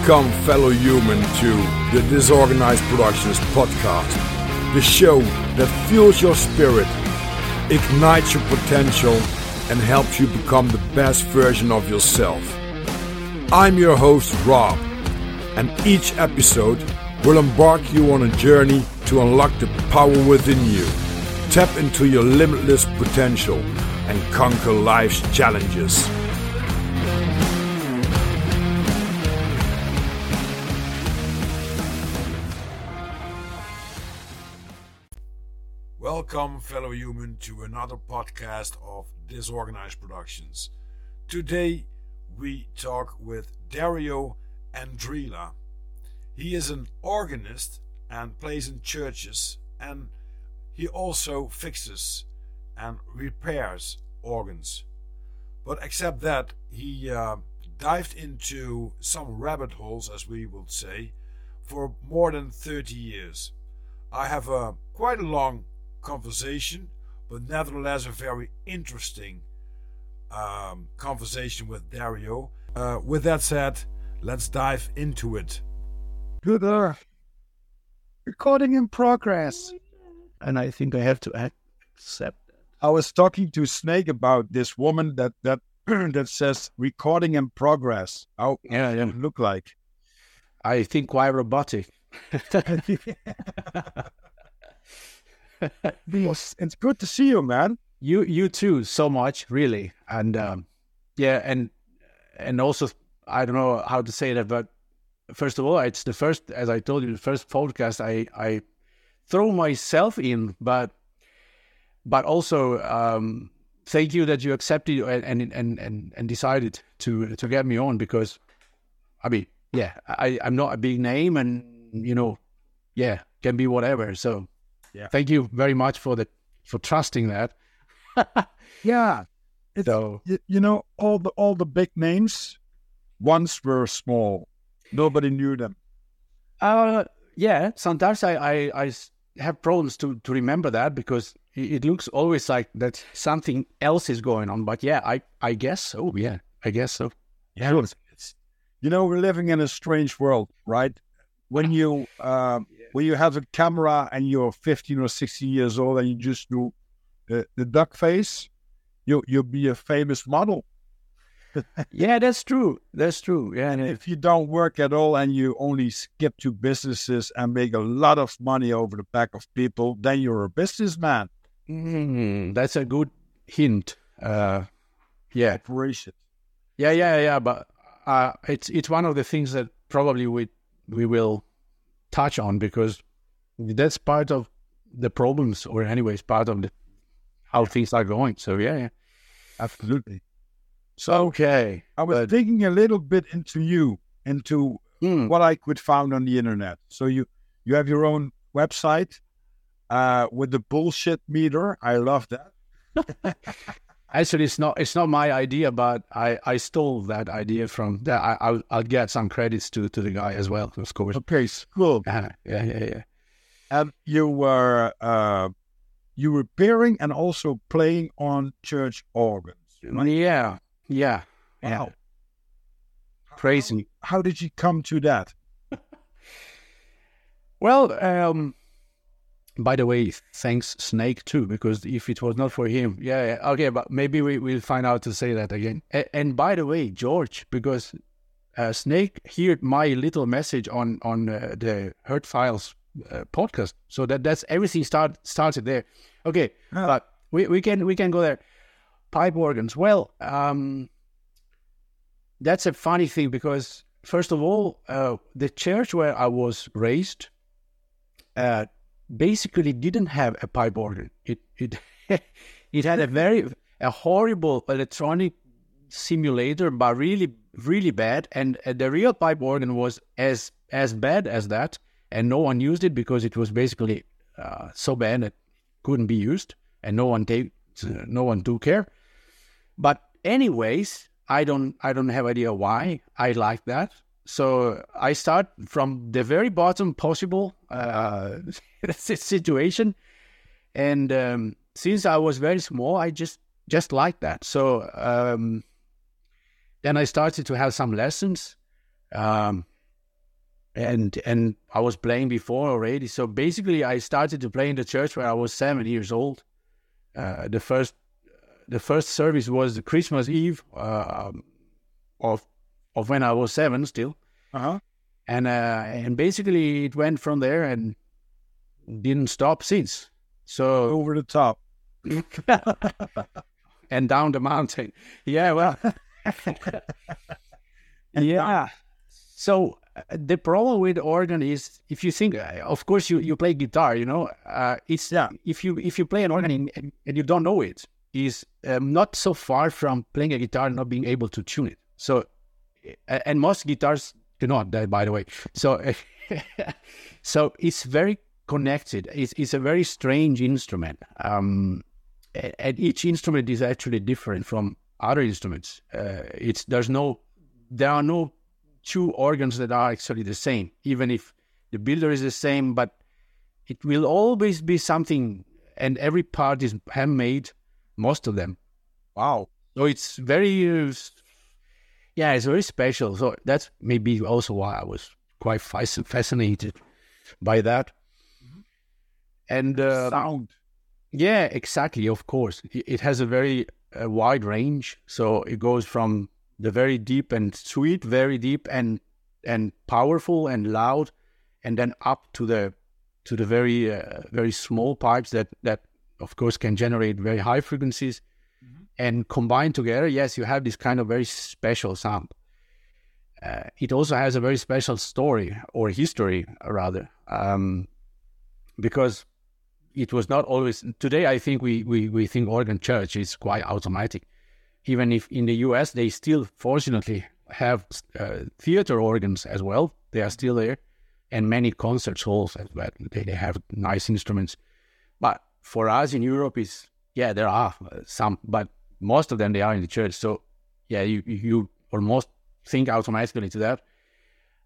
Welcome, fellow human, to the Disorganized Productions podcast, the show that fuels your spirit, ignites your potential, and helps you become the best version of yourself. I'm your host, Rob, and each episode will embark you on a journey to unlock the power within you, tap into your limitless potential, and conquer life's challenges. Welcome, fellow human, to another podcast of Disorganized Productions. Today we talk with Dario Andreella. He is an organist and plays in churches, and he also fixes and repairs organs. But except that, he uh, dived into some rabbit holes, as we would say, for more than 30 years. I have a quite a long conversation, but nevertheless a very interesting um, conversation with Dario. Uh, with that said, let's dive into it. Good. Uh, recording in progress. And I think I have to accept that. I was talking to Snake about this woman that that that says recording in progress. How Yeah, yeah. it look like? I think quite robotic. It's, it's good to see you, man. you you too so much really and um yeah and and also i don't know how to say that but first of all it's the first as i told you the first podcast i i throw myself in but but also um thank you that you accepted and and and and, and decided to to get me on because i mean yeah i i'm not a big name and you know yeah can be whatever so Yeah. thank you very much for the for trusting that Yeah. It's, so you, know all the all the big names once were small. Nobody knew them. Uh, yeah. Sometimes I I have problems to, to remember that because it, looks always like that something else is going on. But yeah, I, I guess so. Yeah, I guess so. Yeah. It's, you know, we're living in a strange world, right? When you uh, when you have a camera and you're 15 or 16 years old and you just do the, the duck face, you you'll be a famous model. Yeah, that's true. That's true. Yeah. and If you don't work at all and you only skip to businesses and make a lot of money over the back of people, then you're a businessman. Mm, that's a good hint. Uh, yeah. Operation. Yeah, yeah, yeah. But uh, it's it's one of the things that probably we we will touch on because that's part of the problems, or anyways, part of the how things are going. So yeah, yeah. Absolutely. So okay, I was But- digging a little bit into you, into Hmm. what I could find on the internet. So you you have your own website uh, with the bullshit meter. I love that. Actually, it's not it's not my idea, but I, I stole that idea from that. I I'll, I'll get some credits to to the guy as well, of course. Okay, cool. Yeah, yeah, yeah, yeah. And you were uh, you were repairing and also playing on church organs. Yeah, yeah, yeah. Wow. Crazy. How did you come to that? Well, um, by the way, thanks Snake too, because if it was not for him, yeah, yeah okay, but maybe we will find out to say that again. A- and by the way, George, because uh, Snake heard my little message on on uh, the Hurt Files uh, podcast, so that that's everything start started there. Okay, Ah. but we, we can we can go there. Pipe organs. Well, um, that's a funny thing because first of all, uh, the church where I was raised uh, basically didn't have a pipe organ. It it it had a very a horrible electronic simulator, but really really bad. And uh, the real pipe organ was as as bad as that, and no one used it because it was basically uh, so bad it couldn't be used, and no one take no one took care. But anyways, I don't I don't have idea why I like that. So I start from the very bottom possible uh, situation, and um, since I was very small, I just just like that. So um, then I started to have some lessons. Um, and and I was playing before already. So basically, I started to play in the church when I was seven years old. Uh, the first the first service was the Christmas Eve uh, of of when I was seven still, Uh-huh. and uh, and basically it went from there and didn't stop since. So Over the top. and down the mountain. Yeah, well, yeah. So uh, the problem with organ is if you think, uh, of course, you, you play guitar, you know, uh, it's Yeah. if you if you play an organ and, and you don't know it, is um, not so far from playing a guitar and not being able to tune it. So, and most guitars do not, by the way. So, so it's very connected. It's, it's a very strange instrument. Um, and each instrument is actually different from other instruments. Uh, it's there's no there are no two organs that are actually the same, even if the builder is the same, but it will always be something, and every part is handmade, most of them. Wow. So it's very, uh, yeah, it's very special. So that's maybe also why I was quite fasc- fascinated by that. And uh, Sound. yeah, exactly. Of course, it, it has a very uh, wide range. So it goes from the very deep and sweet, very deep and and powerful and loud, and then up to the to the very uh, very small pipes that that of course can generate very high frequencies. And combined together, yes, you have this kind of very special sound. Uh, it also has a very special story or history, rather, um, because it was not always today i think we, we, we think organ church is quite automatic. Even if in the us they still fortunately have uh, theater organs as well. They are still there and many concert halls as well. They, they have nice instruments. But for us in europe is yeah there are some but most of them they are in the church so yeah you you almost think automatically to that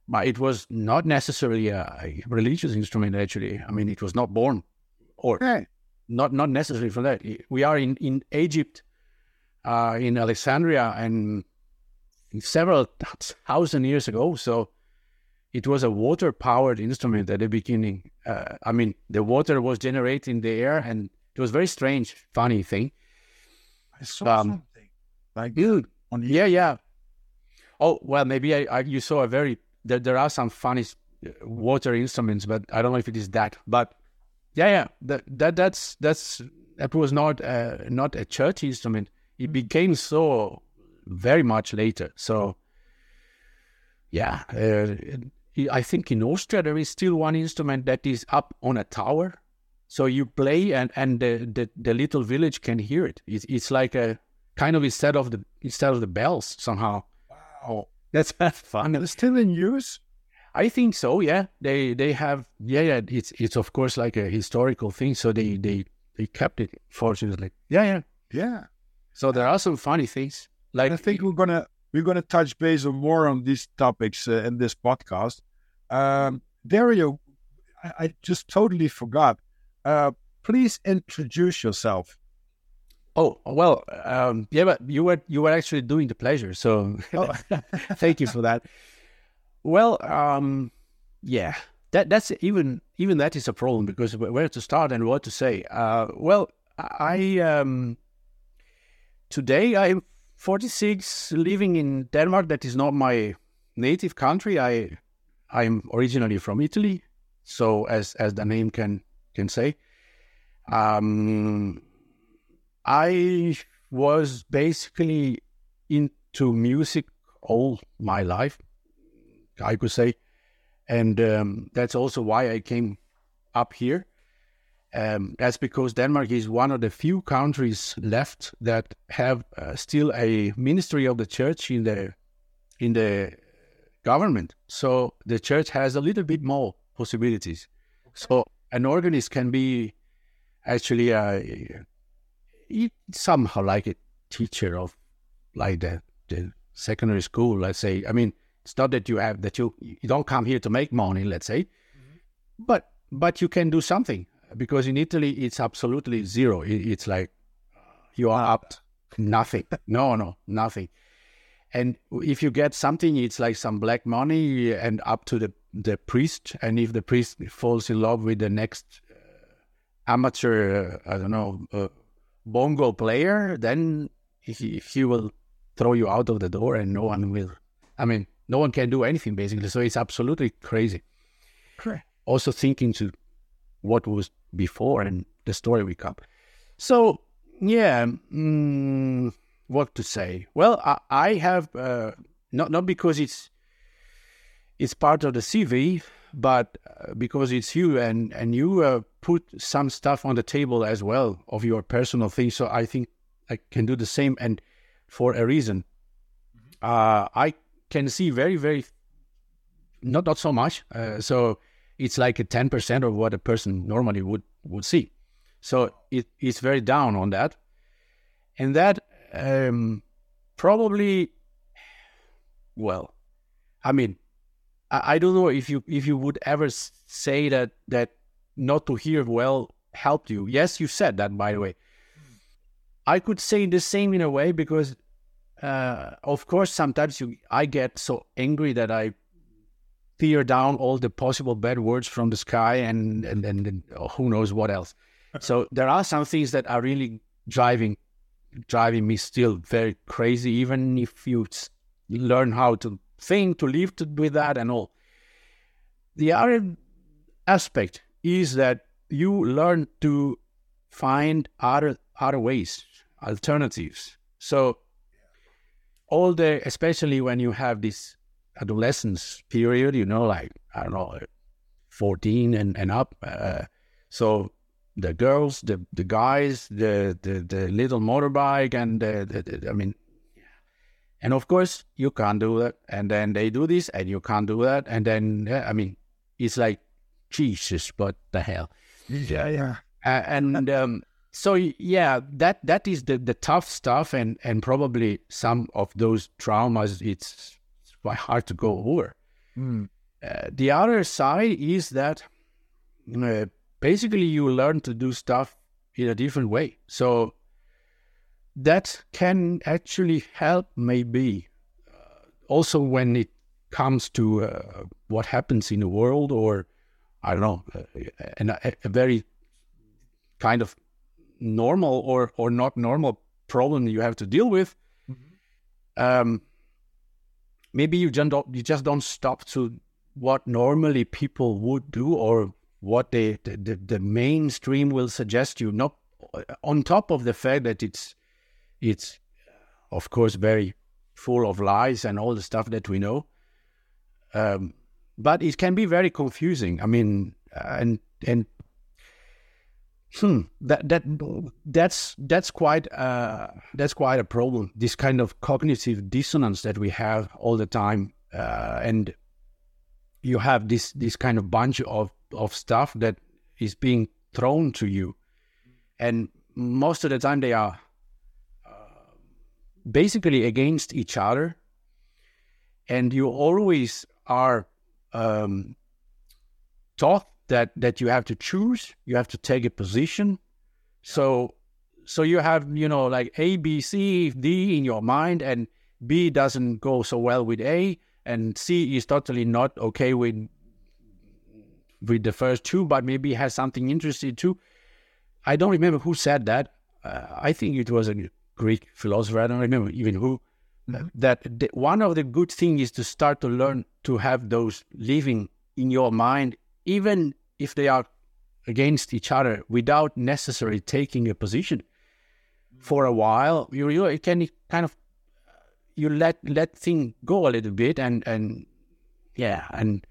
but it was not necessarily a, religious instrument actually i mean it was not born or Okay. not not necessarily from that. We are in in Egypt, uh, in Alexandria, and several thousand years ago. So it was a water powered instrument at the beginning. Uh, I mean, the water was generated in the air, and it was very strange, funny thing. I saw Um, something. Like Dude, on the yeah, yeah. Oh well, maybe I, I you saw a very there. There are some funny uh, water instruments, but I don't know if it is that. But yeah, yeah, that that that's that's that was not uh, not a church instrument. It became so very much later. So yeah, uh, I think in Austria there is still one instrument that is up on a tower. So you play and and the the, the little village can hear it. It's, it's like a kind of instead of the instead of the bells somehow. Wow. That's that's fun. It's still in use. I think so. Yeah, they they have. Yeah, yeah. It's it's of course like a historical thing. So they they they kept it. Fortunately. Yeah, yeah. Yeah. So there are some funny things. Like And I think we're gonna we're gonna touch base on more on these topics uh, in this podcast. Um, Dario, I, I just totally forgot. Uh, please introduce yourself. Oh well, um, yeah, but you were you were actually doing the pleasure, so Oh. thank you for that. Well, um, yeah, that that's even even that is a problem because where to start and what to say. Uh, well, I um, today I'm 46, living in Denmark. That is not my native country. I I'm originally from Italy, so as as the name can can say. Um, I was basically into music all my life, I could say, and um, that's also why I came up here. Um, that's because Denmark is one of the few countries left that have uh, still a ministry of the church in the in the government. So the church has a little bit more possibilities. So an organist can be actually a somehow like a teacher of like the the secondary school let's say. I mean it's not that you have that you you don't come here to make money let's say. Mm-hmm. But but you can do something because in italy it's absolutely zero. It- it's like you are up nothing. No no nothing. And if you get something it's like some black money and up to the the priest, and if the priest falls in love with the next uh, amateur, uh, I don't know, uh, bongo player, then he he will throw you out of the door, and no one will. I mean, no one can do anything basically. So it's absolutely crazy. Correct. Also thinking to what was before and the story we come. So yeah, mm, what to say? Well, I, I have uh, not not because it's it's part of the CV, but uh, because it's you and and you uh, put some stuff on the table as well of your personal things. So I think I can do the same, and for a reason. Uh, I can see very very not not so much. Uh, so it's like a ten percent of what a person normally would would see. So it, it's very down on that, and that um, probably well, I mean I, I don't know if you if you would ever say that that not to hear well helped you. Yes, you said that by the way. I could say the same in a way because, uh, of course, sometimes you I get so angry that I tear down all the possible bad words from the sky and and, and, and who knows what else. so there are some things that are really driving driving me still very crazy, even if you learn how to thing to live to, with that and all. The other aspect is that you learn to find other other ways, alternatives. So all the, especially when you have this adolescence period, you know, like I don't know, fourteen and and up. Uh, so the girls, the the guys, the the, the little motorbike, and the, the, the I mean, and of course, you can't do that. And then they do this, and you can't do that. And then, yeah, I mean, it's like, Jesus, what the hell? Yeah, yeah. Uh, and um, so, yeah, that that is the, the tough stuff. And, and probably some of those traumas, it's quite hard to go over. Mm. Uh, the other side is that uh, basically you learn to do stuff in a different way. So that can actually help maybe uh, also when it comes to uh, what happens in the world or i don't know uh, a, a, very kind of normal or or not normal problem you have to deal with mm-hmm. um, maybe you just don't you just don't stop to what normally people would do or what they the, the, the mainstream will suggest you not uh, on top of the fact that it's it's, of course, very full of lies and all the stuff that we know. Um, but it can be very confusing. I mean, and and hmm, that that that's that's quite uh, that's quite a problem. This kind of cognitive dissonance that we have all the time, uh, and you have this this kind of bunch of of stuff that is being thrown to you, and most of the time they are basically against each other, and you always are um, taught that that you have to choose, you have to take a position. So so you have you know like A, B, C, D in your mind, and B doesn't go so well with A, and C is totally not okay with with the first two, but maybe has something interesting too. I don't remember who said that. Uh, I think it was a Greek philosopher, I don't remember even who, mm-hmm. that the, one of the good things is to start to learn to have those living in your mind, even if they are against each other, without necessarily taking a position. For a while, you, you can kind of you let let things go a little bit, and and yeah, and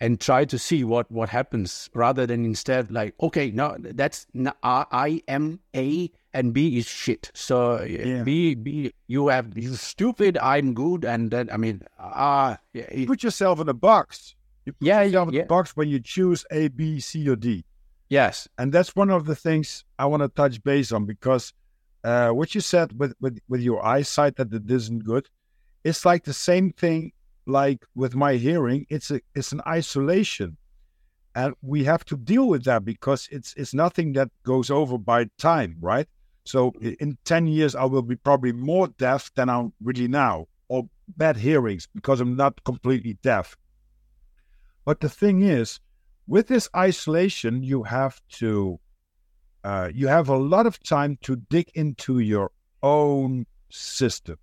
and try to see what what happens rather than instead like okay no that's I am A and B is shit so yeah. B B you have you stupid I'm good and then I mean ah uh, yeah, you put yourself in a box you put yeah yourself yeah. in a box when you choose A B C or D yes and that's one of the things I want to touch base on because uh, what you said with, with with your eyesight that it isn't good it's like the same thing like with my hearing, it's a it's an isolation, and we have to deal with that because it's it's nothing that goes over by time, right? So in ten years, I will be probably more deaf than I'm really now, or bad hearings because I'm not completely deaf. But the thing is, with this isolation, you have to, uh, you have a lot of time to dig into your own system.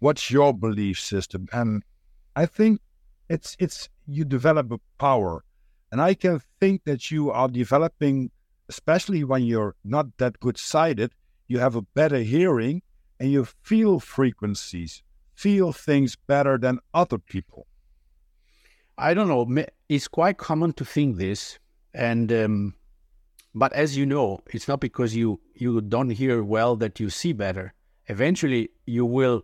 What's your belief system? And I think it's it's you develop a power, and I can think that you are developing, especially when you're not that good sighted, you have a better hearing, and you feel frequencies, feel things better than other people. I don't know. It's quite common to think this, and um, but as you know, it's not because you you don't hear well that you see better. Eventually, you will.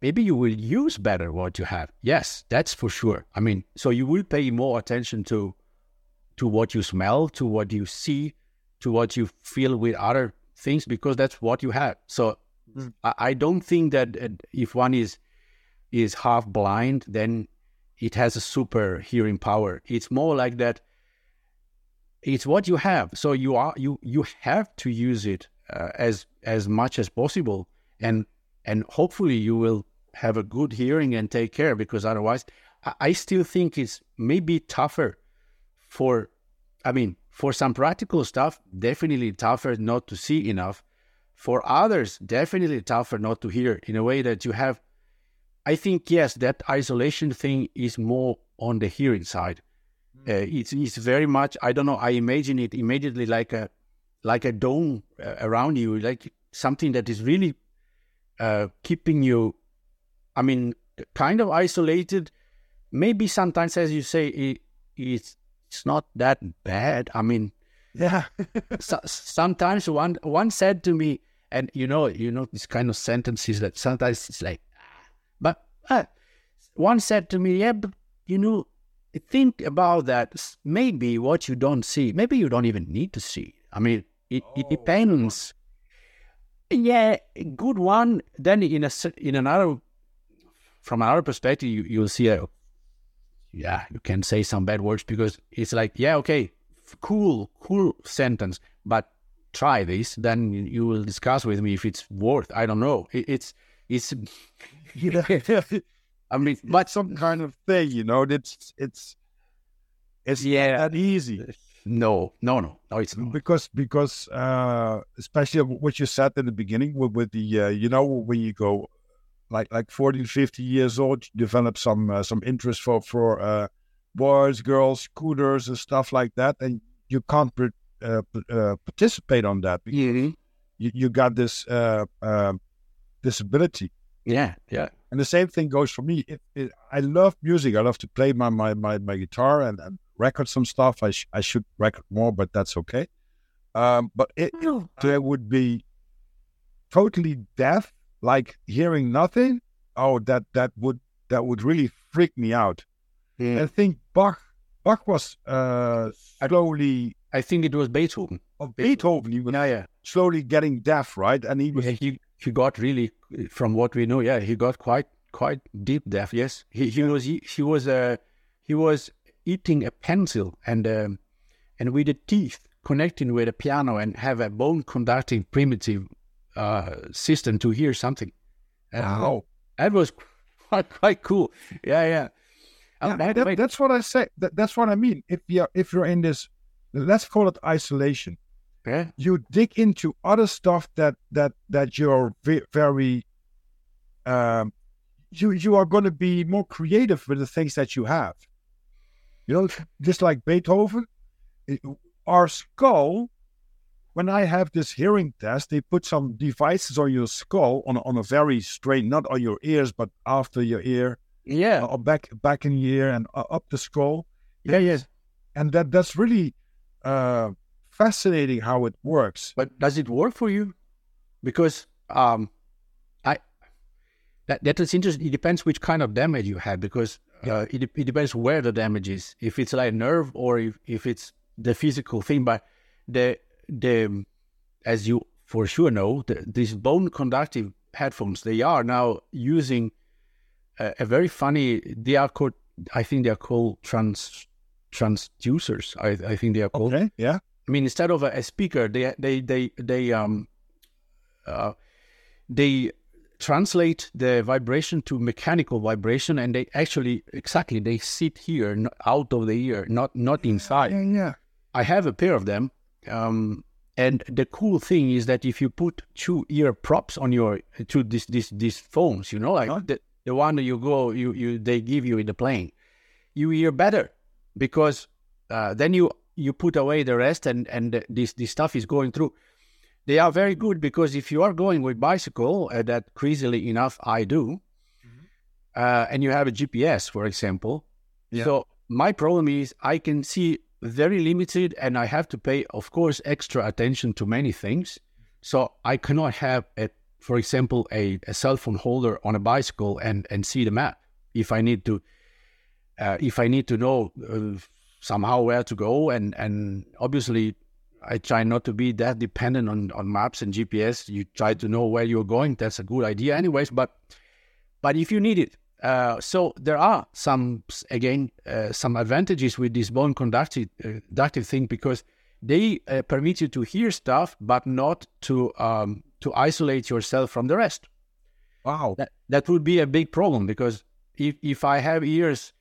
Maybe you will use better what you have. Yes, that's for sure. I mean, so you will pay more attention to to what you smell, to what you see, to what you feel with other things because that's what you have. So mm. I, I don't think that if one is is half blind, then it has a super hearing power. It's more like that. It's what you have, so you are you you have to use it uh, as as much as possible, and and hopefully you will have a good hearing and take care because otherwise, I, I still think it's maybe tougher for, I mean, for some practical stuff, definitely tougher not to see enough. For others, definitely tougher not to hear in a way that you have I think yes, that isolation thing is more on the hearing side. Mm. Uh, it's it's very much. I don't know. I imagine it immediately like a like a dome uh, around you, like something that is really uh, keeping you. I mean, kind of isolated. Maybe sometimes, as you say, it, it's it's not that bad. I mean, yeah. so, sometimes one one said to me, and you know, you know, this kind of sentences that sometimes it's like but uh, one said to me, yeah, but you know, think about that. Maybe what you don't see, maybe you don't even need to see. I mean, it, oh. it depends. Yeah, good one. Then in a in another, from another perspective, you you'll see a, yeah, you can say some bad words because it's like, yeah, okay, cool, cool sentence, but try this. Then you will discuss with me if it's worth. I don't know. It, it's it's you know, I mean, but some kind of thing, you know, it's it's it's yeah not easy. No, no, no, no, it's not. because because uh, especially what you said in the beginning with, with the uh, you know when you go like like 40 50 years old develop some uh, some interest for for uh, boys girls scooters and stuff like that and you can't uh, uh, participate on that because mm-hmm. you, you got this uh, um, disability yeah, yeah. And the same thing goes for me. It, it, I love music. I love to play my my my, my guitar and, and record some stuff. I sh- I should record more, but that's okay. Um, but it, oh. there would be totally deaf, like hearing nothing. Oh, that that would that would really freak me out. Yeah. I think Bach Bach was uh, slowly. I think it was Beethoven. Oh, Beethoven, was yeah, yeah. slowly getting deaf, right? And he was yeah, he, he got really, from what we know, yeah, he got quite quite deep deaf. Yes, he he was he, he was uh, he was eating a pencil and um, and with the teeth connecting with a piano and have a bone conducting primitive uh, system to hear something. Wow, that was quite quite cool. Yeah, yeah. yeah that, that's what I say. That, that's what I mean. If you're if you're in this, let's call it isolation yeah. you dig into other stuff that that that you're very um, you you are going to be more creative with the things that you have you know just like beethoven it, our skull when i have this hearing test they put some devices on your skull on, on a very straight not on your ears but after your ear yeah or back back in your ear and uh, up the skull yeah yes and that that's really uh fascinating how it works. But does it work for you? Because um, I that that is interesting. It depends which kind of damage you had because uh, it it depends where the damage is. If it's like nerve or if, if it's the physical thing. But the the as you for sure know, the, these bone conductive headphones they are now using a, a very funny. They are called. I think they are called trans transducers. I, I think they are called. Okay, yeah. I mean, instead of a, a speaker, they they they they um uh, they translate the vibration to mechanical vibration, and they actually exactly they sit here out of the ear, not not inside. Yeah, yeah. I have a pair of them. Um, and the cool thing is that if you put two ear props on your to this this these phones, you know, like the, the one that you go you you they give you in the plane, you hear better because uh, then you you put away the rest and and this this stuff is going through. They are very good because if you are going with bicycle, uh, that crazily enough I do, uh, and you have a GPS, for example. Yeah. So my problem is I can see very limited, and I have to pay, of course, extra attention to many things. So I cannot have a, for example, a, a cell phone holder on a bicycle and and see the map if I need to. Uh, if I need to know uh, somehow where to go, and and obviously I try not to be that dependent on, on maps and GPS. You try to know where you're going. That's a good idea, anyways. But but if you need it, uh, so there are some again uh, some advantages with this bone conductive uh, conductive thing because they uh, permit you to hear stuff, but not to um, to isolate yourself from the rest. Wow. That that would be a big problem because if if I have ears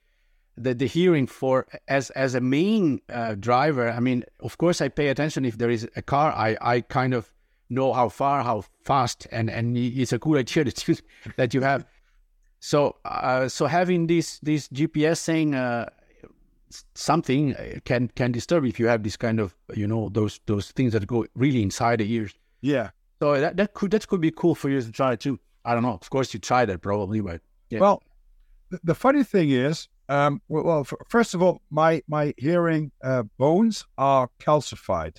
the, the hearing for as as a main uh, driver i mean of course i pay attention if there is a car i i kind of know how far how fast and and it's a cool idea that you that you have so uh, so having this this gps saying uh, something uh, can can disturb if you have this kind of you know those those things that go really inside the ears Yeah. so that that could that could be cool for you to try too i don't know of course you tried it probably but Yeah. Well, the, funny thing is, um, well, first of all, my my hearing uh, bones are calcified,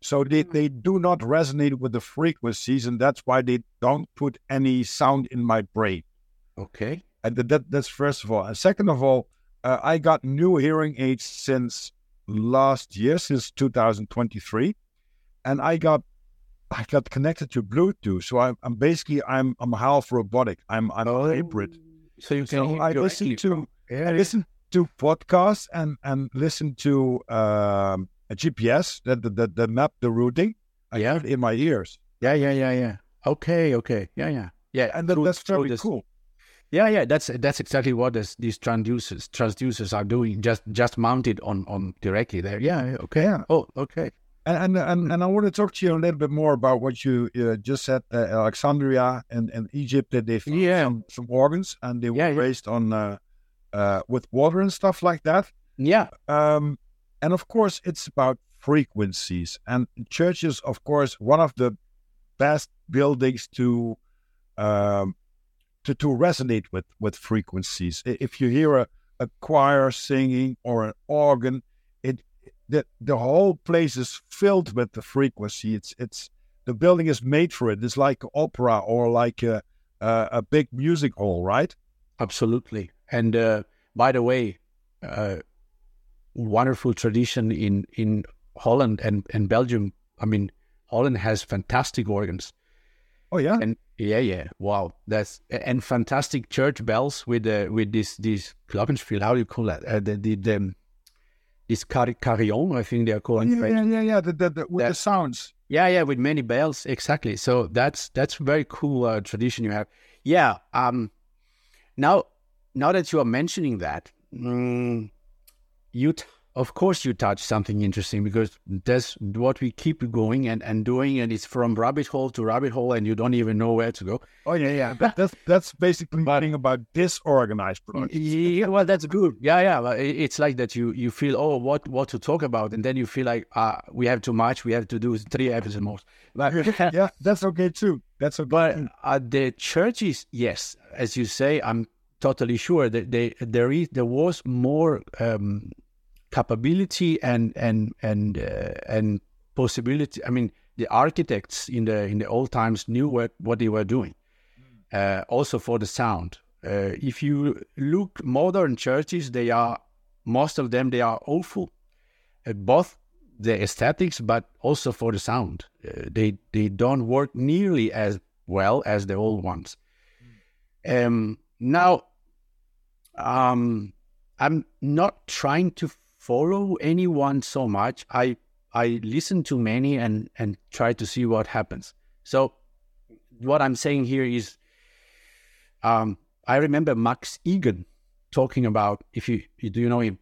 so they, they do not resonate with the frequencies, and that's why they don't put any sound in my brain. Okay And that, that that's first of all. And second of all, uh, I got new hearing aids since last year, since 2023, and I got I got connected to Bluetooth. So I'm, I'm basically I'm I'm half robotic. I'm I'm a hybrid. so you can So I listen to from- I listen to podcasts and and listen to um, a GPS that that, that, that map the routing. I Yeah. have in my ears, Yeah, yeah, yeah, yeah. Okay, okay. Yeah, yeah. Yeah, and that, that's very cool. Yeah, yeah, that's that's exactly what this, these transducers transducers are doing. Just just mounted on on directly there. Yeah, okay. Oh, okay. And and and, and I want to talk to you a little bit more about what you uh, just said. Uh, Alexandria and, and Egypt that they found Yeah. some, some organs and they were Yeah, yeah. raised on uh, uh, with water and stuff like that. Yeah, Um, and of course, it's about frequencies. And churches, of course, one of the best buildings to um, to to resonate with with frequencies. If you hear a, a choir singing or an organ, it the the whole place is filled with the frequency. It's it's the building is made for it. It's like opera or like a a, a big music hall, right? absolutely. And uh, by the way, uh, wonderful tradition in in Holland and and Belgium. I mean, Holland has fantastic organs. Oh yeah, and yeah, yeah, wow, that's and fantastic church bells with the with this this glockenspiel. How do you call that? Uh, the the, the this car- carillon, I think they are calling. yeah, yeah, yeah, yeah. The, the, the, with the sounds. Yeah, yeah, with many bells, exactly. So that's that's very cool uh, tradition you have. Yeah. Um. Now, now that you are mentioning that, mm, you t- of course you touch something interesting because that's what we keep going and and doing, and it's from rabbit hole to rabbit hole, and you don't even know where to go. Oh yeah, yeah. That, that's that's basically the thing about disorganized production. Yeah, well, that's good. Yeah, yeah. It's like that. You you feel oh, what what to talk about, and then you feel like ah, we have too much. We have to do three episodes more. But yeah, that's okay too. That's okay. but uh, the churches, yes, as you say, I'm totally sure that they there is there was more um, capability and and and uh, and possibility. I mean, the architects in the in the old times knew what what they were doing. Uh, also for the sound. Uh, if you look modern churches, they are most of them they are awful, both the aesthetics but also for the sound. Uh, they they don't work nearly as well as the old ones. Um, now, um, I'm not trying to follow anyone so much. I I listen to many and and try to see what happens. So, what I'm saying here is, Um, I remember Max Igan talking about if you, you do you know him?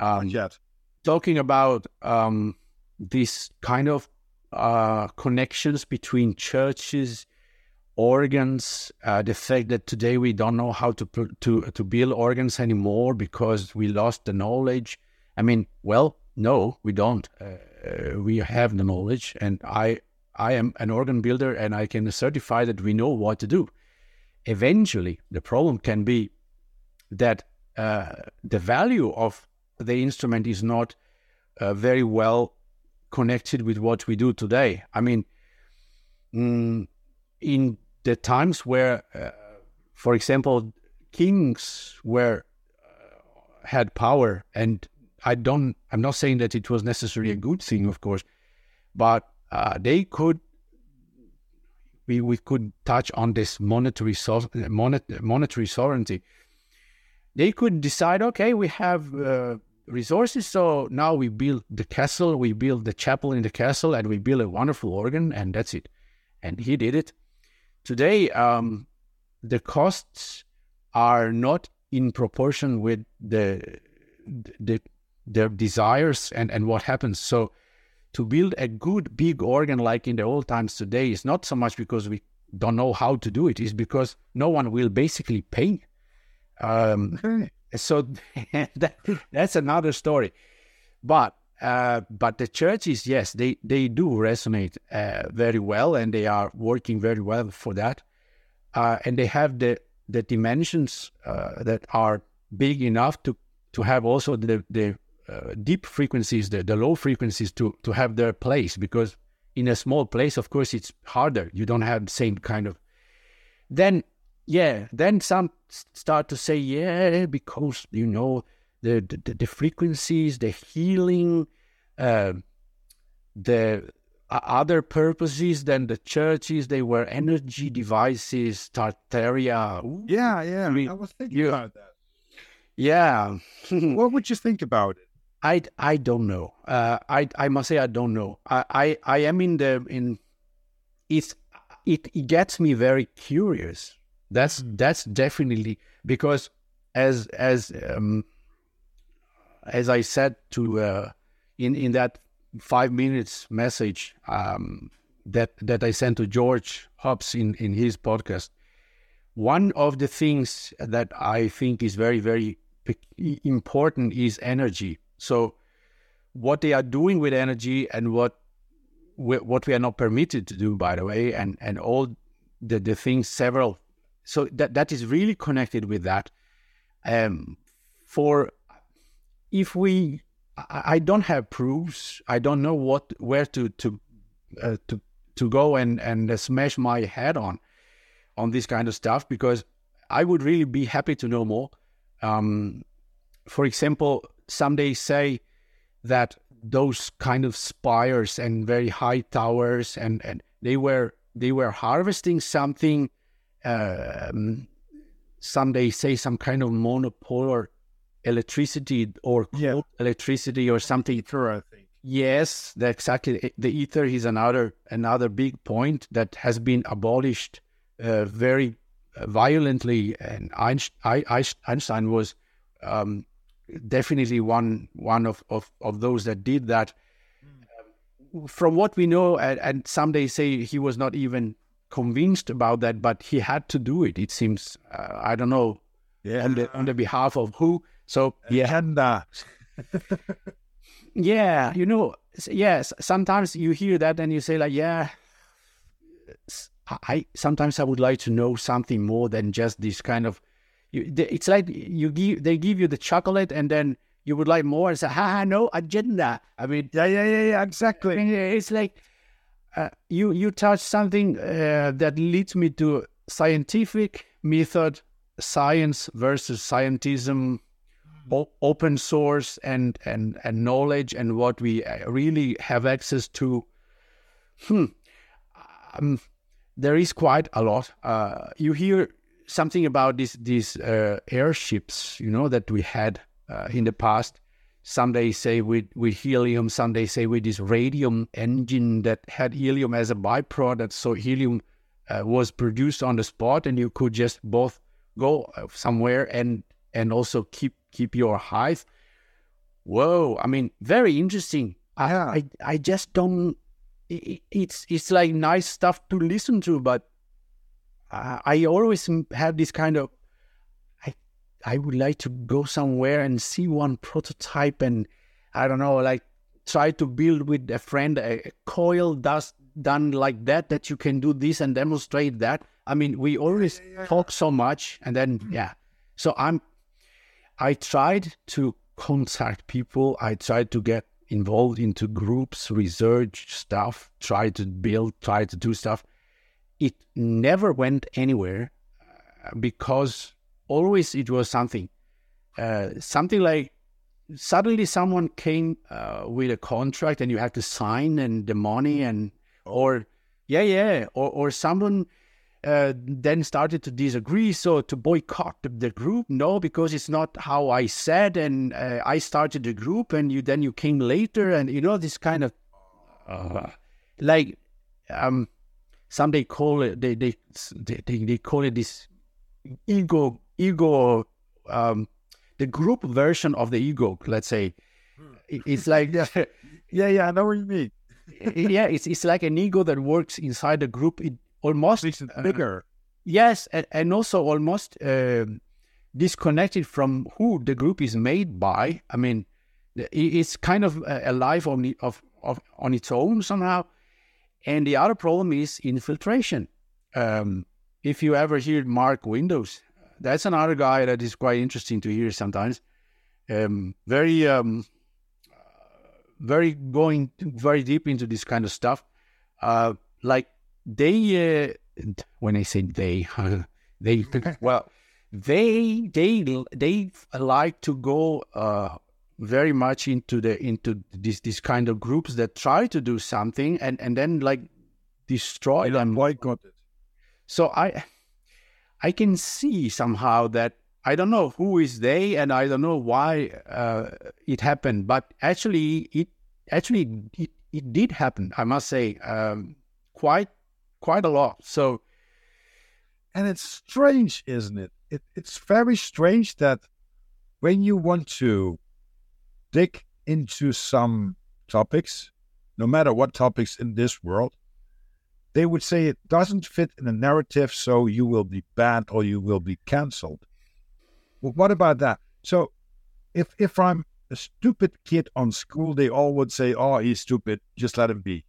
Um, Yet. talking about um, this kind of uh, connections between churches, organs, uh, the fact that today we don't know how to to to build organs anymore because we lost the knowledge. I mean, well, no, we don't. Uh, we have the knowledge, and I I am an organ builder, and I can certify that we know what to do. Eventually, the problem can be that uh, the value of the instrument is not uh, very well connected with what we do today. I mean, mm, in the times where, uh, for example, kings were uh, had power, and I don't, I'm not saying that it was necessarily a good thing, of course, but uh, they could. We, we could touch on this monetary so, monet, monetary sovereignty. They could decide, okay, we have uh, resources. So now we build the castle, we build the chapel in the castle, and we build a wonderful organ, and that's it. And he did it. Today, um, the costs are not in proportion with the the their desires and and what happens. So to build a good big organ like in the old times today is not so much because we don't know how to do it; it's because no one will basically pay. Um, Okay. so that, that's another story but uh, but the churches yes they they do resonate uh, very well and they are working very well for that uh, and they have the the dimensions uh, that are big enough to to have also the the uh, deep frequencies the, the low frequencies to to have their place because in a small place of course it's harder you don't have the same kind of then yeah then some start to say yeah because you know the the, the frequencies the healing uh, the other purposes than the churches they were energy devices tartaria Ooh, Yeah, yeah. mean, I was thinking you- about that. yeah What would you think about it? I, I don't know. Uh, I I must say I don't know. I, I, I am in the in it, it gets me very curious. That's that's definitely because as as um, as I said to uh, in in that five minutes message um, that that I sent to George Hobbs in in his podcast. One of the things that I think is very very important is energy. So, what they are doing with energy and what we, what we are not permitted to do, by the way, and and all the the things several. So that that is really connected with that. Um, for if we, I, I don't have proofs. I don't know what where to to uh, to to go and and smash my head on on this kind of stuff because I would really be happy to know more. Um, for example, some they say that those kind of spires and very high towers and, and they were they were harvesting something. Um, some they say some kind of monopolar electricity or Yeah. electricity or something. Ether, I think. Yes, exactly. The ether is another another big point that has been abolished uh, very violently, and Einstein, Einstein was um, definitely one one of, of, of those that did that. Um, from what we know, and, and some they say he was not even convinced about that, but he had to do it. It seems uh, I don't know Yeah. on the on the behalf of who. So yeah, yeah, you know, yes. Sometimes you hear that and you say like, yeah. I sometimes I would like to know something more than just this kind of. You, it's like you give they give you the chocolate and then you would like more and say, ha, ha, no agenda. I mean, Yeah, yeah, yeah, yeah, exactly. it's like uh, you you touch something uh, that leads me to scientific method, science versus scientism, o- open source and and and knowledge and what we uh, really have access to. Hmm. Um, there is quite a lot. Uh, you hear something about these these uh, airships, you know, that we had uh, in the past. Some they say with, with helium, some they say with this radium engine that had helium as a byproduct. So helium uh, was produced on the spot, and you could just both go uh, somewhere and and also keep keep your hive. Whoa! I mean, very interesting. I I, I just don't. It's it's like nice stuff to listen to, but I, I always have this kind of. I I would like to go somewhere and see one prototype and I don't know, like try to build with a friend a, a coil does done like that that you can do this and demonstrate that. I mean, we always talk so much, and then mm-hmm. yeah. So I'm. I tried to contact people. I tried to get involved into groups, research stuff. Try to build, try to do stuff. It never went anywhere uh, because always it was something, uh, something like suddenly someone came uh, with a contract and you had to sign and the money and or yeah yeah or or someone uh, then started to disagree. So to boycott the, the group no because it's not how i said and uh, i started the group and you then you came later and you know this kind of uh, like um some they call it they they they, they call it this ego ego um the group version of the ego let's say It- it's like Yeah, yeah, yeah. I know what you mean. yeah it's it's like an ego that works inside the group it almost Makes it uh, bigger. yes and, and also almost um disconnected from who the group is made by i mean it's kind of uh, alive on the, of, of on its own somehow and the other problem is infiltration um, if you ever hear mark windows that's another guy that is quite interesting to hear sometimes um, very um, very going very deep into this kind of stuff. Uh, like they, uh, when I say they, they well, they they they like to go uh, very much into the into this this kind of groups that try to do something and and then like destroy them. Boycott it. So I I can see somehow that I don't know who is they and I don't know why uh, it happened, but actually it actually it, it did happen. I must say um, quite quite a lot. So And it's strange, isn't it? it? It's very strange that when you want to dig into some topics, no matter what topics in this world, they would say it doesn't fit in a narrative, so you will be banned or you will be cancelled. Well, what about that? So, if if I'm a stupid kid on school, they all would say, "Oh, he's stupid. Just let him be."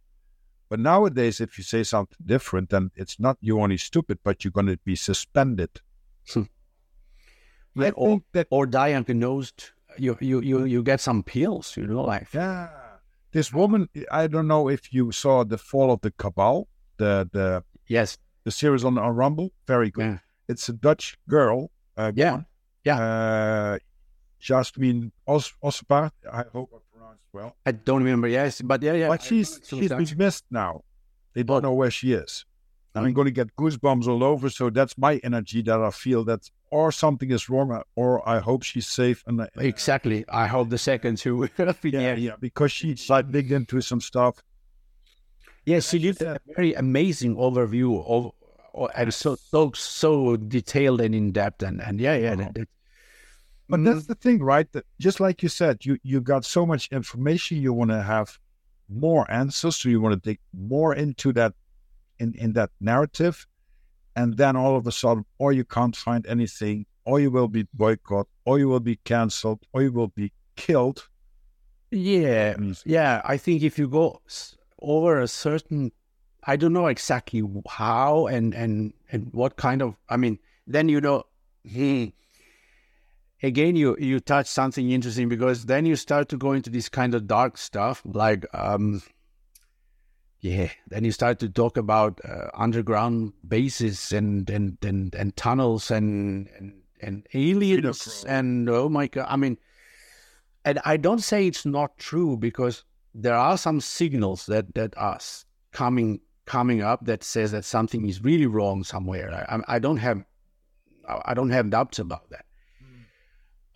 But nowadays, if you say something different, then it's not you only stupid, but you're going to be suspended. Hmm. I or, or diagnosed, you you you you get some pills, you know, like yeah, this woman. I don't know if you saw the fall of the cabal, the the yes, the series on, on Rumble. Very good. Yeah. It's a Dutch girl. Uh, Yeah. Yeah. Uh, Jasmine Os- Ossebaard. I hope I pronounced well. I don't remember. Yes, but yeah, yeah. but she's she's missed now. They don't But- know where she is. I'm going to get goosebumps all over. So that's my energy that I feel that or something is wrong, or I hope she's safe. And uh, exactly. I hope the second too. yeah, yeah, yeah, because she's like digged into some stuff. Yes, she did a very amazing overview of, of and so so so detailed and in depth and and yeah yeah. That, that- But Mm. that's the thing, right? That just like you said, you you got so much information, you want to have more answers, so you want to dig more into that in in that narrative, and then all of a sudden, or you can't find anything, or you will be boycotted, or you will be cancelled, or you will be killed. yeah, yeah. I think if you go over a certain, I don't know exactly how and and and what kind of. I mean, then you know. Hmm, again you you touch something interesting because then you start to go into this kind of dark stuff like um yeah then you start to talk about uh, underground bases and and and, and tunnels and and, and aliens and oh my god i mean and i don't say it's not true because there are some signals that that are coming coming up that says that something is really wrong somewhere. I, I- I don't have I I don't have doubts about that.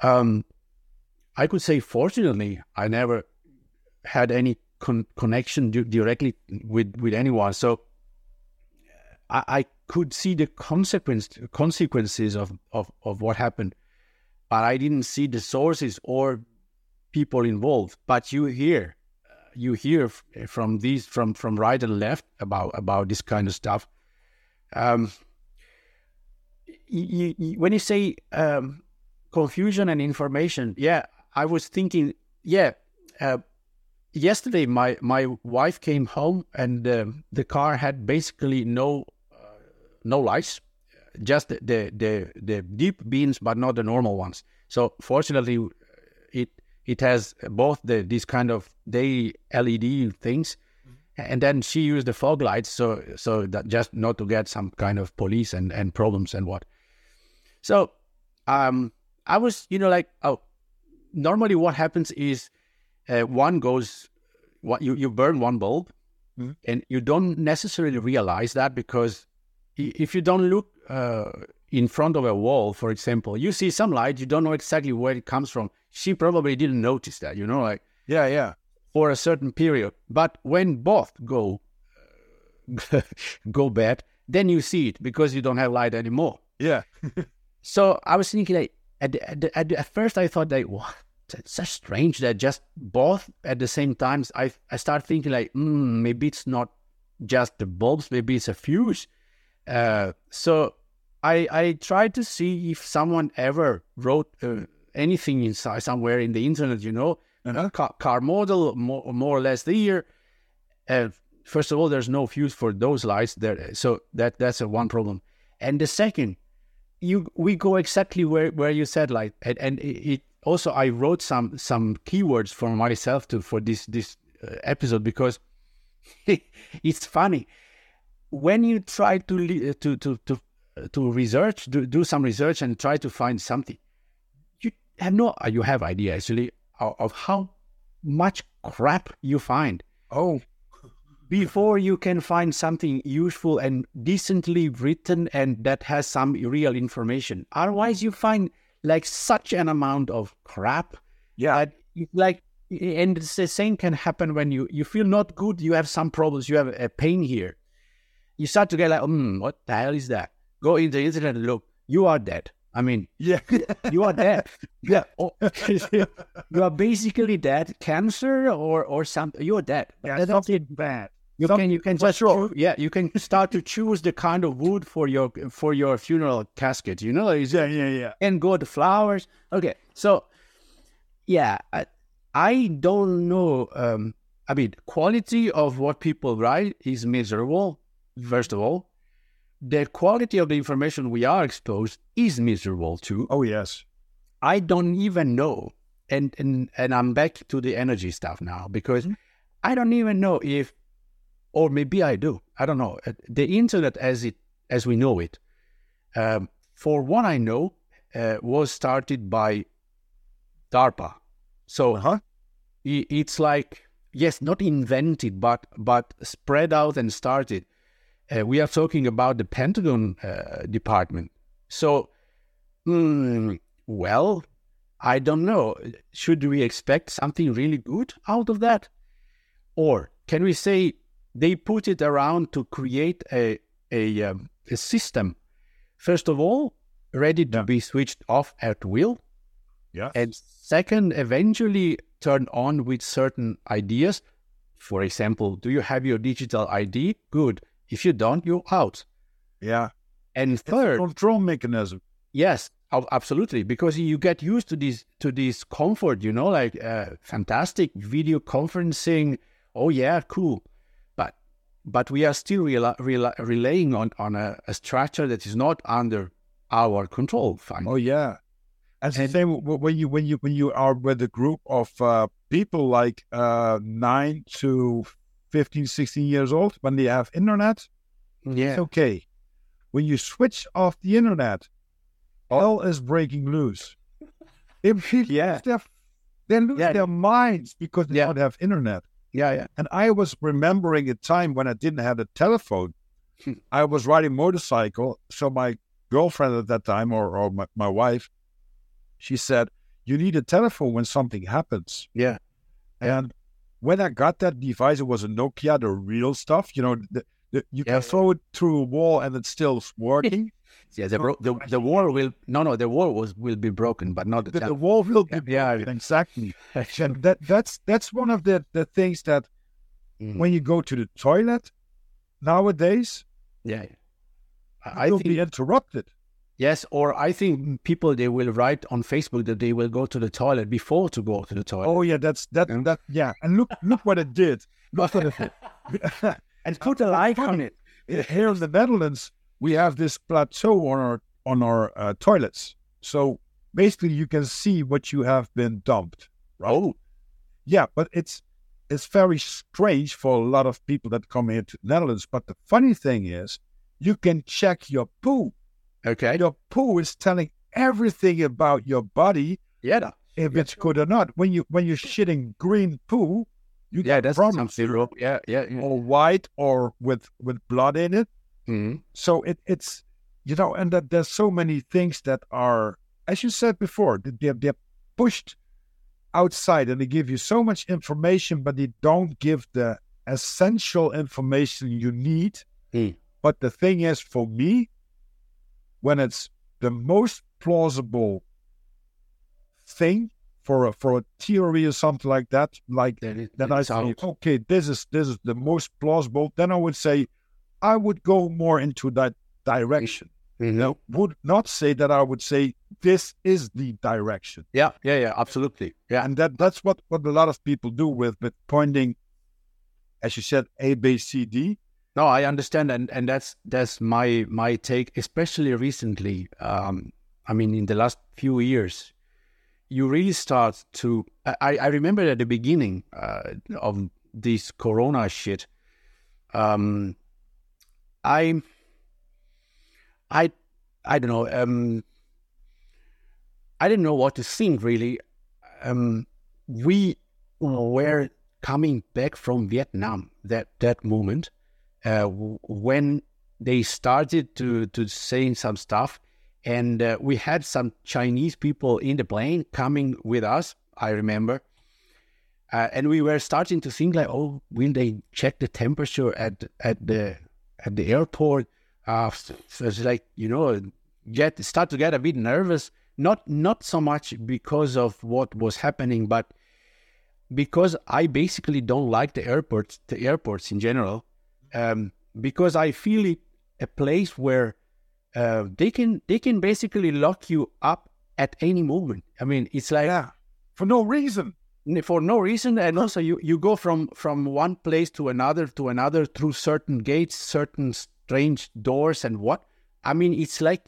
Um, I could say, fortunately, I never had any con- connection di- directly with with anyone. So I, I could see the consequence consequences of, of, of what happened, but I didn't see the sources or people involved. But you hear, you hear from these from from right and left about about this kind of stuff. Um, you, you, when you say um, confusion and information, yeah, I was thinking, yeah. Uh, yesterday, my my wife came home and uh, the car had basically no uh, no lights, just the, the the the deep beams, but not the normal ones. So fortunately, it it has both the these kind of day LED things, and then she used the fog lights, so so that just not to get some kind of police and and problems and what. So, um, I was you know like oh, normally what happens is. Uh, one goes what you, you burn one bulb Mhm. and you don't necessarily realize that because if you don't look uh, in front of a wall for example you see some light you don't know exactly where it comes from she probably didn't notice that you know like Yeah, yeah. for a certain period but when both go go bad then you see it because you don't have light anymore Yeah. so I was thinking, like, at, the, at, the, at, the, at first, I thought, like, what? It's so strange that just both at the same times. I I start thinking, like, mm, maybe it's not just the bulbs, maybe it's a fuse. Uh, so I I tried to see if someone ever wrote uh, anything inside somewhere in the internet, you know, Uh-huh. car, car model, more, more or less the year. Uh, first of all, there's no fuse for those lights there, so that that's a one problem. And the second, you we go exactly where, where you said like and, and it, it also I wrote some some keywords for myself to for this this uh, episode because it's funny. When you try to uh, to to to uh, to research do, do some research and try to find something you have no uh, you have idea actually of, of how much crap you find. Oh, before you can find something useful and decently written and that has some real information. Otherwise, you find like such an amount of crap. yeah. like, and it's the same can happen when you you feel not good. You have some problems. You have a pain here. You start to get like, hmm, what the hell is that? Go in the internet and look. You are dead. I mean, Yeah. you are dead. yeah. Oh, you are basically dead. Cancer or or something. You are dead. yeah. That's Something bad. You Some- can you can just sure. yeah you can start to choose the kind of wood for your for your funeral casket you know Yeah, yeah, yeah. and go the flowers okay so yeah I, I don't know um i mean quality of what people write is miserable first of all the quality of the information we are exposed is miserable too Oh, yes. I don't even know, and and and I'm back to the energy stuff now because Mm-hmm. I don't even know if, or maybe I do. I don't know. Uh, The internet, as it as we know it, um, for what I know, uh, was started by DARPA. So Uh-huh. it's like yes, not invented, but but spread out and started. Uh, we are talking about the Pentagon uh, department. So, mm, well, I don't know. Should we expect something really good out of that, or can we say they put it around to create a a, um, a system? First of all, ready to Yeah. be switched off at will, Yeah. and second, eventually turn on with certain ideas. For example, do you have your digital ID? Good. If you don't, you're out. Yeah. And third, Control mechanism. yes, absolutely, because you get used to this to this comfort, you know, like uh, fantastic video conferencing. Oh yeah, cool. But we are still rela- rela- relying on on a, a structure that is not under our control. Fine. Oh, yeah. And And- same when you when you when you are with a group of uh, people like uh, nine to 15, 16 years old when they have internet. yeah. It's okay. When you switch off the internet, all is breaking loose. If Yeah. they're, they lose Yeah. their minds because they Yeah. don't have internet. Yeah, yeah. And I was remembering a time when I didn't have a telephone. Hmm. I was riding motorcycle. So my girlfriend at that time, or, or my, my wife, she said, You need a telephone when something happens. Yeah. And when I got that device, it was a Nokia, the real stuff, you know, the, The- You Yeah. can throw it through a wall and it's still working. Yeah, the, bro- the the wall will no no the wall was will be broken, but not the, the, the wall will be Yeah, broken, exactly. And that that's that's one of the the things that Mm. when you go to the toilet nowadays, yeah. I you'll think be interrupted. yes, or I think people they will write on Facebook that they will go to the toilet before to go to the toilet. Oh yeah, that's that Yeah. that yeah. And look look what it did. Look what it did. and put a like on it. Here in the Netherlands, we have this plateau on our on our uh, toilets. So basically, you can see what you have been dumped. Right? Oh, Yeah, but it's it's very strange for a lot of people that come here to the Netherlands. But the funny thing is, you can check your poo. okay. Your poo is telling everything about your body Yeah, if it's good or not. When you when you're shitting green poo, you yeah, get that's problems. Yeah, yeah, yeah. or white or with with blood in it. Mhm. So it it's you know, and that there's so many things that are, as you said before, they're they're pushed outside and they give you so much information, but they don't give the essential information you need. Mm. But the thing is, for me, when it's the most plausible thing for a for a theory or something like that, like Then it, then I say, okay, this is this is the most plausible. Then I would say, I would go more into that direction. Mhm. I would not say that I would say this is the direction, Yeah, yeah, yeah, absolutely. Yeah, and that that's what what a lot of people do with with pointing, as you said, A B C D. No, I understand, and and that's that's my my take, especially recently. Um, I mean, in the last few years, you really start to. I I remember at the beginning uh, of this Corona shit. Um, I. I, I don't know. Um, I didn't know what to think really. Um, we were coming back from Vietnam that that moment uh, when they started to to saying some stuff, and uh, we had some Chinese people in the plane coming with us. I remember, uh, and we were starting to think like, oh, will they check the temperature at at the at the airport? Uh, so it's like you know, get start to get a bit nervous. Not not so much because of what was happening, but because I basically don't like the airports, the airports in general, um, because I feel it a place where uh, they can they can basically lock you up at any moment. I mean, it's like Yeah, for no reason. For no reason, and also you you go from from one place to another to another through certain gates, certain strange doors, and what I mean, it's like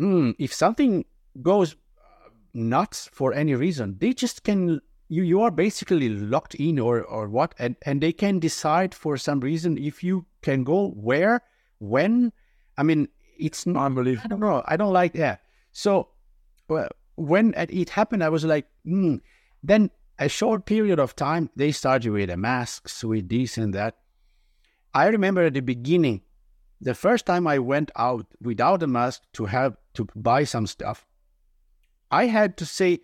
mm, if something goes uh, nuts for any reason, they just can you you are basically locked in or or what, and and they can decide for some reason if you can go where, when. I mean, it's not. I Unbelievable. don't know. I don't like that. So well, when it happened, I was like, hmm. Then a short period of time, they started with the masks, with this and that. I remember at the beginning, the first time I went out without a mask to have to buy some stuff, I had to say,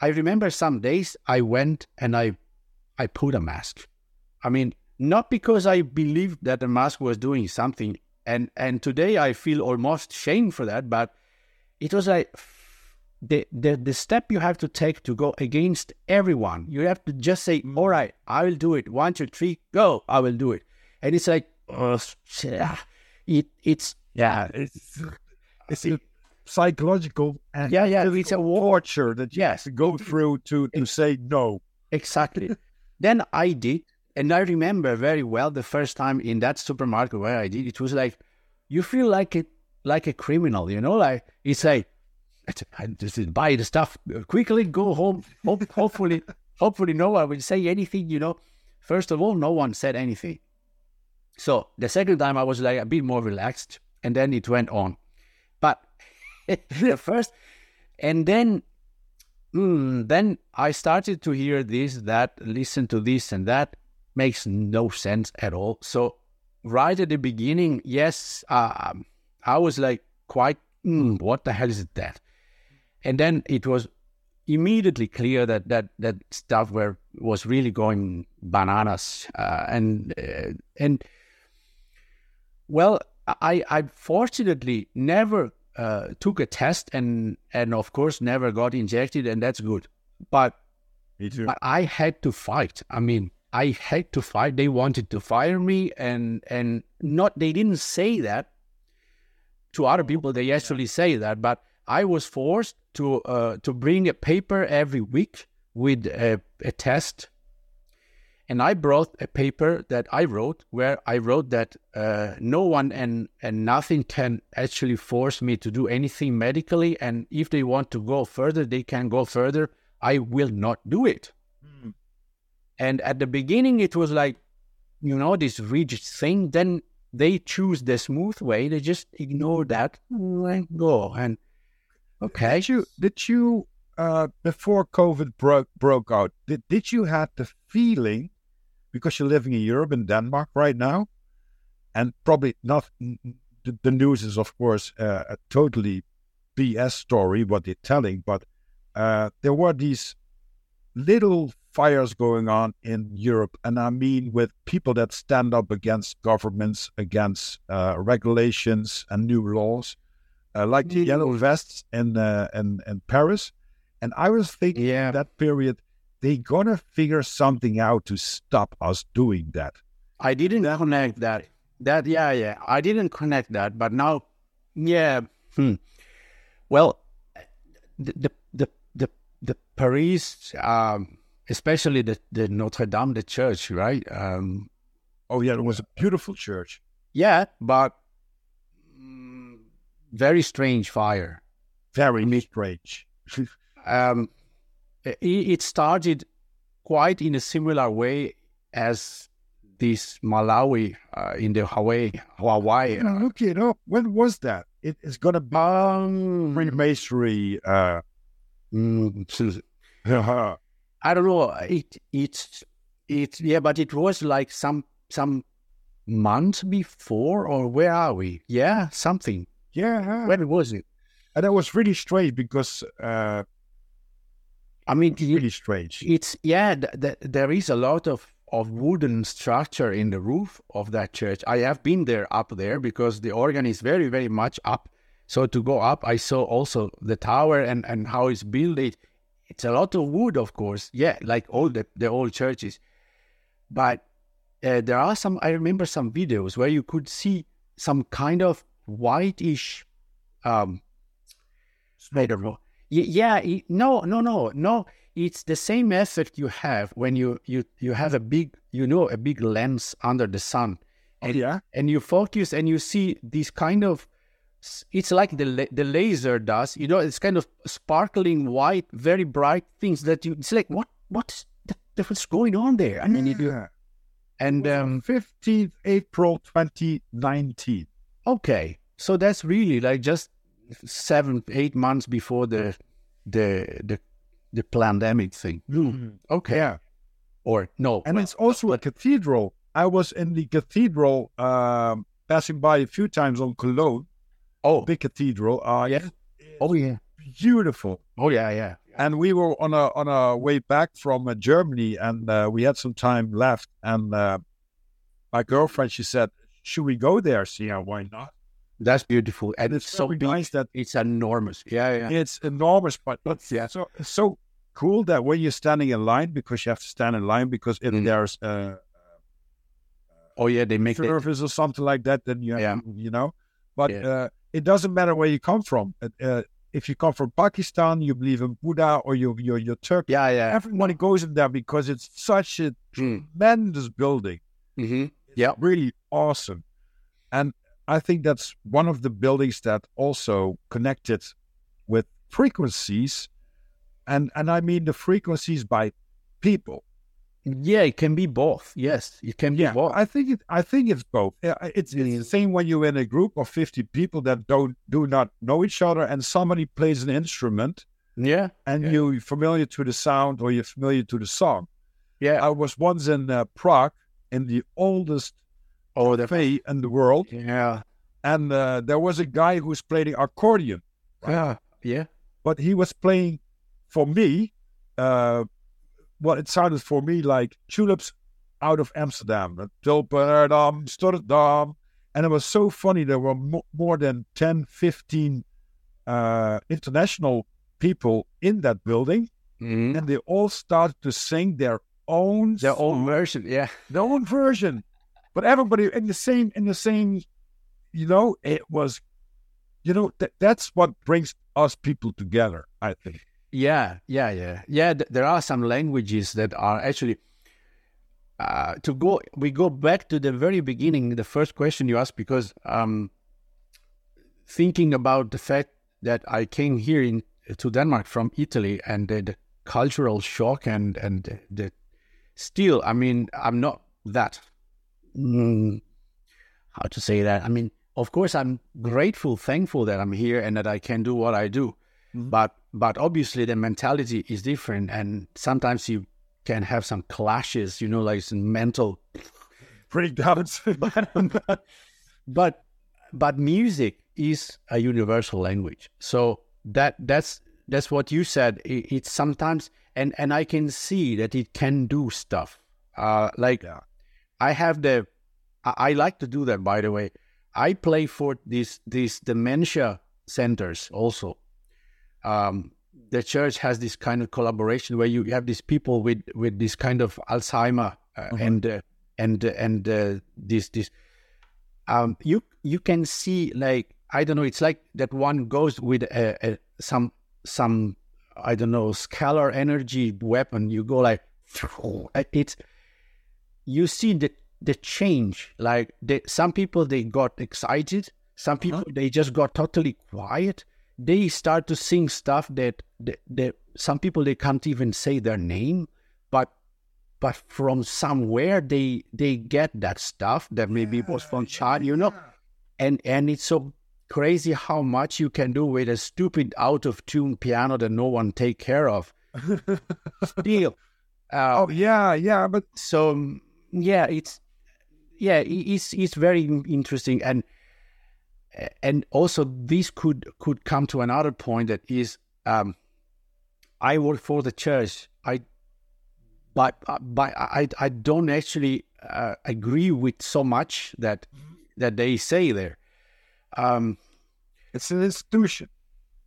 I remember some days I went and I, I put a mask. I mean, not because I believed that the mask was doing something, and and today I feel almost shame for that, but it was like the, the the step you have to take to go against everyone. You have to just say, "All right, I will do it. One, two, three, go! I will do it." And it's like, uh, it it's yeah, It's it's a psychological and yeah, yeah. It's a torture that you Yes, have to go through to to say no. Exactly. then I did, and I remember very well the first time in that supermarket where I did. It was like you feel like a like a criminal, you know, like it's like I just buy the stuff quickly, go home. Hope, hopefully, hopefully, no one will say anything. You know, first of all, no one said anything. So the second time I was like a bit more relaxed, and then it went on. But the first, and then Hmm, then I started to hear this, that, listen to this and that. Makes no sense at all. So, right at the beginning, yes, uh, I was like, quite, hmm, what the hell is that? And then it was immediately clear that that that stuff were was really going bananas, uh, and uh, and Well, I, I fortunately never uh, took a test and and of course never got injected, and that's good. But Me too. but I had to fight. I mean, I had to fight. They wanted to fire me, and and not they didn't say that to other people. They actually say that, but I was forced to uh, to bring a paper every week with a, a test. And I brought a paper that I wrote where I wrote that uh, no one and, and nothing can actually force me to do anything medically. And if they want to go further, they can go further. I will not do it. Hmm. And at the beginning, it was like, you know, this rigid thing. Then they choose the smooth way. They just ignore that and go. And okay. Did you did you uh, before COVID broke broke out? Did did you have the feeling because you're living in Europe in Denmark right now, and probably not the, the news is of course uh, a totally BS story what they're telling, but uh, there were these little fires going on in Europe, and I mean with people that stand up against governments, against uh, regulations and new laws, uh, like the yellow vests in, uh, in in Paris. And I was thinking Yeah. that period, they gonna figure something out to stop us doing that. I didn't connect that. That yeah, yeah. I didn't connect that, but now, yeah. Hmm. Well, the the the the, the Paris, um, especially the the Notre Dame, the church, right? Um, Oh yeah, it was a beautiful church. yeah, but very strange fire. Very strange. Um, it, it started quite in a similar way as this Maui uh, in the Hawaii Hawaii. Okay, no. When was that? It is gonna be Um, Freemasonry. Uh, mm, I don't know. It it's it yeah, but it was like some some months before, or where are we? Yeah, something. Yeah, When was it? and that was really strange because uh, I mean, it's really strange. it's yeah. Th- th- there is a lot of of wooden structure in the roof of that church. I have been there up there because the organ is very very much up. So to go up, I saw also the tower and and how it's built. It it's a lot of wood, of course. Yeah, like all the the old churches. But uh, there are some. I remember some videos where you could see some kind of whitish. Um, I. Y- yeah, it, no, no, no, no. It's the same effect you have when you you you have a big, you know, a big lens under the sun, and yeah, and you focus and you see this kind of. It's like the the laser does, you know. It's kind of sparkling white, very bright things that you. It's like what what's what's going on there? And then you do, and um, Fifteenth April, twenty nineteen. Okay, so that's really like just seven, eight months before the the the the pandemic thing. Hmm, Okay, Yeah, or no, and it's also a cathedral. I was in the cathedral, um, passing by a few times on Cologne, oh big cathedral. Uh, Yeah. oh yeah, beautiful. oh yeah, yeah. and we were on a on a way back from uh, Germany, and uh, we had some time left. And uh, my girlfriend, she said, "Should we go there?" So yeah, why not? That's beautiful, and It's it's so big. nice that It's enormous. Yeah, yeah. it's enormous, but Yeah. so so cool that when you're standing in line because you have to stand in line because if Mm. there's a Oh yeah, they make service or something like that, then you have Yeah. to, you know. But Yeah. uh, it doesn't matter where you come from. Uh, uh, if you come from Pakistan, you believe in Buddha, or you you're, you're Turkish. yeah, yeah. Everybody goes in there because it's such a Mm. tremendous building. hmm Yeah. really awesome. And I think that's one of the buildings that also connected with frequencies. And and I mean the frequencies by people. Yeah, it can be both. Yes, it can be Yeah. both. I think it I think it's both. It's, it's the same when you're in a group of 50 people that don't do not know each other and somebody plays an instrument yeah, and Yeah. you're familiar to the sound or you're familiar to the song. yeah. I was once in uh, Prague in the oldest oh, cafe in the world. yeah, and uh, there was a guy who was playing accordion, yeah, yeah. but he was playing for me. Uh, well, it sounded for me like tulips out of Amsterdam, Tulpen, Amsterdam, And it was so funny. There were mo- more than 10, 15 uh, international people in that building, Mhm. and they all started to sing their own Their own version, yeah. their own version, but everybody in the same in the same. You know, it was, you know, that that's what brings us people together. I think. Yeah, yeah, yeah, yeah. th- There are some languages that are actually uh, to go. We go back to the very beginning, the first question you asked, because um, thinking about the fact that I came here in to Denmark from Italy and the, the cultural shock and and the, the still, I mean, I'm not that. Mm, how to say that? I mean, of course, I'm grateful, thankful that I'm here and that I can do what I do but but obviously the mentality is different and sometimes you can have some clashes you know like some mental Breakdowns. but but music is a universal language so that that's that's what you said it, it's sometimes and and i can see that it can do stuff. Uh like Yeah. i have the I, I like to do that by the way. I play for these these dementia centers also. Um the church has this kind of collaboration where you have these people with with this kind of alzheimer uh, and uh, and uh, and uh, this this um you you can see like i don't know it's like that one goes with a, a some some i don't know scalar energy weapon you go like it's you see the the change like the, some people they got excited some uh-huh. people they just got totally quiet they start to sing stuff that, that, that some people they can't even say their name but but from somewhere they they get that stuff that maybe was from child you know? And and it's so crazy how much you can do with a stupid out of tune piano that no one take care of. Still uh, oh yeah, yeah, but so um, yeah it's yeah it's it's very interesting and and also this could could come to another point that is um i work for the church. I but but i i don't actually uh, agree with so much that that they say there um it's an institution.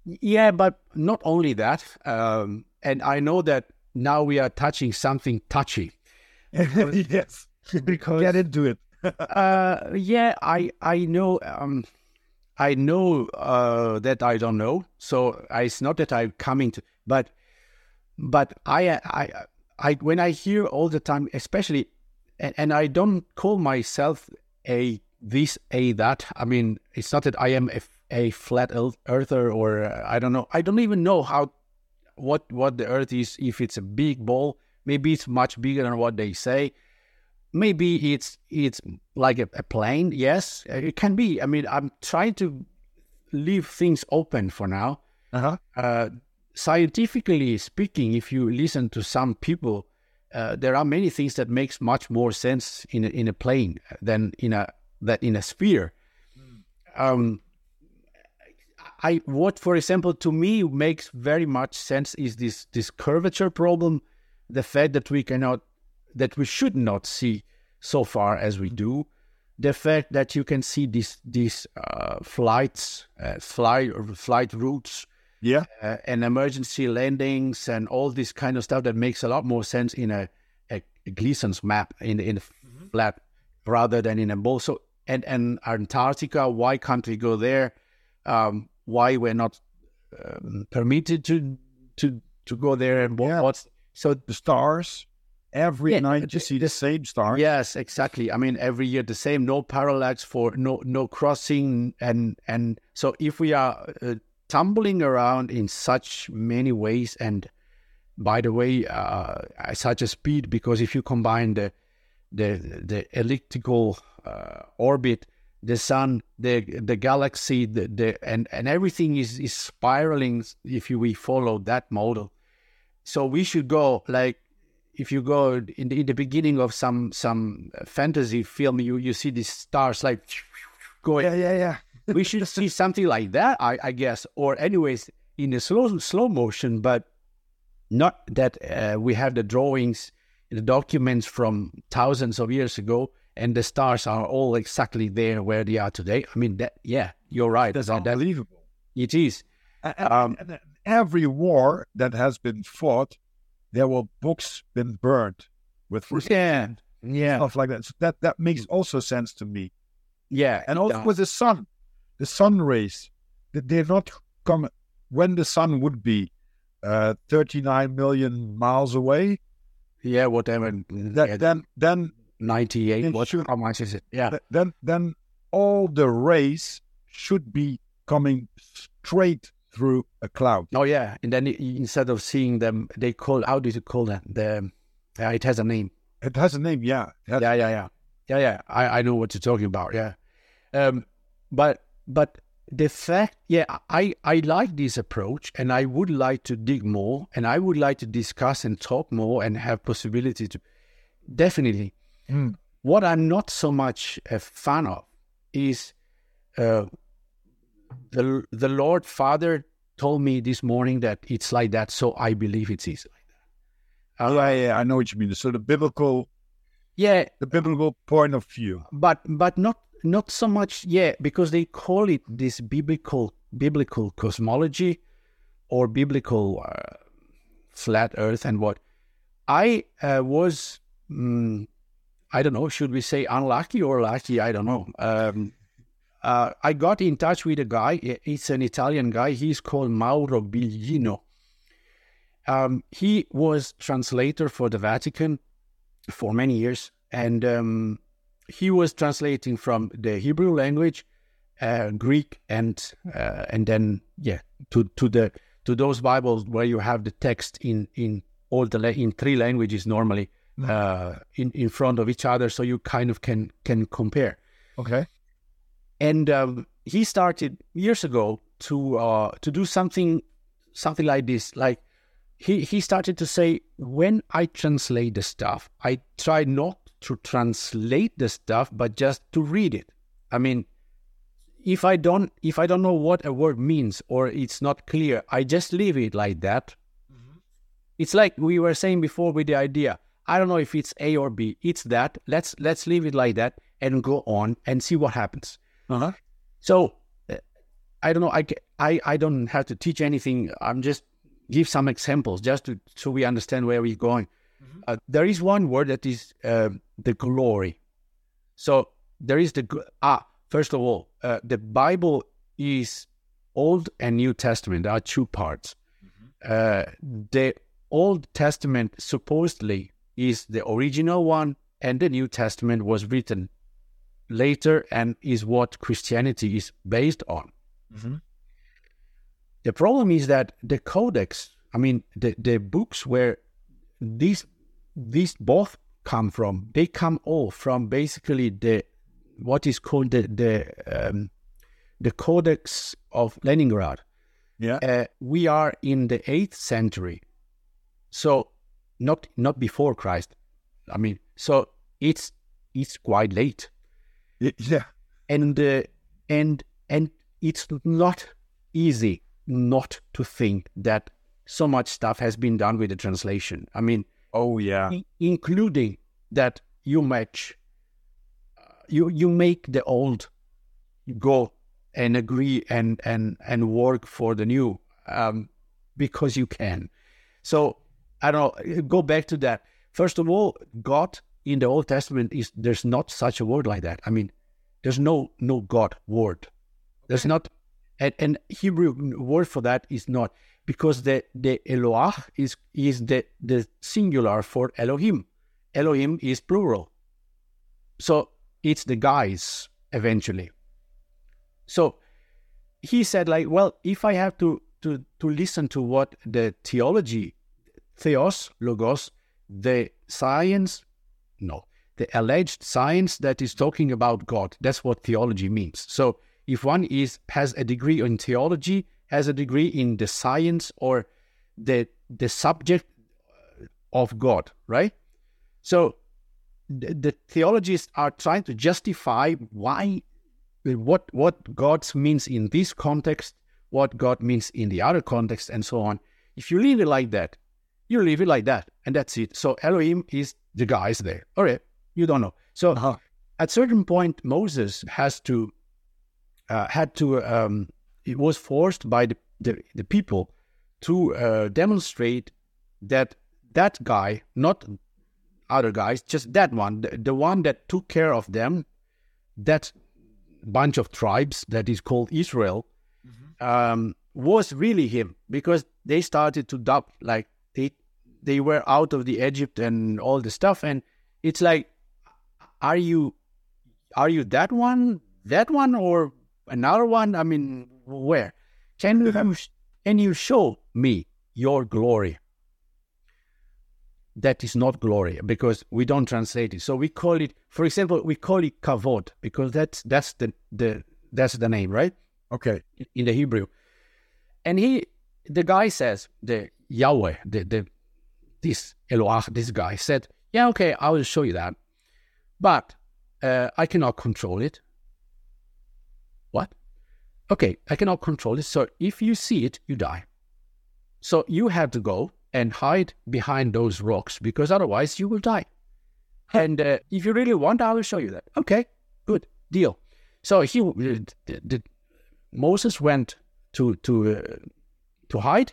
yeah, but not only that. Um, and I know that now we are touching something touchy. yes, Because get into it. uh, yeah, I I know um, I know uh, that I don't know. So I, it's not that I'm coming to, but but I I I when I hear all the time, especially, and, and I don't call myself a this a that. I mean, it's not that I am a, a flat earth- earther or uh, I don't know. I don't even know how what what the earth is. If it's a big ball, maybe it's much bigger than what they say maybe it's it's like a, a plane yes it can be i mean i'm trying to leave things open for now Uh-huh. uh, scientifically speaking if you listen to some people uh, there are many things that makes much more sense in a, in a plane than in a that in a sphere um i what for example to me makes very much sense is this this curvature problem the fact that we cannot that we should not see so far as we do. The fact that you can see these these uh, flights, uh, fly flight routes, Yeah, uh, and emergency landings, and all this kind of stuff that makes a lot more sense in a, a, Gleason's map in in a flat rather than in a bowl. So and and Antarctica, why can't we go there? Um, why we're not um, permitted to to to go there? And what, Yeah. what's so the stars. Every Yeah, night you see the same stars. Yes, exactly. I mean, every year the same. No parallax for no no crossing, and and so if we are uh, tumbling around in such many ways, and by the way, uh, at such a speed, because if you combine the the the elliptical uh, orbit, the sun, the the galaxy, the, the and and everything is is spiraling. If you, we follow that model, so we should go like if you go in the, in the beginning of some some fantasy film, you you see these stars like going. yeah, yeah, yeah. we should see something like that, I, I guess, or anyways in a slow slow motion, but not that uh, we have the drawings, the documents from thousands of years ago, and the stars are all exactly there where they are today. I mean, that yeah, you're right. That's that, that- unbelievable. it is. And- Um, and every war that has been fought, there were books been burned with Yeah, yeah, stuff like that. So that that makes also sense to me. yeah. And also does. with the sun, the sun rays, that they're not come when the sun would be uh, 39 million miles away. Yeah, whatever. That yeah, then then 98. it What? should- How much is it? Yeah. then then all the rays should be coming straight through a cloud. Oh yeah, and then instead of seeing them, they call. How did you call that? The yeah, it has a name. It has a name, yeah. It Yeah, yeah, yeah, yeah, yeah. I, I know what you're talking about. Yeah, um, but but the fact, yeah, I I like this approach, and I would like to dig more, and I would like to discuss and talk more, and have possibility to definitely. Mm. What I'm not so much a fan of is uh, the the Lord Father told me this morning that it's like that, so I believe it is like that. Uh, yeah, yeah, I know what you mean. So the biblical, yeah, the biblical point of view. but but not not so much yeah because they call it this biblical biblical cosmology or biblical uh, flat earth and what. I uh, was mm, i don't know should we say unlucky or lucky? I don't know. Um, uh, i got in touch with a guy it's an italian guy he's called mauro biglino. Um, he was translator for the vatican for many years and um, he was translating from the Hebrew language, uh, Greek, and uh, and then yeah to to the to those Bibles where you have the text in in all the la- in three languages normally uh, in in front of each other, so you kind of can can compare. Okay. And um, he started years ago to uh, to do something something like this. Like he he started to say, when I translate the stuff, I try not to translate the stuff, but just to read it. I mean, if I don't if I don't know what a word means or it's not clear, I just leave it like that. It's like we were saying before with the idea. I don't know if it's A or B. It's that. Let's let's leave it like that and go on and see what happens. Uh-huh. So uh, I don't know. I, I I don't have to teach anything. I'm just give some examples just to so we understand where we're going. Uh, there is one word that is uh, the glory. So there is the ah. First of all, uh, the Bible is Old and New Testament. There are two parts. Uh, the Old Testament supposedly is the original one, and the New Testament was written later and is what Christianity is based on. Mhm. The problem is that the codex, I mean, the, the books where these these both come from, they come all from basically the what is called the the um, the Codex of Leningrad. Yeah. Uh, we are in the eighth century, so not not before Christ. I mean, so it's it's quite late Yeah. and uh, and and it's not easy not to think that so much stuff has been done with the translation. I mean, Oh yeah. i- including that you match, uh, you you make the old go and agree and and and work for the new um, because you can. So I don't know. Go back to that. First of all, God in the Old Testament is there's not such a word like that. I mean, there's no no God word. There's not, and, and Hebrew word for that is not because the the Eloah is is the the singular for Elohim. Elohim is plural, so it's the guys eventually. So he said, like, well, if I have to to to listen to what the theology, theos, logos, the science, no, the alleged science that is talking about God, that's what theology means. So if one is has a degree in theology, has a degree in the science or the the subject of God, right? So the, the theologists are trying to justify why what what God means in this context, what God means in the other context, and so on. If you leave it like that, you leave it like that, and that's it. So Elohim is the guys there. All right, you don't know. So Uh-huh. at certain point, Moses has to uh, had to um, it was forced by the the, the people to uh, demonstrate that that guy, not other guys, just that one, the, the one that took care of them, that bunch of tribes that is called Israel, um, was really him because they started to doubt, like they they were out of the Egypt and all the stuff, and it's like, are you are you that one, that one, or another one? I mean, where can you can you show me your glory? That is not glory because we don't translate it. So we call it, for example, we call it kavod because that's that's the the that's the name, right? Okay. in the Hebrew. And he, the guy says, the Yahweh, the, the this Eloah, this guy said, yeah, okay, I will show you that, but uh, I cannot control it. Okay, I cannot control it. So if you see it, you die. So you have to go and hide behind those rocks because otherwise you will die. And uh, if you really want, I will show you that. Okay, good deal. So he, the, the, Moses went to to uh, to hide,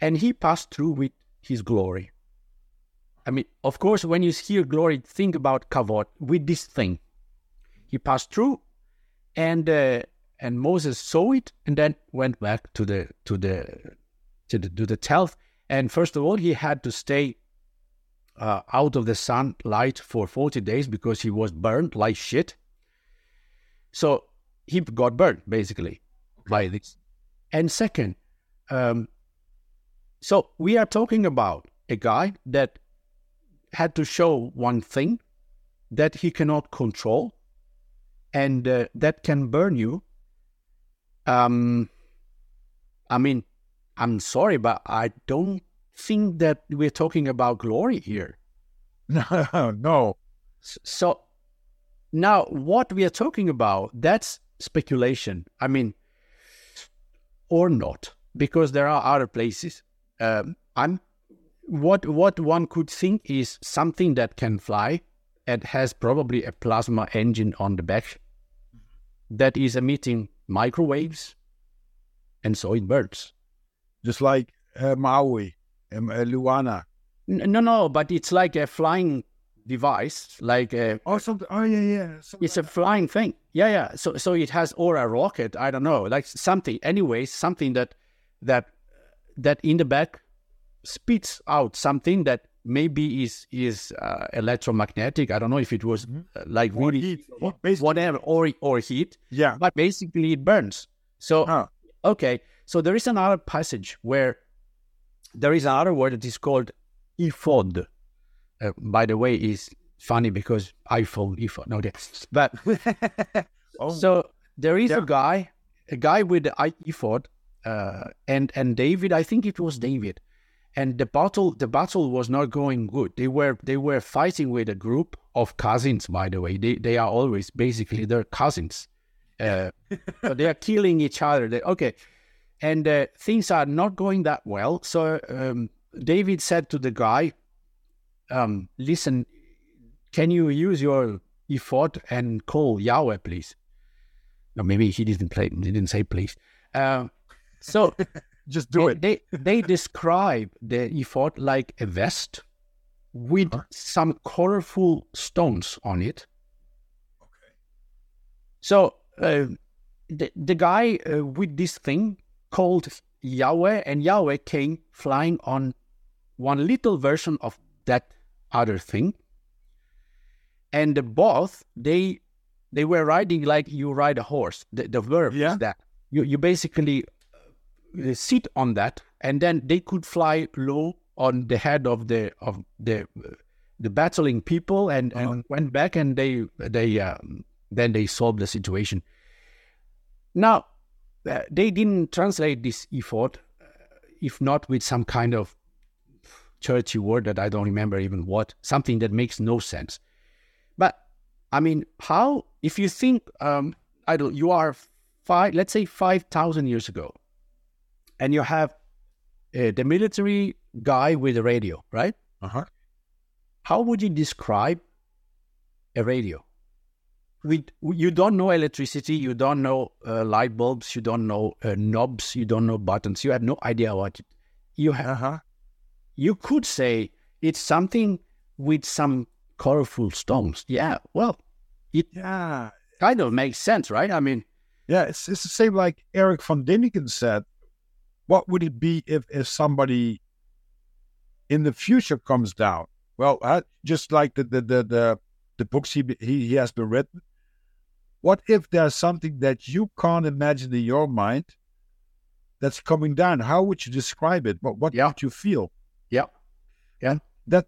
and he passed through with his glory. I mean, of course, when you hear glory, think about kavod with this thing. He passed through, and uh, and Moses saw it, and then went back to the to the to the to the tent. And first of all, he had to stay uh, out of the sunlight for forty days because he was burned like shit. So he got burned basically by this. And second, um, so we are talking about a guy that had to show one thing that he cannot control and uh, that can burn you. Um, I mean, I'm sorry, but I don't think that we're talking about glory here. No, no. So now what we are talking about, that's speculation. I mean, or not, because there are other places. Um, I'm what what one could think is something that can fly and has probably a plasma engine on the back that is emitting microwaves, and so it burns. Just like uh, Maui and uh, Luana. N- No, no, but it's like a flying device, like a Oh, something. Oh, yeah, yeah. Something it's a flying thing. Yeah, yeah. So so it has or a rocket. I don't know, like something. Anyways, something that that that in the back spits out something that maybe is is uh, electromagnetic. I don't know if it was uh, like Or really heat. wha- Heat, whatever or or heat, yeah. but basically it burns. So Huh. okay, so there is another passage where there is another word that is called ephod. Uh, by the way, is funny because iPhone ephod. No, that- but Oh, so there is Yeah. a guy, a guy with the i- ephod, uh, and and David. I think it was David, and the battle the battle was not going good. They were they were fighting with a group of cousins. By the way, they they are always basically they're cousins. Uh, so they are killing each other. They, okay, and uh, things are not going that well. So um, David said to the guy, um, "Listen, can you use your ephod and call Yahweh, please?" No, maybe he didn't play. He didn't say please. Uh, so just do and it. They they describe the ephod like a vest with some colorful stones on it. Okay. So uh, the the guy uh, with this thing called Yahweh, and Yahweh came flying on one little version of that other thing, and the both they they were riding like you ride a horse. The, the verb Yeah. is that you you basically sit on that, and then they could fly low on the head of the of the the battling people, and, and went back, and they they um, then they solved the situation. Now uh, they didn't translate this ephod, uh, if not with some kind of churchy word that I don't remember even what, something that makes no sense. But I mean, how if you think um, I don't, you are five, let's say five thousand years ago, and you have uh, the military guy with a radio, right? Uh huh. How would you describe a radio? we you don't know electricity, you don't know uh, light bulbs, you don't know uh, knobs, you don't know buttons. You have no idea what it, you have. Uh-huh. You could say it's something with some colorful stones. Yeah, well, it Yeah. kind of makes sense, right? I mean, Yeah, it's it's the same like Erich von Däniken said. What would it be if if somebody in the future comes down? Well, uh, just like the the the the, the books he, he he has been written. What if there's something that you can't imagine in your mind that's coming down? How would you describe it? What what Yeah. would you feel? yeah, that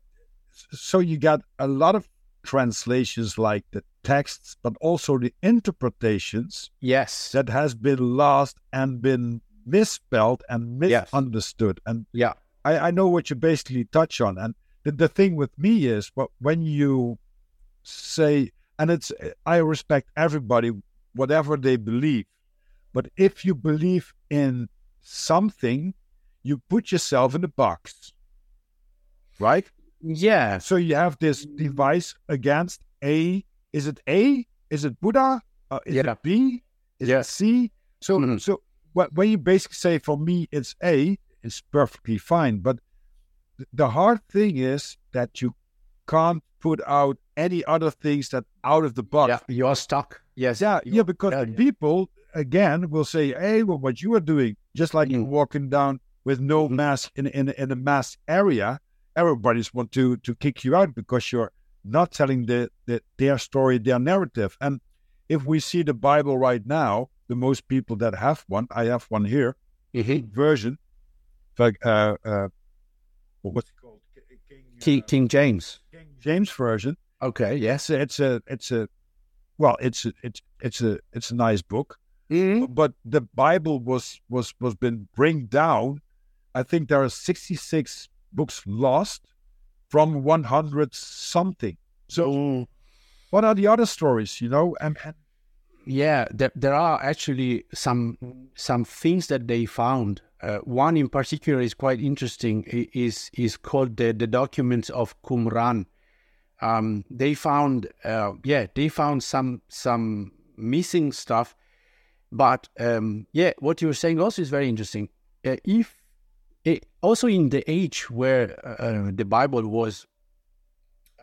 so you got a lot of translations like the texts but also the interpretations yes, that has been lost and been misspelled and Yes. misunderstood and yeah, I, I know what you basically touch on and the, the thing with me is what when you say and it's i respect everybody whatever they believe but if you believe in something you put yourself in a box right yeah, so you have this device against A. Is it A? Is it Buddha? Uh, is Yeah. it B? Is Yes. it C? So, Mhm. so when you basically say for me it's A, it's perfectly fine. But th- the hard thing is that you can't put out any other things that out of the box. yeah. You're stuck. Yes, Yeah, yeah, because yeah, yeah. people again will say, "Hey, well, what you are doing, just like you're Mm. walking down with no Mhm. mask in in in a mass area, everybody's want to to kick you out because you're not telling the, the their story, their narrative." And if we see the Bible right now, the most people that have one, I have one here, Mhm. version, like uh, uh, what's it called, King, King, King James. King James version. Okay, yes. It's a, it's a, well, it's a, it's it's a, it's a nice book. Mhm. but the Bible was was was been bring down. I think there are sixty six books lost from one hundred something. So Mm. what are the other stories? You know, and, and Yeah, there, there are actually some some things that they found. Uh, one in particular is quite interesting. i- is is called the, the documents of Qumran. Um, they found, uh, yeah, they found some some missing stuff. But um, yeah, what you were saying also is very interesting. Uh, if eh, also in the age where uh, the Bible was uh,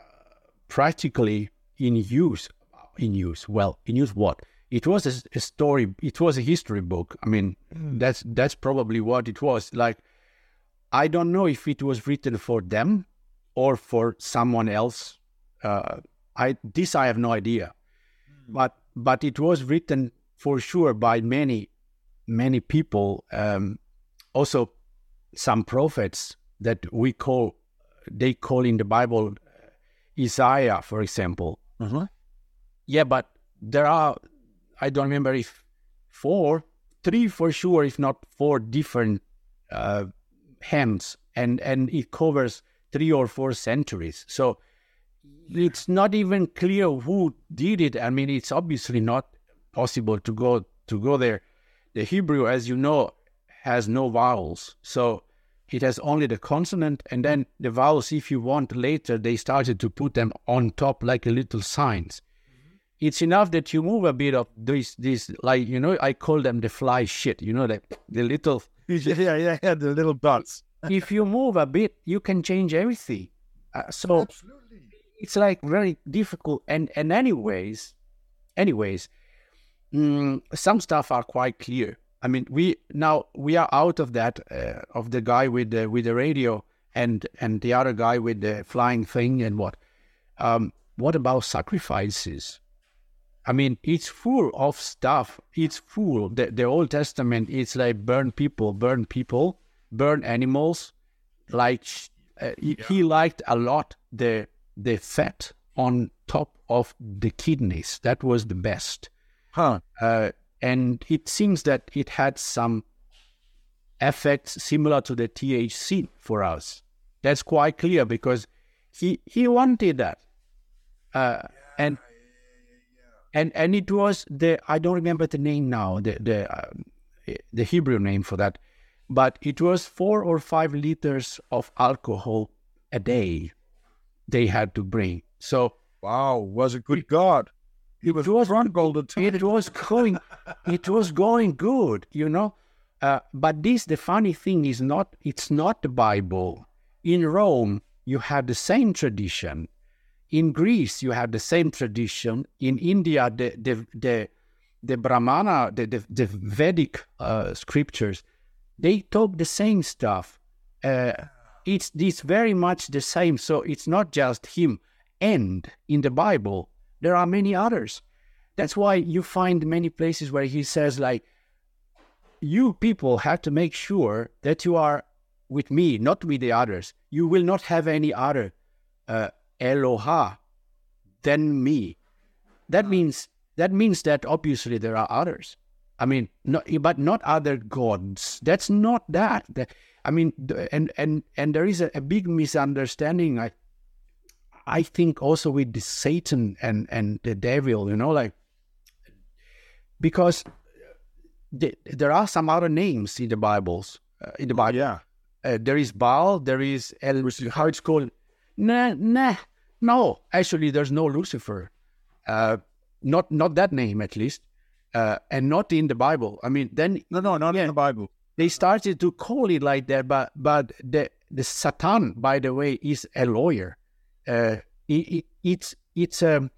practically in use, in use, well, in use what? It was a, a story. It was a history book. I mean, that's that's probably what it was. Like, I don't know if it was written for them or for someone else. Uh, I this I have no idea, but but it was written for sure by many many people. Um, also, some prophets that we call they call in the Bible uh, Isaiah, for example. Yeah, but there are I don't remember if four, three for sure, if not four different uh, hymns, and and it covers three or four centuries. So it's not even clear who did it. I mean, it's obviously not possible to go to go there. The Hebrew, as you know, has no vowels, so it has only the consonant, and then the vowels. If you want later, they started to put them on top like a little signs it's enough that you move a bit of this this like you know i call them the fly shit you know the, the little yeah, yeah, yeah, the little dots. if you move a bit you can change everything. Uh, so Absolutely. it's like very difficult. And and anyways anyways mm, some stuff are quite clear. I mean we now we are out of that uh, of the guy with the with the radio and and the other guy with the flying thing and what. Um what about sacrifices I mean, it's full of stuff. It's full. The, the Old Testament, it's like burn people, burn people, burn animals. Like uh, he, he liked a lot the the fat on top of the kidneys. That was the best. Huh. Uh, and it seems that it had some effects similar to the THC for us. That's quite clear because he he wanted that, uh, and and and it was the I don't remember the name now the the um, the Hebrew name for that, but it was four or five liters of alcohol a day they had to bring. So Wow, was a good God. he was it was drunk all the time. it was going it was going good you know uh, but this the funny thing is not it's not the bible in rome you have the same tradition in greece you have the same tradition. In india the the the, the brahmana the, the, the vedic uh, scriptures they talk the same stuff. Uh, it's it's very much the same. So it's not just him and in the bible. There are many others. That's why you find many places where he says like you people have to make sure that you are with me not with the others. You will not have any other uh, eloha than me. That means that means that obviously there are others. I mean not, but not other gods. That's not that. I mean and and and there is a, a big misunderstanding. I i think also with the satan and and the devil you know like because the, there are some other names in the bibles uh, in the bible. Yeah. uh, there is Baal, there is El, how it's called. Nah, nah, no. Actually, there's no Lucifer. Uh, not not that name at least, uh, and not in the Bible. I mean, then No, no, not Yeah. in the Bible. they started to call it like that, but but the the Satan, by the way, is a lawyer. Uh, it, it, it's it's um,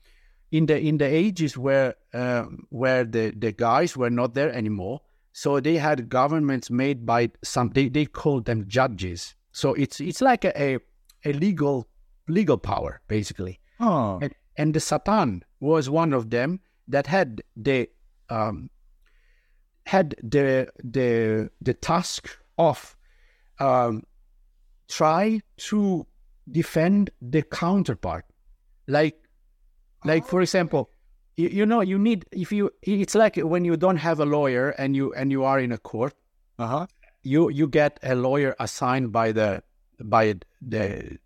in the in the ages where um, where the the guys were not there anymore. So they had governments made by some they, they called them judges. So it's it's like a, a, a legal legal power basically. Oh, And, and the Satan was one of them that had the um, had the the the task of um, try to defend the counterpart, like like for example, you, you know you need if you it's like when you don't have a lawyer and you and you are in a court, uh huh. you you get a lawyer assigned by the by the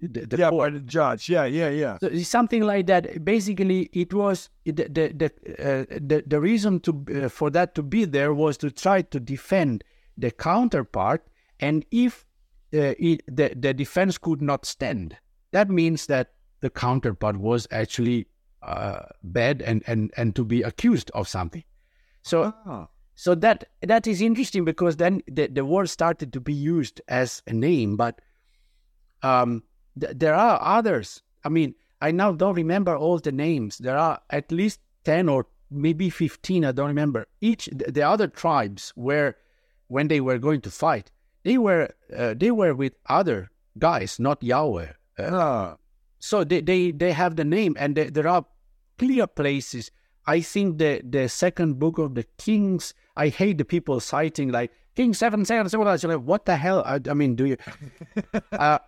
the, the Yeah, court. by the judge. Yeah, yeah, yeah. So something like that. Basically, it was the the the uh, the, the reason to uh, for that to be there was to try to defend the counterpart, and if uh, it, the the defense could not stand, that means that the counterpart was actually uh, bad and and and to be accused of something. So Ah. So that that is interesting because then the, the word started to be used as a name, but um, th- there are others. I mean, I now don't remember all the names. There are at least ten or maybe fifteen. I don't remember. Each the, the other tribes were when they were going to fight, they were uh, they were with other guys, not Yahweh. Uh, so they, they, they have the name and they, there are clear places i think the, the second book of the kings. I hate the people citing like king seven seven seven like, what the hell? I, I mean do you? Uh,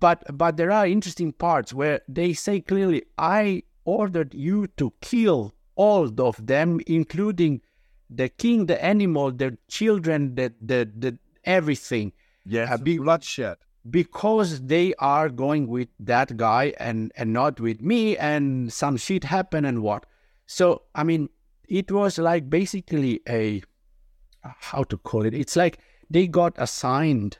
but but there are interesting parts where they say clearly i ordered you to kill all of them including the king the animal the children the the, the everything. Yes. Uh, be- bloodshed. because they are going with that guy and and not with me and some shit happened and what so i mean it was like basically a how to call it it's like they got assigned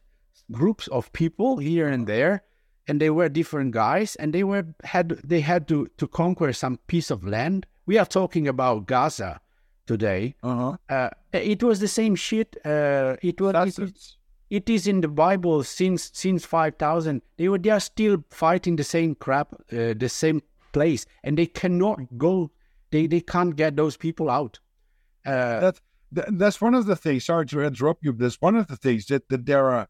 groups of people here and there and they were different guys and they were had they had to to conquer some piece of land we are talking about gaza today Uh huh. uh, it was the same shit uh, it was it- it. is in the Bible since since five thousand. They were they are still fighting the same crap, uh, the same place, and they cannot go. They they can't get those people out. Uh, That, that that's one of the things. Sorry to interrupt you. but That's one of the things that, that there are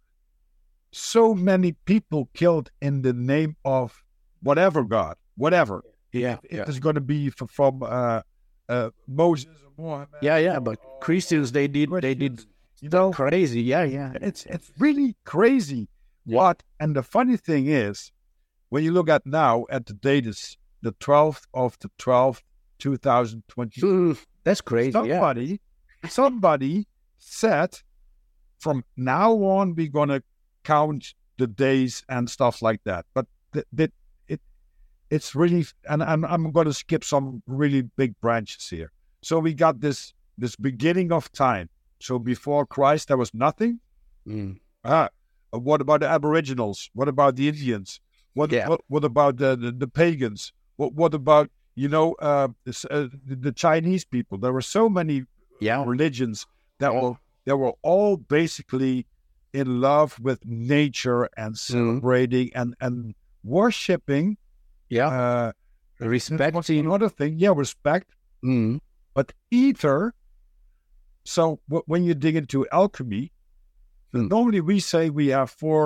so many people killed in the name of whatever God, whatever. yeah, It yeah, is going to be f- from uh, uh, Moses or Muhammad. yeah, yeah. But Christians, they did they did You know, crazy. Yeah, yeah, it's it's really crazy. What and the funny thing is, when you look at now at the date is the twelfth of the twelfth, two thousand twenty. Mm, that's crazy. Yeah, Somebody, somebody said, from now on we're gonna count the days and stuff like that. But th- th- it it's really and I'm I'm gonna skip some really big branches here. So we got this this beginning of time. So before Christ there was nothing. Mm. Ah, uh, what about the Aboriginals? What about the Indians? What Yeah. what, what about the, the, the pagans? What what about You know, uh, this, uh, the, Chinese people. There were so many Yeah. religions that were that were all basically in love with nature and celebrating and and worshiping. Yeah. Uh, Respecting. another thing. Yeah, respect. Mm. But ether. So w- when you dig into alchemy, Hmm. normally we say we have four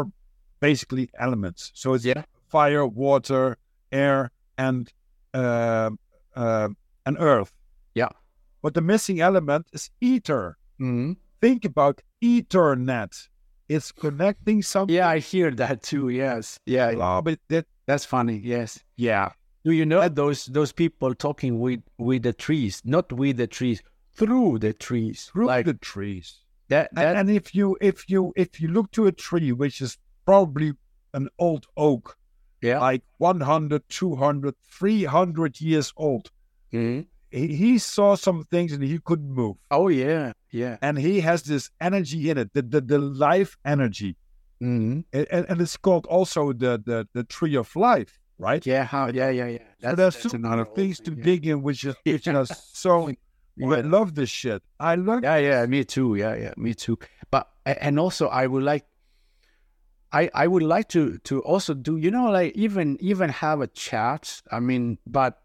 basically elements. So it's Yeah. fire, water, air, and uh, uh, and earth. Yeah. But the missing element is ether. Mm. Think about Ethernet. It's connecting something. Yeah, I hear that too. Yes. Yeah. Oh, but that, That's funny. Yes. yeah. Do you know those those people talking with with the trees, not with the trees, through the trees, Through like the trees. that? And, that and if you if you if you look to a tree which is probably an old oak, yeah. like 100, 200, 300 years old, Mhm. he, he saw some things and he couldn't move. Oh yeah. Yeah. And he has this energy in it, the the, the life energy. hmm And, and it's called also the, the, the tree of life, right? Yeah. How? Yeah. Yeah. Yeah. so there's so many things to yeah. dig in, which is which Yeah. is so. I love this shit. I love. Yeah, yeah, me too. Yeah, yeah, me too. But and also, I would like, I I would like to to also do you know like even even have a chat. I mean, but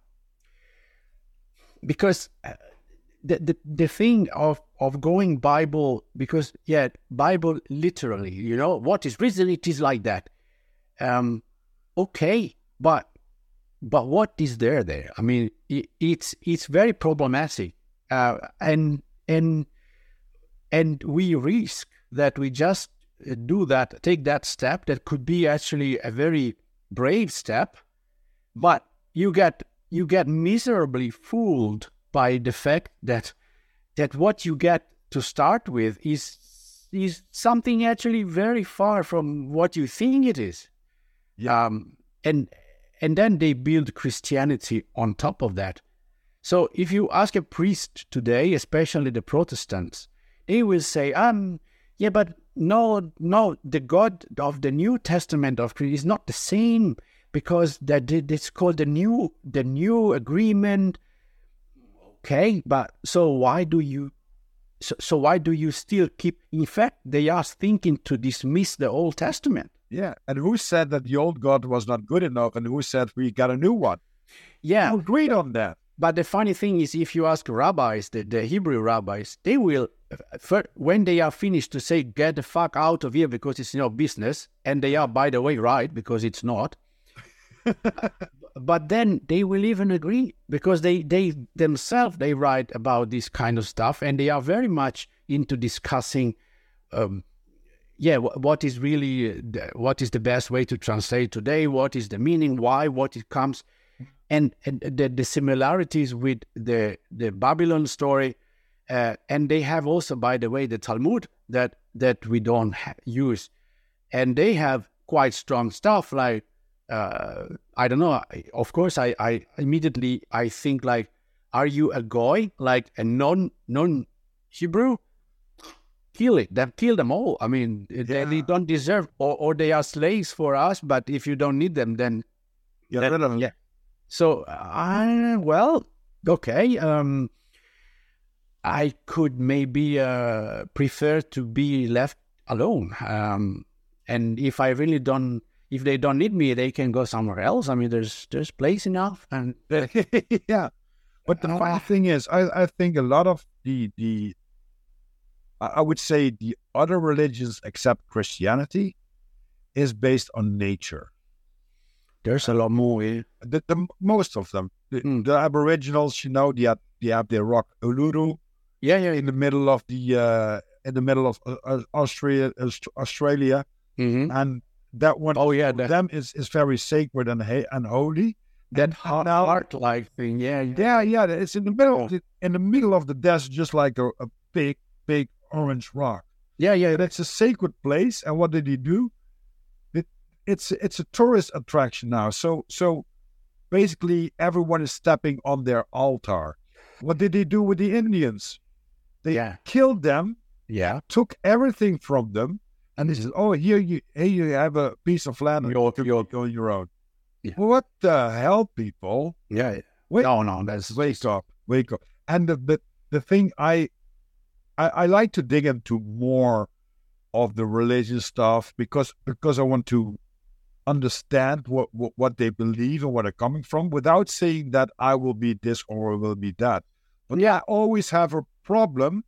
because uh, the the the thing of of going Bible because yeah Bible literally you know what is written it is like that. Um, okay, but but what is there there? I mean, it, it's it's very problematic, uh, and and and we risk that we just do that, take that step that could be actually a very brave step, but you get you get miserably fooled by the fact that that what you get to start with is is something actually very far from what you think it is. Yeah. Um, and and then they build Christianity on top of that. So if you ask a priest today, especially the Protestants, they will say, um, yeah, but no, no, the God of the New Testament of Christ is not the same because that it's called the new the new agreement. Okay, but so why do you so, so why do you still keep in fact they are thinking to dismiss the Old Testament? Yeah. And who said that the old God was not good enough, and who said we got a new one? Yeah, Who agreed on that? But the funny thing is, if you ask rabbis, the, the Hebrew rabbis, they will, when they are finished to say, get the fuck out of here because it's your business, and they are, by the way, right, because it's not. but then they will even agree because they, they themselves, they write about this kind of stuff, and they are very much into discussing um, yeah, wh- what is really uh, what is the best way to translate today? What is the meaning? Why? What it comes, and and the, the similarities with the the Babylon story, uh, and they have also, by the way, the Talmud that that we don't ha- use, and they have quite strong stuff like uh, I don't know. I- Of course, I I immediately I think like, are you a goy like a non non Hebrew? kill it. Then kill them all. I mean, they, they don't deserve, or, or they are slaves for us. But if you don't need them, then Get That- rid of it. yeah. so I well, okay. Um, I could maybe uh, prefer to be left alone. Um, and if I really don't, if they don't need me, they can go somewhere else. I mean, there's there's place enough, and yeah. But the funny Uh, thing is, I, I think a lot of the the I would say the other religions except Christianity is based on nature. there's a lot more. eh? The, the most of them, the, Hmm. the Aboriginals, you know, they have they have their rock Uluru Yeah, yeah. in the middle of the uh, in the middle of uh, uh, Australia, Aust- Australia, hmm and that one Oh yeah, that them is, is very sacred and and holy. that And now- heart like thing. Yeah, yeah. Yeah, yeah, it's in the middle of the, in the middle of the desert, just like a, a big, big orange rock. Yeah, yeah. It's a sacred place. And what did he do? It, it's it's a tourist attraction now. So so basically, everyone is stepping on their altar. What did he do with the Indians? They Yeah. killed them, Yeah. took everything from them, and they said, "Oh, here you here you have a piece of land. Your- You your- go on your own." Yeah. What the hell, people? Yeah. Wait, no, no, that's wake up, wake up. And the the, the thing I, I I like to dig into more of the religious stuff because because I want to understand what, what what they believe and where they're coming from without saying that I will be this or I will be that. But yeah, I always have a problem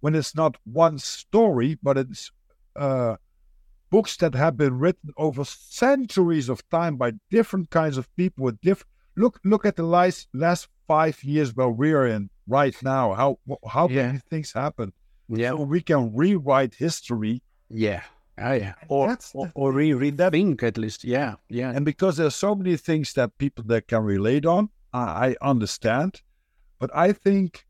when it's not one story, but it's uh, books that have been written over centuries of time by different kinds of people with different. Look, look at the last last five years where we're in right now. How how Yeah. many things happen? yeah, So we can rewrite history, yeah, oh, yeah, or that's or, or reread that think at least. Yeah, yeah, and because there's so many things that people that can relate on, I, I understand. But I think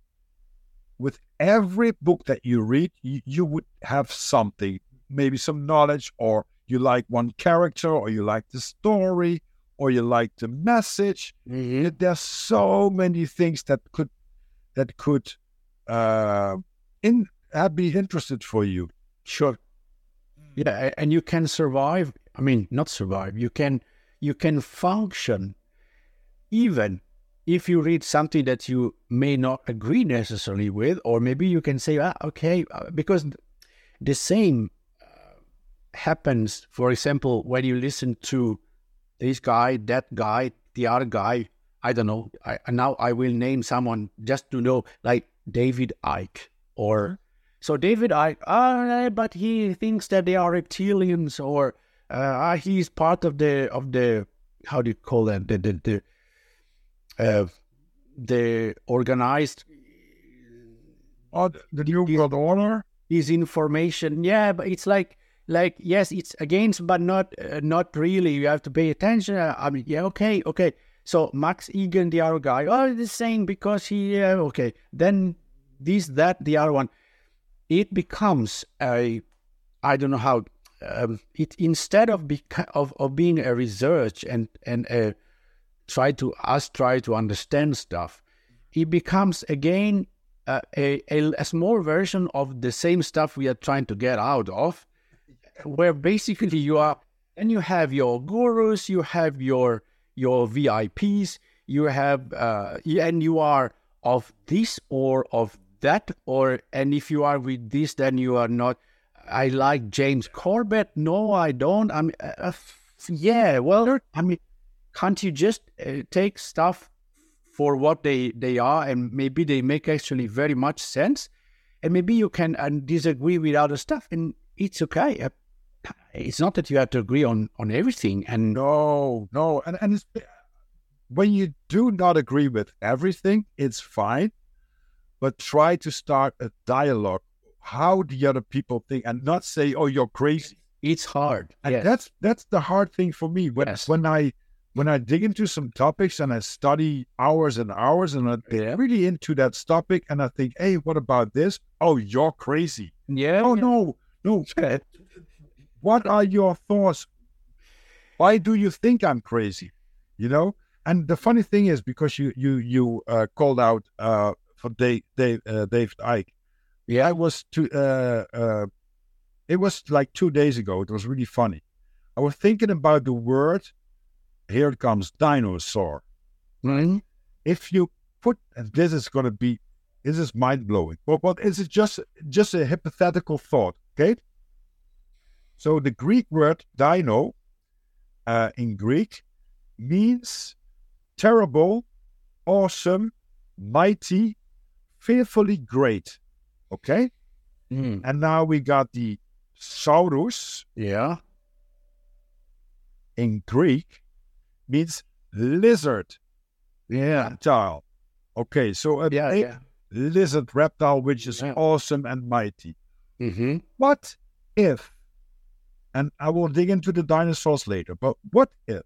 with every book that you read, you, you would have something, maybe some knowledge, or you like one character, or you like the story, or you like the message. Mhm. There's so many things that could that could uh, in uh, be interested for you. Sure. Yeah, and you can survive. I mean, not survive. You can you can function even if you read something that you may not agree necessarily with, or maybe you can say, ah, okay, uh, because the same uh, happens. For example, when you listen to this guy, that guy, the other guy. I don't know. I now I will name someone just to know, like David Icke or so David Icke, ah, but he thinks that they are reptilians, or uh, ah, he's part of the of the how do you call that the the the, uh, the organized Oh, the, New Is- World Order. his information. Yeah, but it's like like yes, it's against, but not uh, not really. You have to pay attention. I mean, yeah, okay, okay. So Max Igan, the other guy, oh, the same because he uh, okay. Then this, that, the other one. It becomes a, I don't know how. Um, it instead of beca- of of being a research and and uh, try to us try to understand stuff, it becomes again uh, a, a a small version of the same stuff we are trying to get out of, where basically you are and you have your gurus, you have your your VIPs, you have uh, and you are of this or of that or and if you are with this, then you are not. I like James Corbett. No, I don't. I mean, uh, uh, yeah. Well, I mean, can't you just uh, take stuff for what they they are and maybe they make actually very much sense and maybe you can uh, disagree with other stuff and it's okay Uh, it's not that you have to agree on on everything and No, no, and and when you do not agree with everything, it's fine, but try to start a dialogue. How the other people think, and not say, "Oh, you're crazy." it's hard And yes. that's that's the hard thing for me when Yes. when I when I dig into some topics and I study hours and hours and I'm Yeah. really into that topic and I think, hey, what about this? Oh, you're crazy. yeah Oh no, no. What are your thoughts? Why do you think I'm crazy? You know. And the funny thing is, because you you you uh, called out uh, for Dave Dave uh, David Icke, yeah I was to uh, uh, it was like two days ago. It was really funny. I was thinking about the word. Here comes, dinosaur. Mhm. If you put, and this is going to be, this is mind blowing. But but is it just just a hypothetical thought? Okay. So the Greek word dino, uh, in Greek, means terrible, awesome, mighty, fearfully great. Okay. Mm. And now we got the saurus yeah in Greek means lizard yeah reptile. Okay, so a yeah yeah lizard reptile which is Yeah. awesome and mighty. hmm What if, and I will dig into the dinosaurs later, but what if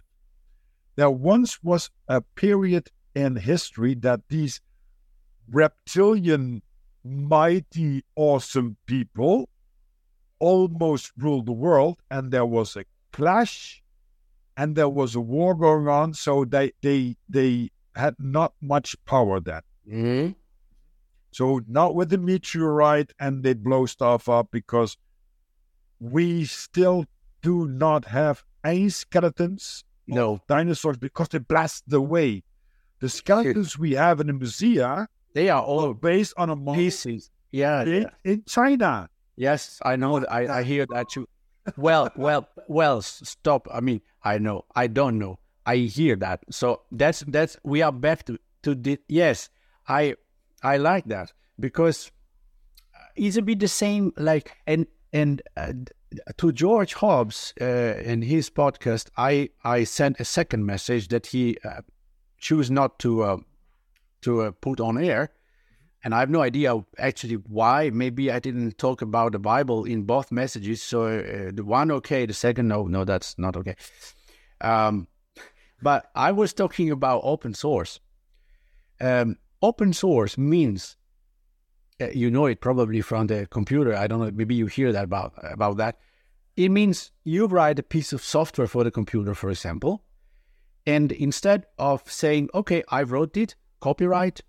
there once was a period in history that these reptilian, mighty, awesome people almost ruled the world, and there was a clash, and there was a war going on, so they they they had not much power then. hmm So not with the meteorite and they blow stuff up because we still do not have any skeletons no dinosaurs because they blast away. the skeletons we have in the museum They are all based on a model pieces. Yeah. in, in China. Yes, I know. that. I, I hear that too. Well, well, well. Stop. I mean, I know. I don't know. I hear that. So that's that's. We are back to to the yes. I I like that because it's a bit the same. Like and and uh, to George Hobbs uh, in his podcast, I I sent a second message that he uh, choose not to uh, to uh, put on air and I have no idea actually why. Maybe I didn't talk about the Bible in both messages. So uh, the one okay, the second no, no, that's not okay. Um, but I was talking about open source. Um, open source means uh, you know it probably from the computer. I don't know. Maybe you hear that about about that. It means you write a piece of software for the computer, for example, and instead of saying, "Okay, I wrote it," copyright,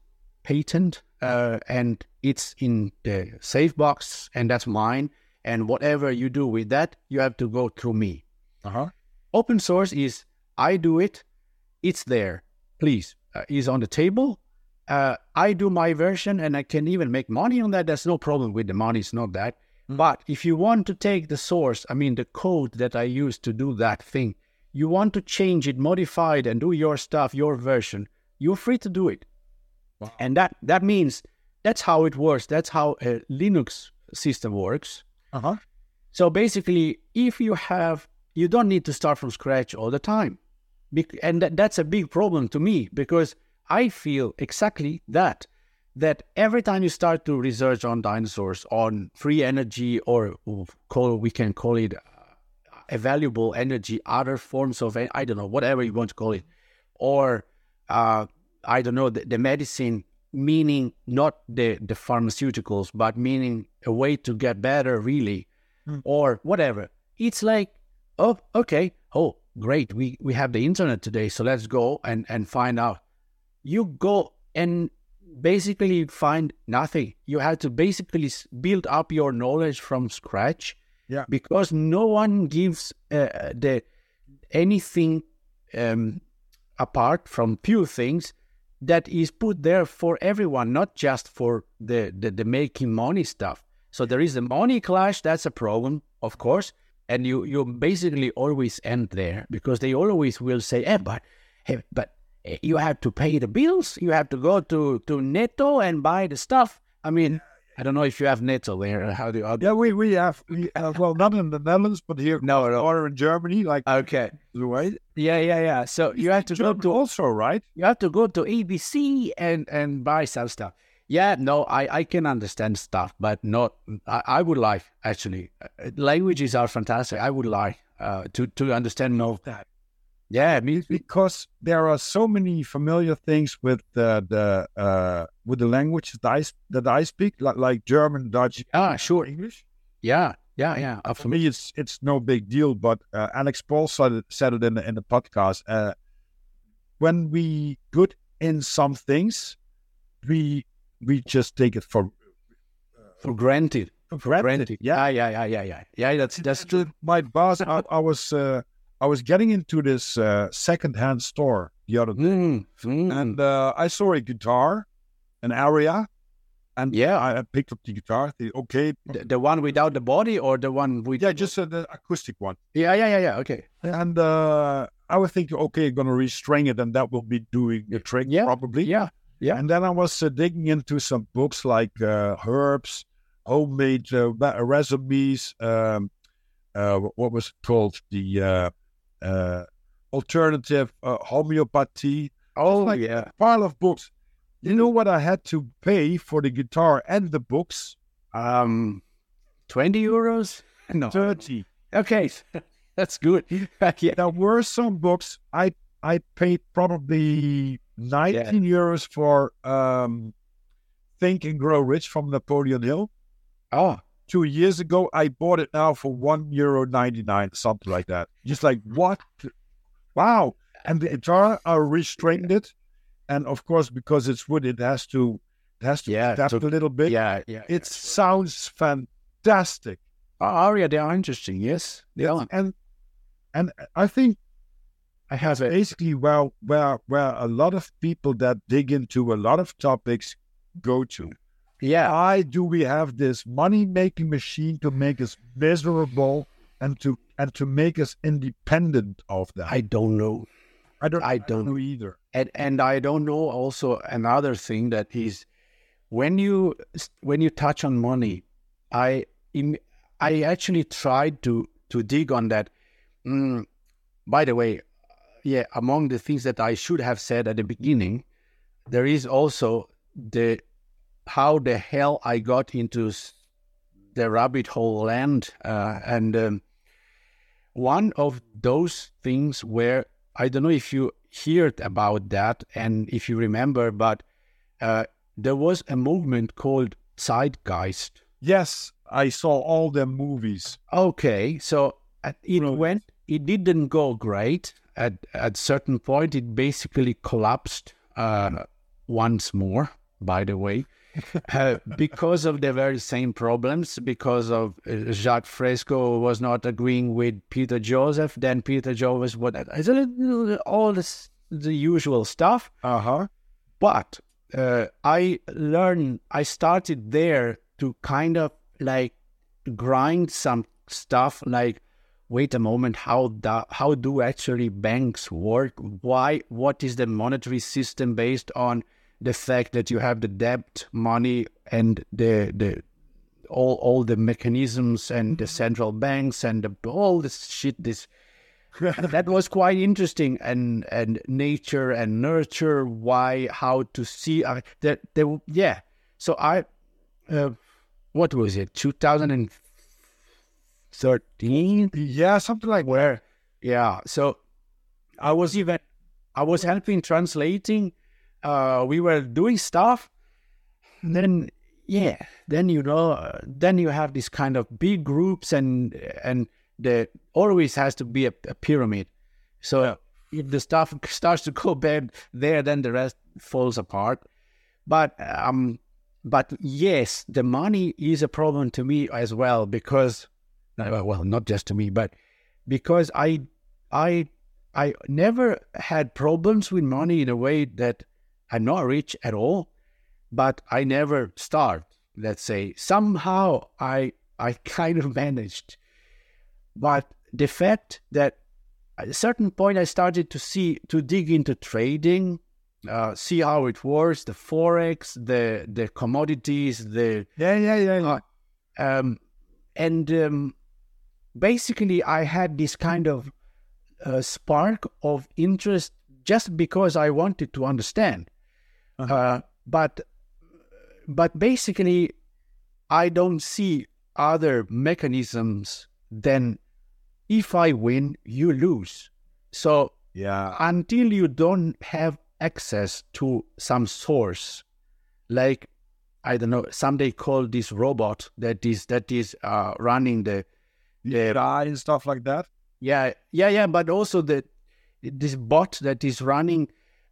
patent, uh, and it's in the safe box, and that's mine. And whatever you do with that, you have to go through me. Uh-huh. Open source is I do it, it's there. Please, uh, is on the table. Uh, I do my version, and I can even make money on that. There's no problem with the money. It's not that. But if you want to take the source, I mean the code that I use to do that thing, you want to change it, modify it, and do your stuff, your version. You're free to do it. And that that means that's how it works. That's how a Linux system works. Uh-huh. So basically, if you have, you don't need to start from scratch all the time. And that, that's a big problem to me because I feel exactly that. That every time you start to research on dinosaurs, on free energy, or call we can call it uh, a valuable energy, other forms of I don't know, whatever you want to call it, or uh, I don't know, the, the medicine, meaning not the, the pharmaceuticals, but meaning a way to get better, really, or whatever. It's like, oh, okay, oh, great, we, we have the internet today, so let's go and, and find out. You go and basically find nothing. You have to basically build up your knowledge from scratch Yeah. because no one gives uh, the anything um, apart from few things that is put there for everyone, not just for the, the, the making money stuff. So there is a money clash, that's a problem, of course. And you, you basically always end there because they always will say, eh, but, hey, but eh, you have to pay the bills. You have to go to, to Netto and buy the stuff. I mean, I don't know if you have Netto there. How do you? How do Yeah, we, we have, we have, well, not in the Netherlands, but here No, no. or in Germany, like, Okay. right? Yeah, yeah, yeah. So you have to go Germany to also, right? you have to go to ABC and and buy some stuff. Yeah, no, I I can understand stuff, but not. I, I would like actually. Uh, languages are fantastic. I would like uh, to to understand more. of That. Yeah, me. because there are so many familiar things with the the uh, with the language that I that I speak, like, like German, Dutch, Ah, sure. English. Yeah, yeah, yeah. For Absolutely. me, it's it's no big deal. But uh, Alex Paul said it, said it in the, in the podcast. Uh, when we good in some things, we we just take it for For granted. for Granted. granted. Yeah, yeah, yeah, yeah, yeah. Yeah, that's that's true. my boss. I, I was uh, I was getting into this uh, secondhand store the other day, Mm, mm. and uh, I saw a guitar, an Aria, and Yeah. I, picked up the guitar. The, okay, the, the one without the body or the one with? yeah, just uh, the acoustic one. yeah, yeah, yeah, yeah. Okay. And uh, I was thinking, okay, going to restring it, and that will be doing the trick, Yeah, probably. Yeah, yeah. And then I was uh, digging into some books like uh, herbs, homemade uh, recipes. Um, uh, what was it called? The uh, alternative uh, homeopathy. Oh, like- yeah. Pile of books. You know what I had to pay for the guitar and the books? Um, twenty euros. No. Thirty. Okay, that's good. yeah. There were some books I I paid probably nineteen euros for. Um, Think and Grow Rich from Napoleon Hill. Oh, two years ago. I bought it now for one euro ninety nine, something like that. Just like what? Wow! And the guitar, I restrained it, and of course, because it's wood, it has to it has to Yeah, adapt a little bit. yeah, yeah. It sounds fantastic, Oh, Aria, they are interesting. Yes, they are. and and I think I have it. basically where where where a lot of people that dig into a lot of topics go to. Yeah, Why do we have this money making machine to make us miserable and to and to make us independent of that? I don't know. I don't I don't- know either. and and I don't know also another thing that is when you when you touch on money, I I actually tried to to dig on that. Mm, by the way, yeah, among the things that I should have said at the beginning, there is also the how the hell I got into the rabbit hole land, uh, and um, one of those things where I don't know if you heard about that and if you remember, but uh, there was a movement called Zeitgeist. Yes, I saw all the movies. Okay, so at- it Right. went. It didn't go great. At at certain point, it basically collapsed uh, once more. By the way, uh, because of the very same problems, because of uh, Jacques Fresco was not agreeing with Peter Joseph, then Peter Joseph what all this the usual stuff. Uh huh. But uh, I learned, I started there to kind of like grind some stuff like, wait a moment, how da, how do actually banks work? Why, what is the monetary system based on the fact that you have the debt, money, and the, the, all, all the mechanisms and the central banks and the, all this shit, this, that was quite interesting. And and nature and nurture why how to see uh, that there yeah. So i uh, what was it? 2013 Yeah, something like where yeah. So i was even i was helping translating uh we were doing stuff and then yeah then you know uh, then you have these kind of big groups and and the always has to be a, a pyramid. So if the stuff starts to go bad there then the rest falls apart. But um but yes the money is a problem to me as well because uh, well not just to me but because i i i never had problems with money in a way that i'm not rich at all but i never starved let's say. Somehow i i kind of managed. But the fact that at a certain point i started to see to dig into trading uh, see how it works the forex the the commodities the yeah, yeah, yeah. um, and um, basically i had this kind of uh, spark of interest just because i wanted to understand Uh-huh. uh, but but basically i don't see other mechanisms than if i win you lose so yeah. until you don't have access to some source like i don't know some they call this robot that is that is uh, running the The AI and stuff like that. yeah yeah yeah but also the this bot that is running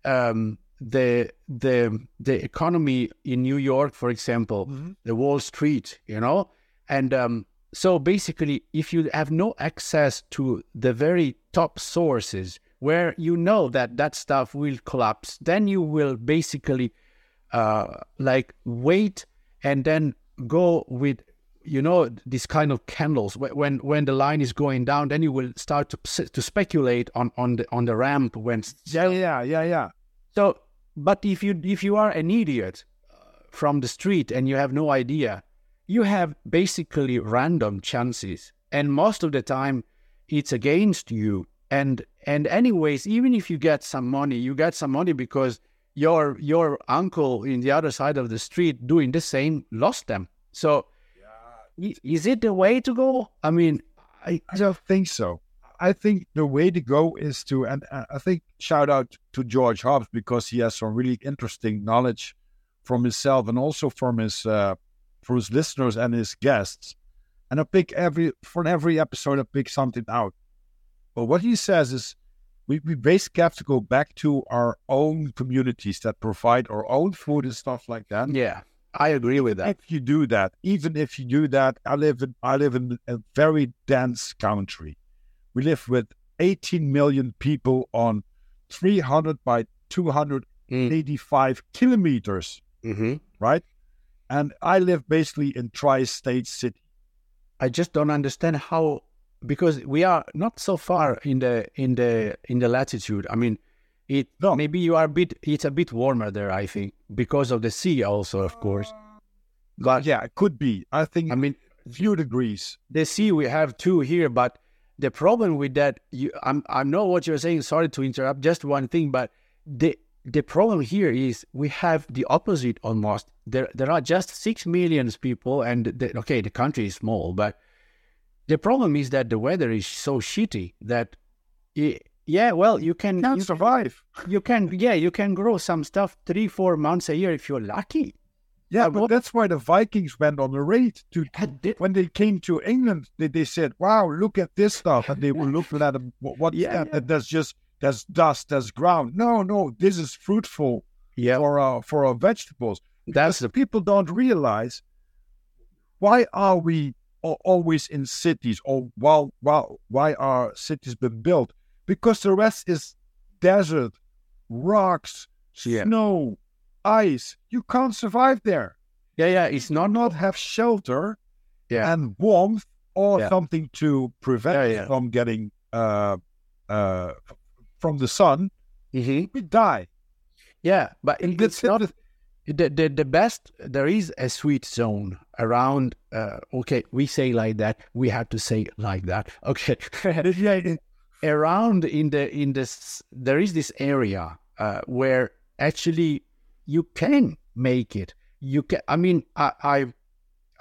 um the the the economy in new york for example the wall street you know? And um so basically if you have no access to the very top sources where you know that that stuff will collapse then you will basically uh like wait and then go with you know these kind of candles. When when the line is going down then you will start to to speculate on on the on the ramp when Yeah, yeah, yeah, yeah. so, but if you if you are an idiot uh, from the street and you have no idea, you have basically random chances, and most of the time, it's against you. And and anyways, even if you get some money, you get some money because your your uncle in the other side of the street doing the same lost them. So, i- is it the way to go? I mean, I I don't think so. I think the way to go is to, and I think shout out to George Hobbs because he has some really interesting knowledge from himself and also from his uh, for his listeners and his guests. And I pick every for every episode, I pick something out. But what he says is, we, we basically have to go back to our own communities that provide our own food and stuff like that. yeah, I agree with that. If you do that, even if you do that, I live in I live in a very dense country. We live with 18 million people on 300 by 285 kilometers, Mm-hmm. right? And I live basically in tri-state city. I just don't understand how because we are not so far in the in the in the latitude. I mean, it No. maybe you are a bit. It's a bit warmer there. I think because of the sea, also, of course. But Yeah, it could be. I think I mean, few degrees. the sea we have two here, but the problem with that, you, I'm, I know what you're saying. Sorry to interrupt. Just one thing, but the the problem here is we have the opposite almost. There there are just six million people, and the, okay, the country is small, but the problem is that the weather is so shitty that, i yeah, well, you can you, survive. you can yeah you can grow some stuff three four months a year if you're lucky. Yeah, Uh, but that's why the Vikings went on a raid to when they came to England, they, they said, "Wow, look at this stuff," and they were looking at them. What, what's Yeah, that? yeah. That's just that's dust, that's ground. No, no, this is fruitful Yeah, for our for our vegetables. that's The the people don't realize why are we always in cities, or why why why are cities been built? Because the rest is desert, rocks, Yeah. snow, ice. You can't survive there. yeah yeah. It's not Not have shelter Yeah. and warmth or Yeah. something to prevent Yeah, from getting uh, uh, from the sun. Mhm. We die. Yeah, but it- it's not the, the the best. There is a sweet zone around. Uh, okay, we say like that. We have to say like that. Okay, around in the in this there is this area uh, where actually you can make it. You can. I mean, I, I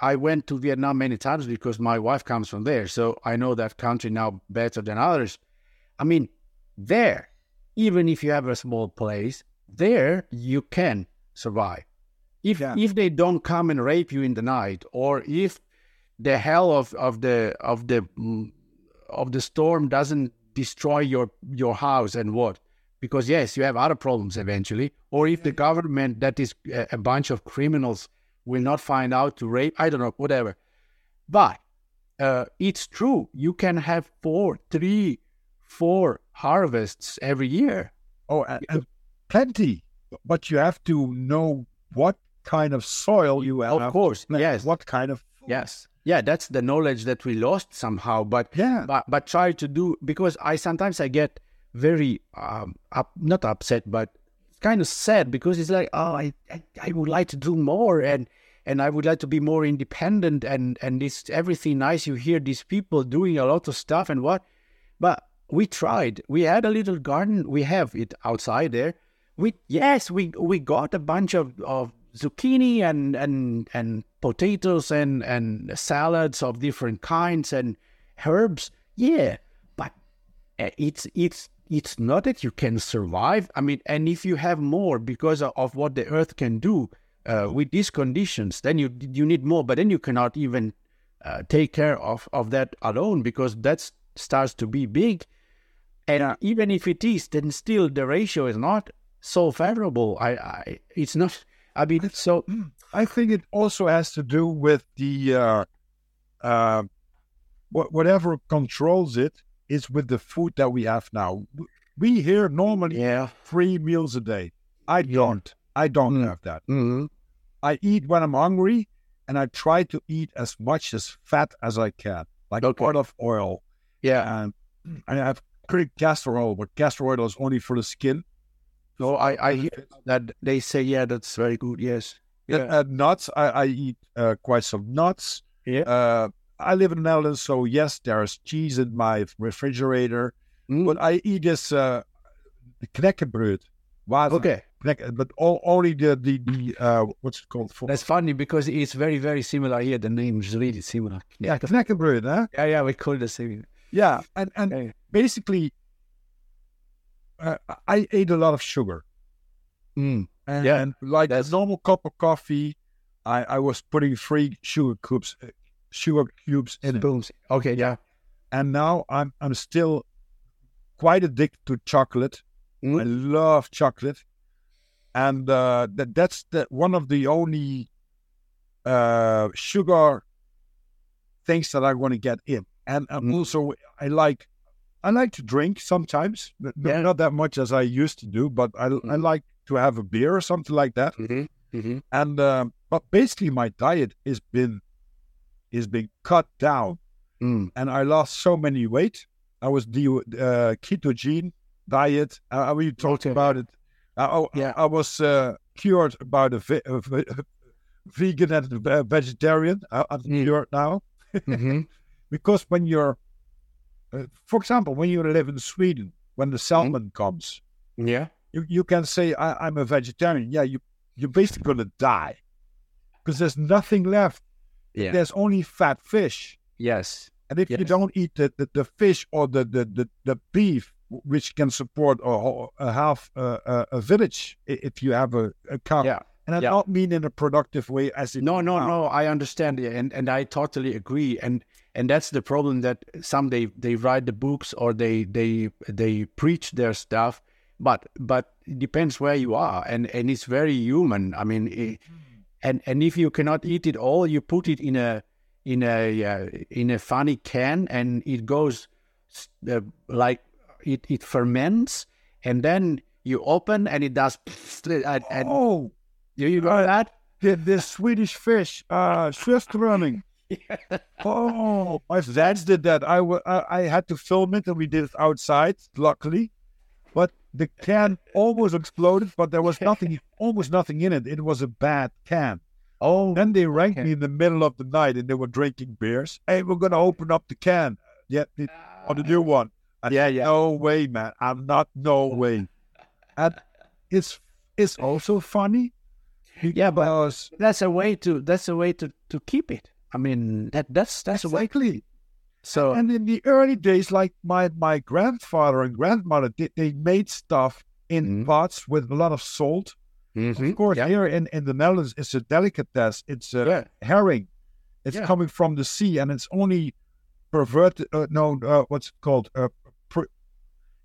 I went to Vietnam many times because my wife comes from there, so I know that country now better than others. I mean, there, even if you have a small place, there you can survive. If Yeah. if they don't come and rape you in the night, or if the hell of, of the of the mm, of the storm doesn't destroy your your house and what because yes you have other problems eventually or if the government that is a, a bunch of criminals will not find out to rape i don't know whatever but uh, it's true you can have four three four harvests every year oh, and, and plenty. But you have to know what kind of soil you have. of course yes What kind of yes yeah that's the knowledge that we lost somehow but Yeah. but but try to do because I sometimes I get very um up, not upset but kind of sad because it's like oh I, I I would like to do more and and I would like to be more independent and and it's everything nice you hear these people doing a lot of stuff and what. But we tried. We had a little garden. We have it outside there. We yes we we got a bunch of of zucchini and and and potatoes and and salads of different kinds and herbs. Yeah but uh, it's it's it's not that you can survive. I mean and if you have more because of, what the earth can do uh, with these conditions then you you need more but then you cannot even uh, take care of of that alone because that starts to be big. And even if it is then still the ratio is not so favorable. I i it's not i mean so I think it also has to do with the uh, uh, wh- whatever controls it is with the food that we have now. We here normally yeah three meals a day. I don't. I don't Mm. have that. hmm I eat when I'm hungry, and I try to eat as much as fat as I can, like Okay. part of oil. yeah And I have pretty castor oil, but castor oil is only for the skin. so i i hear that they say yeah that's very good yes And, uh, nuts, I, I eat uh, quite some nuts. Yeah. Uh, I live in the Netherlands, so yes, there's cheese in my refrigerator. Mm. But I eat this uh, knekkenbrood. Okay but all, only the the, the uh, what's it called? For, that's funny because it's very very similar here the name is really similar yeah, knekkenbrood, huh? yeah yeah we call it the same Yeah, and and Yeah. basically, uh, I ate a lot of sugar. Mm. And, Yeah, and like a normal cup of coffee, I, I was putting three sugar cubes, uh, sugar cubes in it. Booms. okay yeah And now I'm I'm still quite addicted to chocolate. Mm. I love chocolate, and uh, that that's the one of the only uh, sugar things that I want to get in. And Mm. also I like I like to drink sometimes, Yeah. not that much as I used to do, but I, I Mhm. like to have a beer or something like that. Mm-hmm. Mm-hmm. And um, but basically, my diet has been is being cut down, Mm. and I lost so many weight. I was the uh, ketogene diet. Uh, we talked Okay. about it. Uh, oh, Yeah. I was uh, cured about a, ve- a ve- vegan and ve- vegetarian. I, I'm Mm. cured now Mm-hmm. because when you're, uh, for example, when you live in Sweden, when the salmon comes, Yeah. you, you can say I, I'm a vegetarian. Yeah, you you're basically gonna die because there's nothing left. Yeah. There's only fat fish, Yes. and if you don't eat the, the, the fish or the, the, the, the beef, which can support a, a half uh, a, a village, if you have a, a cow, Yeah. and I Yeah. don't mean in a productive way as it No, no, now. no. I understand, and and I totally agree. And and that's the problem that some they they write the books or they they they preach their stuff, but but it depends where you are, and and it's very human. I mean, i and and if you cannot eat it all, you put it in a in a uh, in a funny can, and it goes uh, like it it ferments, and then you open and it does, and, and Oh, do you got that? the, the Swedish fish, uh, just running. Oh, my dads did that. I, I I had to film it, and we did it outside, luckily. The can almost exploded, but there was nothing, almost nothing in it. It was a bad can. Oh, Then they rang Okay. me in the middle of the night, and they were drinking beers. Hey, we're gonna open up the can. Yeah, the, or the new ah. one. I Yeah, yeah. No way, man. I'm not. No way. And it's it's also funny. Yeah, but- that's a way to that's a way to to keep it. I mean that that's that's a way. So And in the early days, like my my grandfather and grandmother, did they made stuff in Mhm. pots with a lot of salt. Mhm. Of course, yeah, here in, in the Netherlands, it's a delicatessen. It's a yeah, herring. It's Yeah. coming from the sea, and it's only perverted. Uh, no, uh, what's it called? Uh,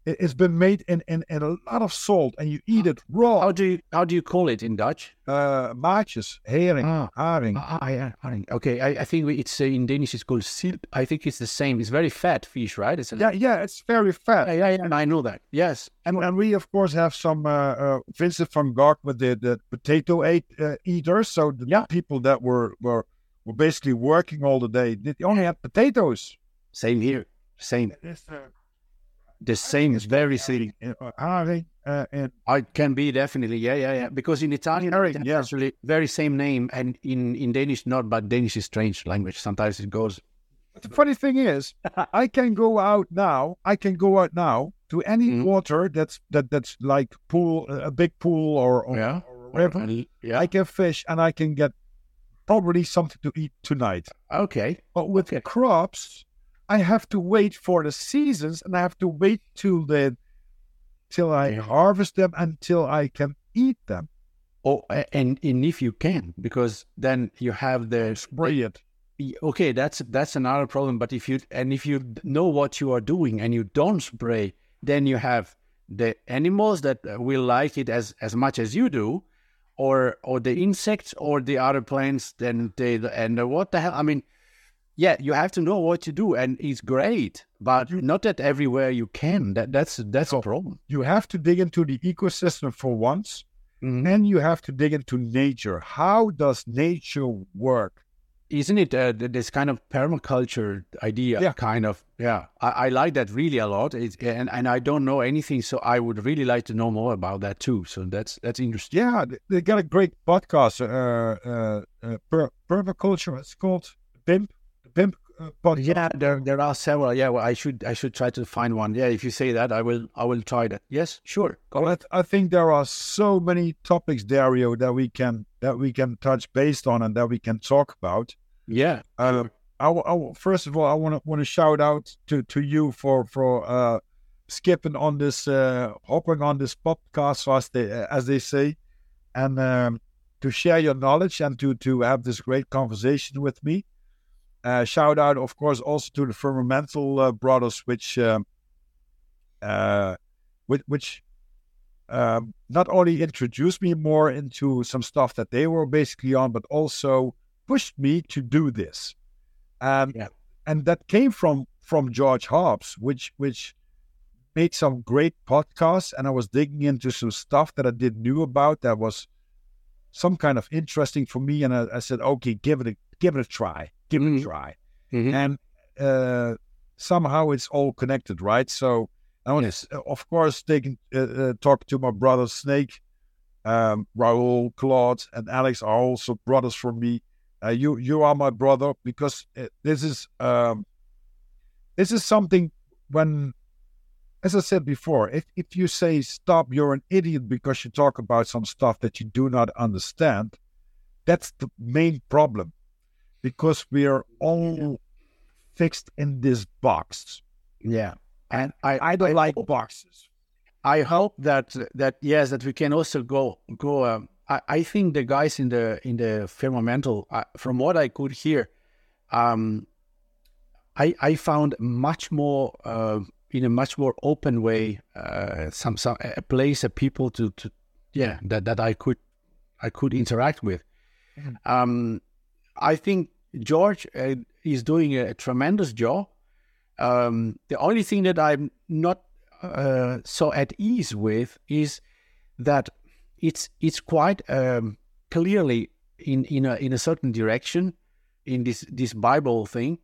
it's been made in, in, in a lot of salt, and you eat it raw. how do you how do you call it in Dutch? Uh, maatjes, herring, Ah. haring. Ah, ah, yeah, I think- okay. I, I think it's uh, in Danish. It's called sild. I think it's the same. It's very fat fish, right? It's a, Yeah, yeah, it's very fat. yeah, yeah, yeah. and I know that. Yes. And, and we, of course, have some uh, uh, Vincent van Gogh with the, the potato eat, uh, eaters. So the Yeah. people that were, were were basically working all the day, they only had potatoes. Same here. Same. It's, uh, The same is very same. uh, haring, uh, and I can be definitely, yeah, yeah, yeah. Because in Italian, yeah. actually very same name, and in in Danish not, but Danish is strange language. Sometimes it goes. But the funny thing is, I can go out now. I can go out now to any Mhm. water that's that that's like pool, a big pool or, or, Yeah. or river. Yeah. I can fish and I can get probably something to eat tonight. Okay. But with Okay. crops, I have to wait for the seasons and I have to wait till the till I Yeah. harvest them until I can eat them. Oh, and and if you can, because then you have the Spray it. okay. That's that's another problem. But if you and if you know what you are doing and you don't spray, then you have the animals that uh, will like it as as much as you do, or or the insects or the other plants. Then they and what the hell? I mean, yeah, you have to know what to do, and it's great, but not that everywhere you can. That that's that's a problem. You have to dig into the ecosystem for once, Mhm. then you have to dig into nature. How does nature work? isn't it uh, this kind of permaculture idea Yeah. kind of yeah I, I like that really a lot it's, and, and i don't know anything so i would really like to know more about that too so that's that's interesting Yeah, they- they got a great podcast. Uh, uh, uh, per- permaculture. It's called PIMP. PIMP uh, podcast. yeah there, there are several yeah well, i should i should try to find one yeah if you say that i will i will try that yes sure Well. I, think there are so many topics, Dario, that we can that we can touch based on and that we can talk about. yeah Uh, I, I first of all, I want to want to shout out to to you for for uh, skipping on this, uh, hopping on this podcast, as they as they say, and um, to share your knowledge and to to have this great conversation with me. Uh, shout out, of course, also to the Firmamental uh, Brothers, which um, uh, which, which um, not only introduced me more into some stuff that they were basically on, but also pushed me to do this. Um, Yeah. And that came from from George Hobbs, which which made some great podcasts, and I was digging into some stuff that I didn't knew about that was some kind of interesting for me. And I, I said, okay, give it a give it a try, give it a Mhm. try, Mhm. and uh, somehow it's all connected, right? So I was, Yes. uh, of course, taking uh, uh, talk to my brother Snake, um, Raul, Claude, and Alex are also brothers for me. Uh, you you are my brother because this is um, this is something when, as I said before, if if you say stop, you're an idiot because you talk about some stuff that you do not understand. That's the main problem, because we are all fixed in this box. Yeah, and I I don't like hope- boxes. I hope that that yes, that we can also go go. Um, I, I think the guys in the in the firmamental, uh, from what I could hear, um, I I found much more uh, in a much more open way. Uh, some some a place of people to to yeah that that I could I could interact with. Um, I think George uh, is doing a tremendous job. Um, the only thing that I'm not uh, so at ease with is that it's it's quite um, clearly in in a in a certain direction in this this Bible thing,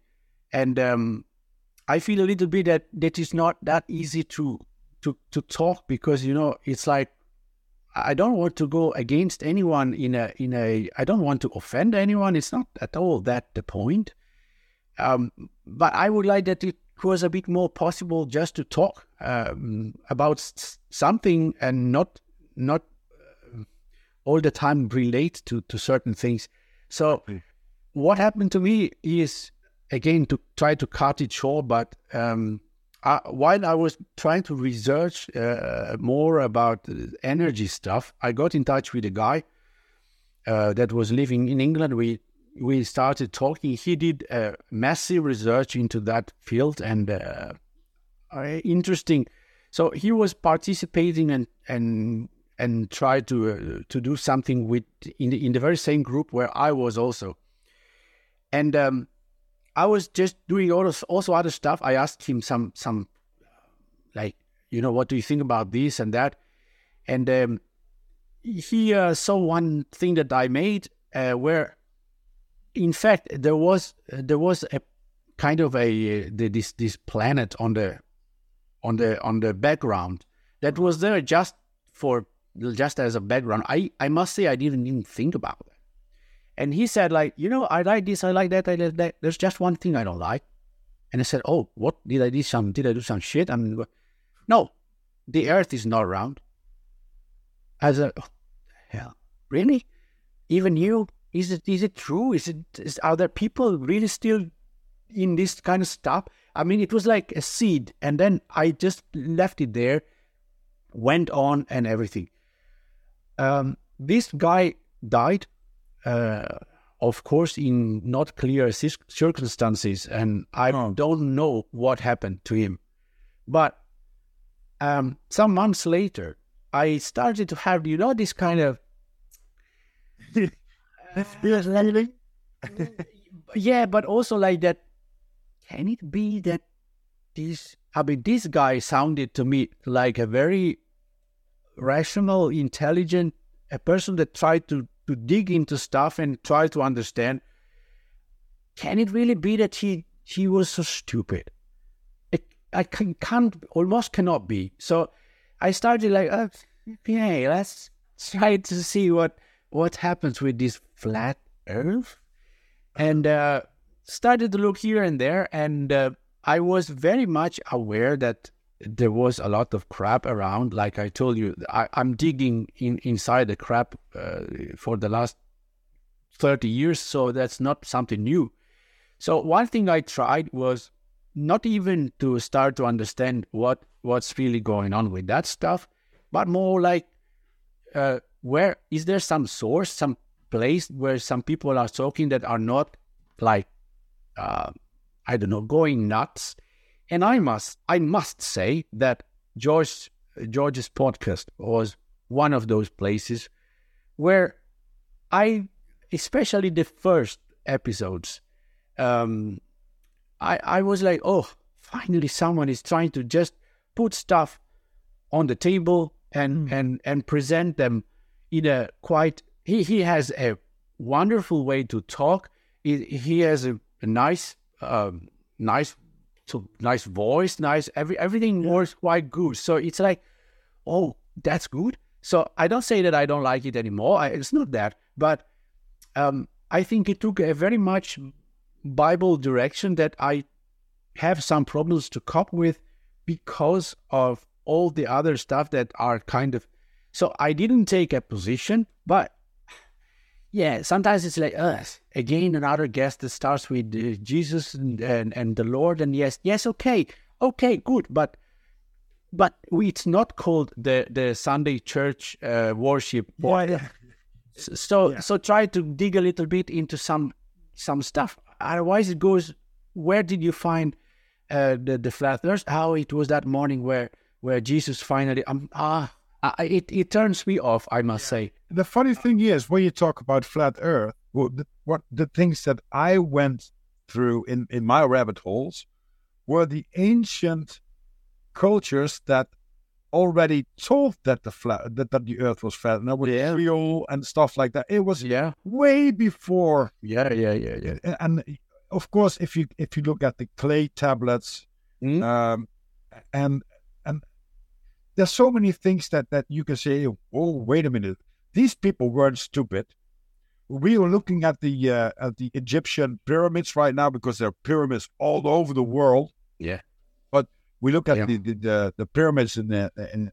and um, I feel a little bit that that is not that easy to to to talk because you know it's like I don't want to go against anyone in a in a I don't want to offend anyone. It's not at all that the point. Um, but I would like that it was a bit more possible just to talk um, about s- something and not not uh, all the time relate to to certain things. So what happened to me is again to try to cut it short, but um, While I was trying to research uh, more about energy stuff, I got in touch with a guy uh, that was living in England. We we started talking. He did uh, massive research into that field and uh, interesting. So he was participating and and and tried to uh, to do something with in the, in the very same group where I was also. And um, I was just doing all also also other stuff. I asked him some some like you know what do you think about this and that, and um, he uh, saw one thing that I made uh, where, in fact, there was there was a kind of a uh, the, this this planet on the on the on the background that was there just for just as a background. I I must say I didn't even think about it. And he said, like, you know, I like this, I like that, I like that. There's just one thing I don't like. And I said, oh, what did I do? Some did I do some shit? I mean, no, the Earth is not round. I said, oh, hell, really? Even you? Is it is it true? Is it is, are there people really still in this kind of stuff? I mean, it was like a seed, and then I just left it there, went on, and everything. Um, this guy died of course, in not clear circumstances, and I Oh. don't know what happened to him. But um, some months later, I started to have, you know, this kind of yeah, but also like that. Can it be that this? I mean, this guy sounded to me like a very rational, intelligent, a person that tried to to dig into stuff and try to understand. Can it really be that he he was so stupid? It I can, can't almost cannot be. So I started like, uh, okay, let's try to see what what happens with this flat Earth, and uh, started to look here and there, and uh, I was very much aware that there was a lot of crap around. Like I told you, I, I'm digging in inside the crap uh, for the last thirty years, so that's not something new. So one thing I tried was not even to start to understand what what's really going on with that stuff, but more like uh, where is there some source, some place where some people are talking that are not like uh, I don't know going nuts. And I must I must say that George George's podcast was one of those places where I, especially the first episodes, um, I I was like, oh, finally someone is trying to just put stuff on the table and Mm. and and present them in a quite. He he has a wonderful way to talk. He, he has a, a nice um, nice so nice voice, nice every everything works quite good. So it's like, oh, that's good. So I don't say that I don't like it anymore. I, it's not that, but um, I think it took a very much Bible direction that I have some problems to cope with because of all the other stuff that are kind of. So I didn't take a position, but yeah, sometimes it's like us again. Another guest that starts with uh, Jesus and, and and the Lord, and yes, yes, okay, okay, good, but but we, it's not called the the Sunday church uh, worship. Yeah. So Yeah. so try to dig a little bit into some some stuff. Otherwise, it goes. Where did you find uh, the the flat Earth? How it was that morning where where Jesus finally um ah I- it it turns me off. I must say. The funny thing is, when you talk about flat Earth, well, the, what the things that I went through in in my rabbit holes were the ancient cultures that already told that the flat that, that the Earth was flat, and there was Yeah. Creole and stuff like that. It was Yeah, way before yeah, yeah, yeah, yeah. and- of course, if you if you look at the clay tablets, Mm. um, and there's so many things that that you can say. Oh, wait a minute, these people weren't stupid. We are looking at the uh, at the Egyptian pyramids right now because there are pyramids all over the world. Yeah. but we look at Yeah. the, the the the pyramids in the in.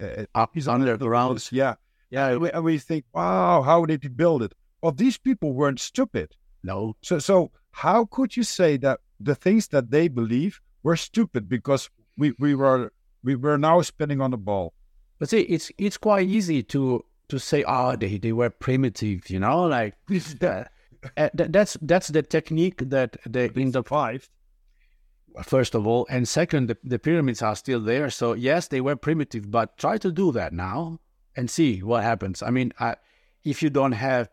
Uh, Up underground. yeah, Yeah, and we, and we think, wow, how did they build it? Well, these people weren't stupid. no, So, so how could you say that the things that they believe were stupid because we, we were we were now spinning on the ball? But see, it's it's quite easy to to say, oh, they, they were primitive, you know, like uh, that- that's that's the technique that they in the Five. first of all, and second, the, the pyramids are still there. So yes, they were primitive, but try to do that now and see what happens. I mean, I, if you don't have,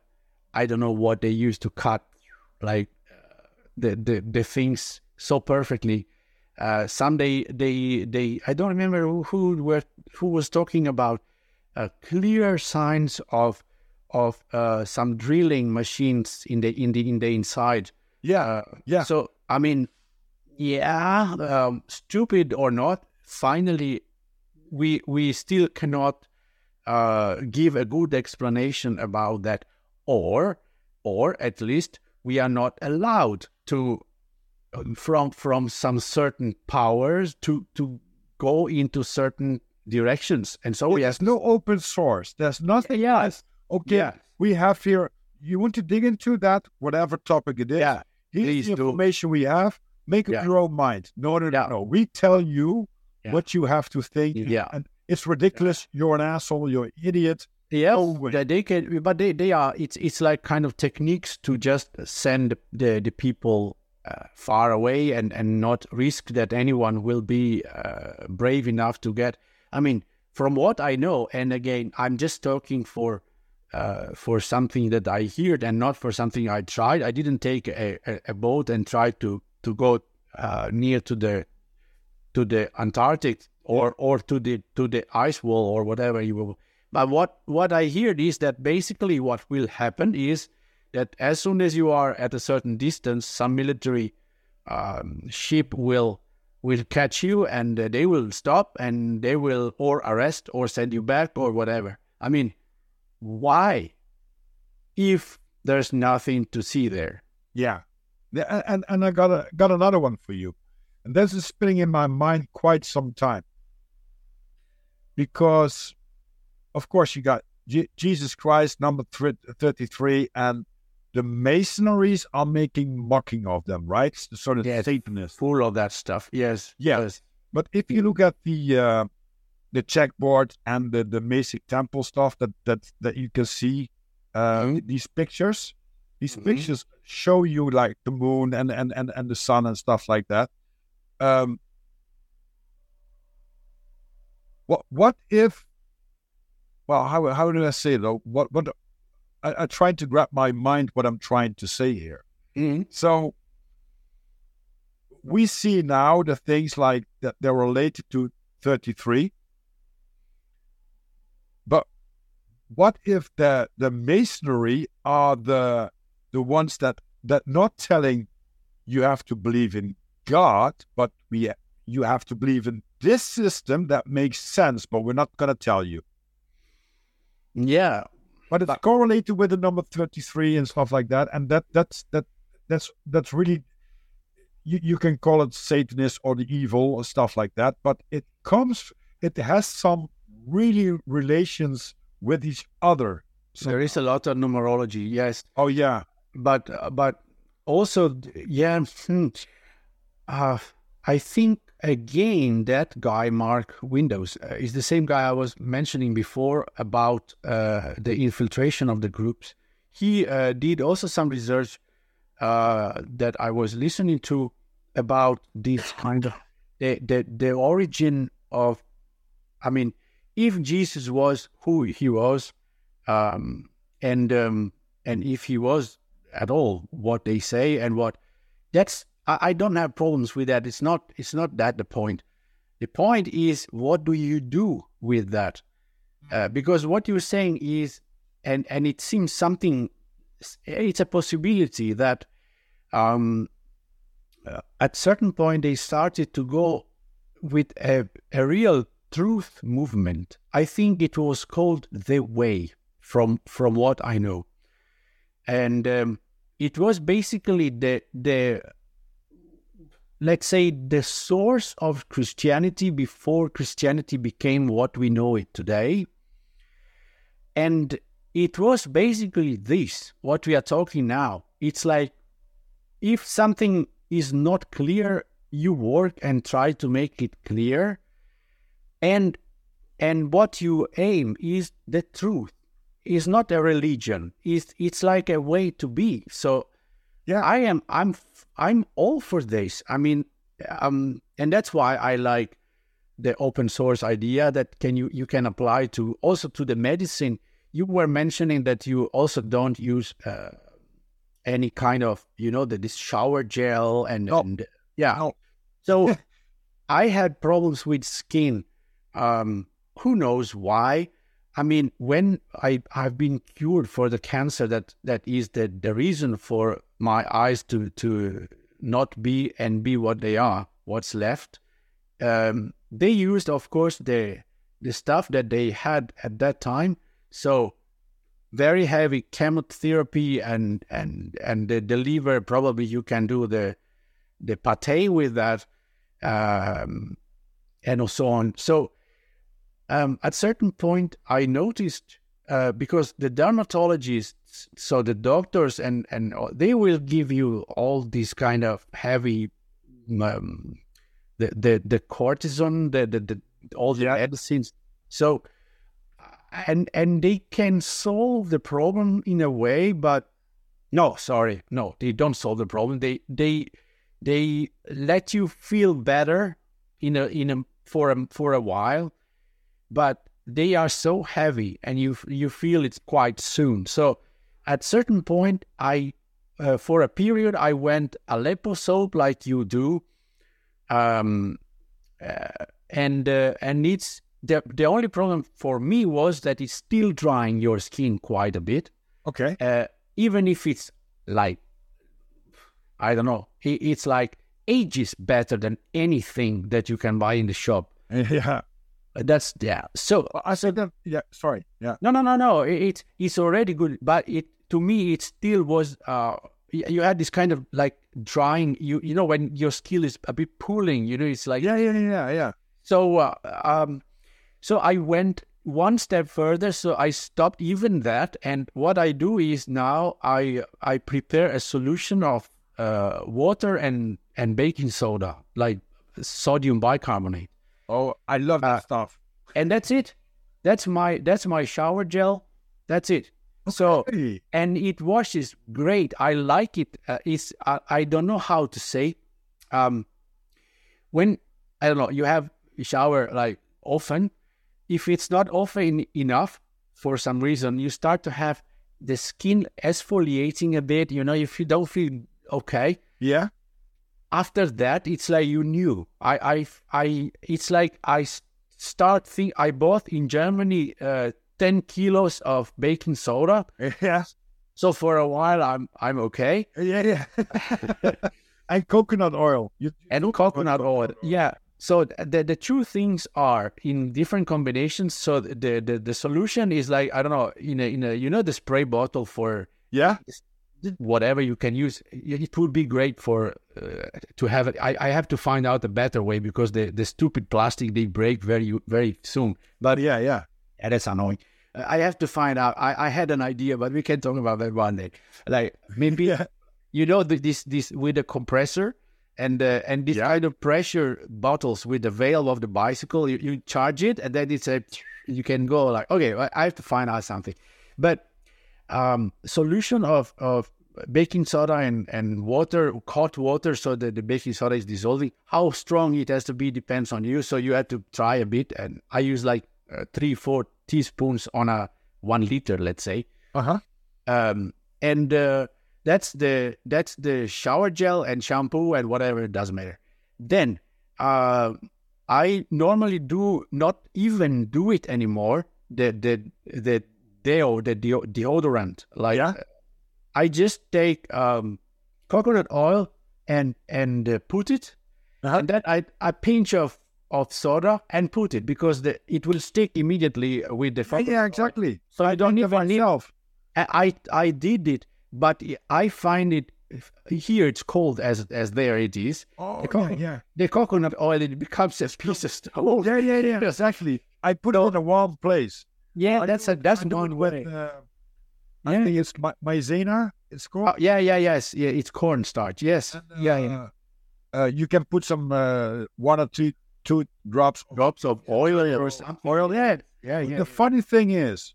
I don't know what they used to cut, like uh, the the the things so perfectly. Uh, someday they they I don't remember who who were who was talking about uh, clear signs of of uh, some drilling machines in the in the in the inside. Yeah, Uh, yeah. So I mean, yeah, um, stupid or not, finally, we we still cannot uh, give a good explanation about that, or or at least we are not allowed to from from some certain powers to to go into certain directions, and so There's yes, no open source. There's nothing. yes, Okay, yeah. we have here. You want to dig into that, whatever topic it is. yeah, Here's the do. information we have. Make up Yeah. your own mind. No, no, no, Yeah. no. We tell you Yeah. what you have to think. Yeah. and it's ridiculous. You're an asshole. You're an idiot. Yeah, they can, but they, they are. It's it's like kind of techniques to just send the the people far away and and not risk that anyone will be uh, brave enough to get. I mean, from what I know, and again, I'm just talking for uh, for something that I heard and not for something I tried. I didn't take a, a, a boat and try to to go uh, near to the to the Antarctic or or to the to the ice wall or whatever you will. But what what I heard is that basically what will happen is that as soon as you are at a certain distance, some military um, ship will will catch you and uh, they will stop and they will or arrest or send you back or whatever. I mean, why? If there's nothing to see there. Yeah. And, and I got a, got another one for you. And this is spinning in my mind quite some time. Because, of course, you got Je- Jesus Christ, number thir- 33, and the Masonries are making mocking of them, right? The sort of Yes. Satanists. Full of that stuff. Yes. Yeah. Yes. But if you look at the uh, the checkboard and the, the Masonic temple stuff that, that, that you can see, uh, Mhm. these pictures, these Mhm. pictures show you like the moon and, and, and, and the sun and stuff like that. Um, what what if? Well, how how do I say though? What what? I, I tried to grab my mind what I'm trying to say here. Mhm. So we see now the things like that they're related to 33. But what if the the masonry are the the ones that that not telling you have to believe in God, but we you have to believe in this system that makes sense, but we're not going to tell you. Yeah, But it's correlated with the number 33 and stuff like that, and that that's that that's that's really you, you can call it Satanist or the evil or stuff like that, but it comes it has some really relations with each other. So, there is a lot of numerology. Yes, oh yeah, but uh, but also yeah hmm, uh, i think again that guy mark windows uh, is the same guy i was mentioning before about uh, the infiltration of the groups. He uh, did also some research uh, that i was listening to about this kind of the, the the origin of i mean if jesus was who he was um, and um, and if he was at all what they say and what that's I, I don't have problems with that. It's not it's not that the point. The point is what do you do with that? Uh, because what you're saying is and and it seems something it's a possibility that um, uh, at certain point they started to go with a, a real truth movement. I think it was called the way from from what I know and um, it was basically the the let's say the source of Christianity before Christianity became what we know it today, and it was basically this what we are talking now. It's like if something is not clear, you work and try to make it clear, and and what you aim is the truth is not a religion. It's it's like a way to be. So yeah, I am I'm I'm all for this. I mean, um, and that's why I like the open source idea that can you you can apply to also to the medicine. You were mentioning that you also don't use uh, any kind of you know the this shower gel and, No. and yeah. No. So I had problems with skin. Um, who knows why? I mean, when I I've been cured for the cancer that that is the the reason for my eyes to to not be and be what they are, what's left. Um, they used, of course, the the stuff that they had at that time. So very heavy chemotherapy and and and the, the liver. Probably you can do the the pate with that, um, and so on. So um, at certain point, I noticed uh, because the dermatologists, so the doctors, and and they will give you all these kind of heavy, um, the the the cortisone, the the, the all the medicines. So, and and they can solve the problem in a way, but no, sorry, no, they don't solve the problem. They they they let you feel better in a in a for a for a while but they are so heavy and you you feel it quite soon. So at certain point i uh, for a period i went aleppo soap like you do um uh, and uh, and it's the the only problem for me was that it's still drying your skin quite a bit. Okay, uh, even if it's like i don't know it's like ages better than anything that you can buy in the shop. Yeah. That's yeah so I said that. Yeah, sorry. Yeah, no, no, no, no. It, it's it's already good, but it to me it still was. Uh, you had this kind of like drying. You you know when your skin is a bit pulling. You know, it's like yeah, yeah, yeah, yeah. so. Uh, um, so I went one step further. So I stopped even that, and what I do is now I I prepare a solution of uh, water and and baking soda, like sodium bicarbonate Oh, I love that Uh, stuff. and that's it. That's my that's my shower gel. That's it. So and it washes great. I like it. Uh, it's I, I don't know how to say. Um, when I don't know, you have a shower like often. If it's not often enough for some reason, you start to have the skin exfoliating a bit. You know, if you don't feel okay, Yeah. After that it's like you knew i i i it's like i start think I bought in Germany uh, ten kilos of baking soda. Yeah, So for a while I'm I'm okay. yeah, yeah. and coconut oil. You, and coconut oil. Yeah. So the the two things are in different combinations. So the the, the solution is like I don't know in a in a you know the spray bottle for yeah, whatever you can use. It would be great for uh, to have it. I, I have to find out a better way because the the stupid plastic they break very very soon. but yeah, yeah. Yeah, that's annoying. Uh, I have to find out. I, I had an idea, but we can talk about that one day. Like maybe Yeah. you know this this with a compressor and uh, and this Yeah. kind of pressure bottles with the valve of the bicycle. You, you charge it and then it's a you can go like okay, I have to find out something. But um, solution of of baking soda and, and water, hot water, so that the baking soda is dissolving. How strong it has to be depends on you. So you have to try a bit. And I use like uh, three, four teaspoons on a one liter, let's say. Uh huh. Um, and uh, that's the that's the shower gel and shampoo and whatever. It doesn't matter. Then uh, I normally do not even do it anymore. The the the deo the deo- deodorant like Yeah. I just take um, coconut oil and and uh, put it, Uh-huh. and then I a pinch of of soda and put it because the, it will stick immediately with the Yeah, yeah, oil. exactly. So I don't even need. I I did it, but I find it here. It's cold as as there it is. Oh, The co- yeah, yeah. The coconut oil it becomes a piece of stone. Yeah, yeah, yeah. Exactly. I put it in a warm place. Yeah, I that's a that's I do one it way. with, uh, I Yeah. think it's ma- maizena. It's called. Oh, yeah, yeah, yes, yeah. It's cornstarch. Yes, And, yeah, yeah. uh, uh, you can put some uh, one or two two drops. Of, Drops of oil or something. Oil. Yeah, yeah, yeah. The funny thing is,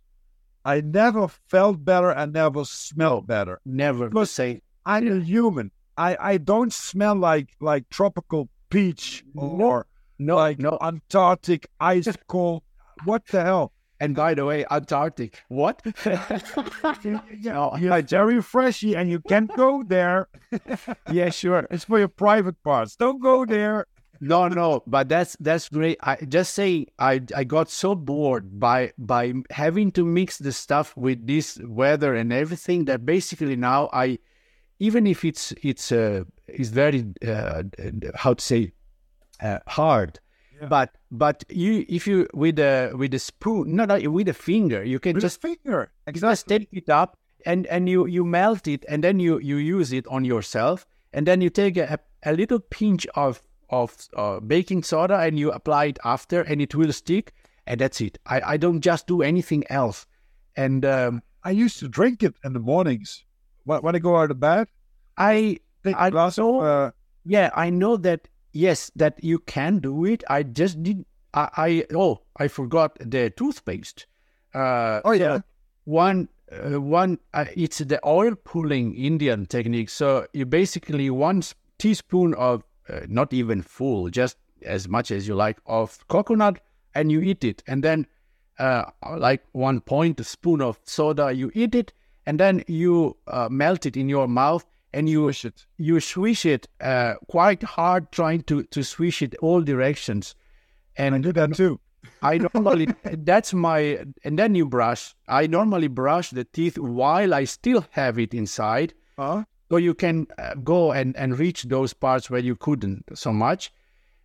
I never felt better and never smelled better. Never Because say I'm a human. I, I don't smell like like tropical peach or no, like no. Antarctic ice cold. What the hell? And by the way, Antarctic. What? Yeah, yeah, very freshy, and you can't go there. yeah, sure. It's for your private parts. Don't go there. No, no, but that's that's great. I just say I I got so bored by by having to mix the stuff with this weather and everything that basically now I even if it's it's uh it's very uh how to say uh, hard Yeah. but but you if you with a with a spoon no no with a finger you can With just finger. you just take it up and and you you melt it and then you you use it on yourself and then you take a, a little pinch of of uh, baking soda and you apply it after and it will stick and that's it i i don't just do anything else and um I used to drink it in the mornings when, when I go out of bed. i I glass of, uh, yeah i know that yes that you can do it. I just did i, I oh i forgot the toothpaste. Uh oh yeah, one uh, one uh, it's the oil pulling indian technique. So you basically one teaspoon of uh, not even full just as much as you like of coconut and you eat it. And then uh, like one point spoon of soda you eat it. And then you uh, melt it in your mouth and you Wish it. you swish it uh, quite hard trying to to swish it all directions and I do that too. I normally that's my and then you brush. I normally brush the teeth while I still have it inside, Huh? so you can uh, go and and reach those parts where you couldn't so much.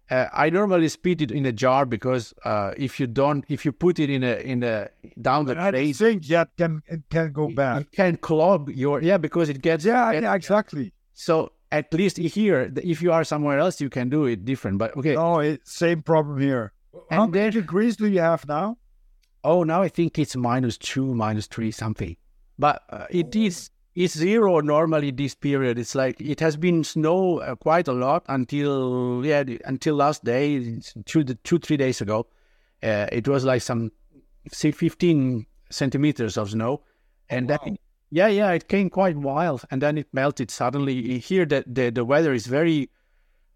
Uh, I normally spit it in a jar because uh, if you don't, if you put it in a in a down the I think that can it can go bad. it can clog your yeah because it gets Yeah, yeah, exactly. So at least here, if you are somewhere else, you can do it different. But okay, No, it, same problem here. And How many degrees do you have now? Oh, now I think it's minus two, minus three, something. But uh, it is it's zero normally this period. It's like it has been snow uh, quite a lot until yeah until last day, two two three days ago. Uh, it was like some say fifteen centimeters of snow, and then yeah yeah it came quite wild, and then it melted suddenly. Here that the the weather is very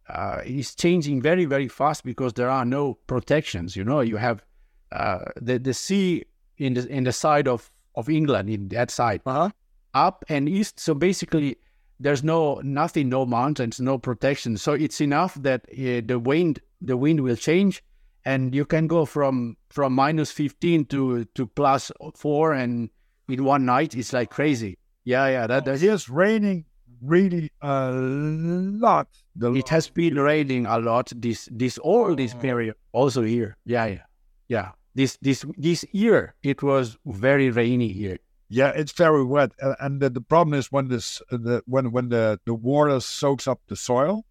uh, is changing very very fast because there are no protections. You know, you have uh, the the sea in the in the side of of England in that side Uh huh. Up and east. So basically, there's no nothing, no mountains, no protection. So it's enough that uh, the wind the wind will change, and you can go from from minus 15 to to plus 4 and in one night it's like crazy yeah yeah that, that's, It is raining really a lot. The it has been raining a lot this this all this period also here yeah yeah yeah this this this year it was very rainy here Yeah, it's very wet, and the, the problem is when this uh, the when when the the water soaks up the soil.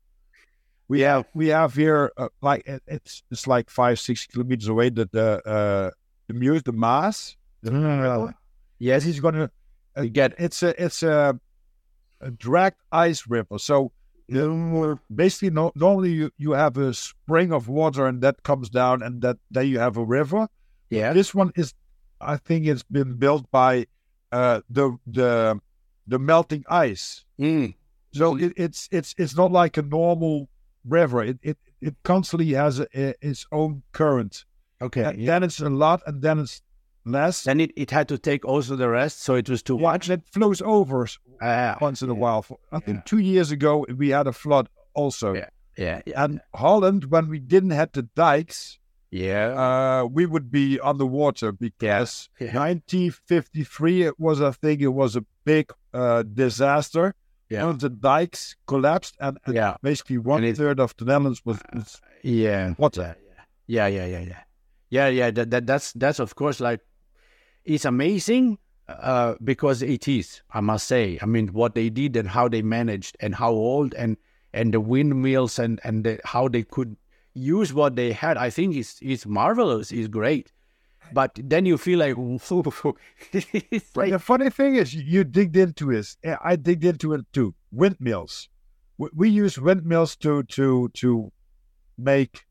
We have we have here uh, like it, it's it's like five six kilometers away that the uh the Meuse the Maas. yes He's gonna uh, get it's a it's a, a direct ice river. So uh, basically, no, normally you, you have a spring of water and that comes down, and that then you have a river. yeah This one is, I think, it's been built by uh, the the the melting ice. Mm. So it, it's it's it's not like a normal river. It it, it constantly has a, a- its own current. okay And yeah. Then it's a lot, and then it's less. then it, it had to take also the rest so it was too Yeah, much it flows over Ah, once in a while. For- I think two years ago we had a flood also. Yeah. yeah yeah And Holland, when we didn't have the dikes, yeah uh, we would be underwater because Yeah. 1953 it was I think it was a big uh, disaster. Yeah. One of the dikes collapsed and, and yeah basically one it- third of the Netherlands was, was yeah water. Yeah, yeah, yeah, yeah, yeah, yeah. That, that that's that's of course like it's amazing uh, because it is. I must say. I mean, what they did and how they managed and how old and and the windmills and and the, how they could use what they had. I think is is marvelous. Is great. But then you feel like it's like the funny thing is, you, you digged into it. eh, I digged into it too. Windmills. We, we use windmills to to to make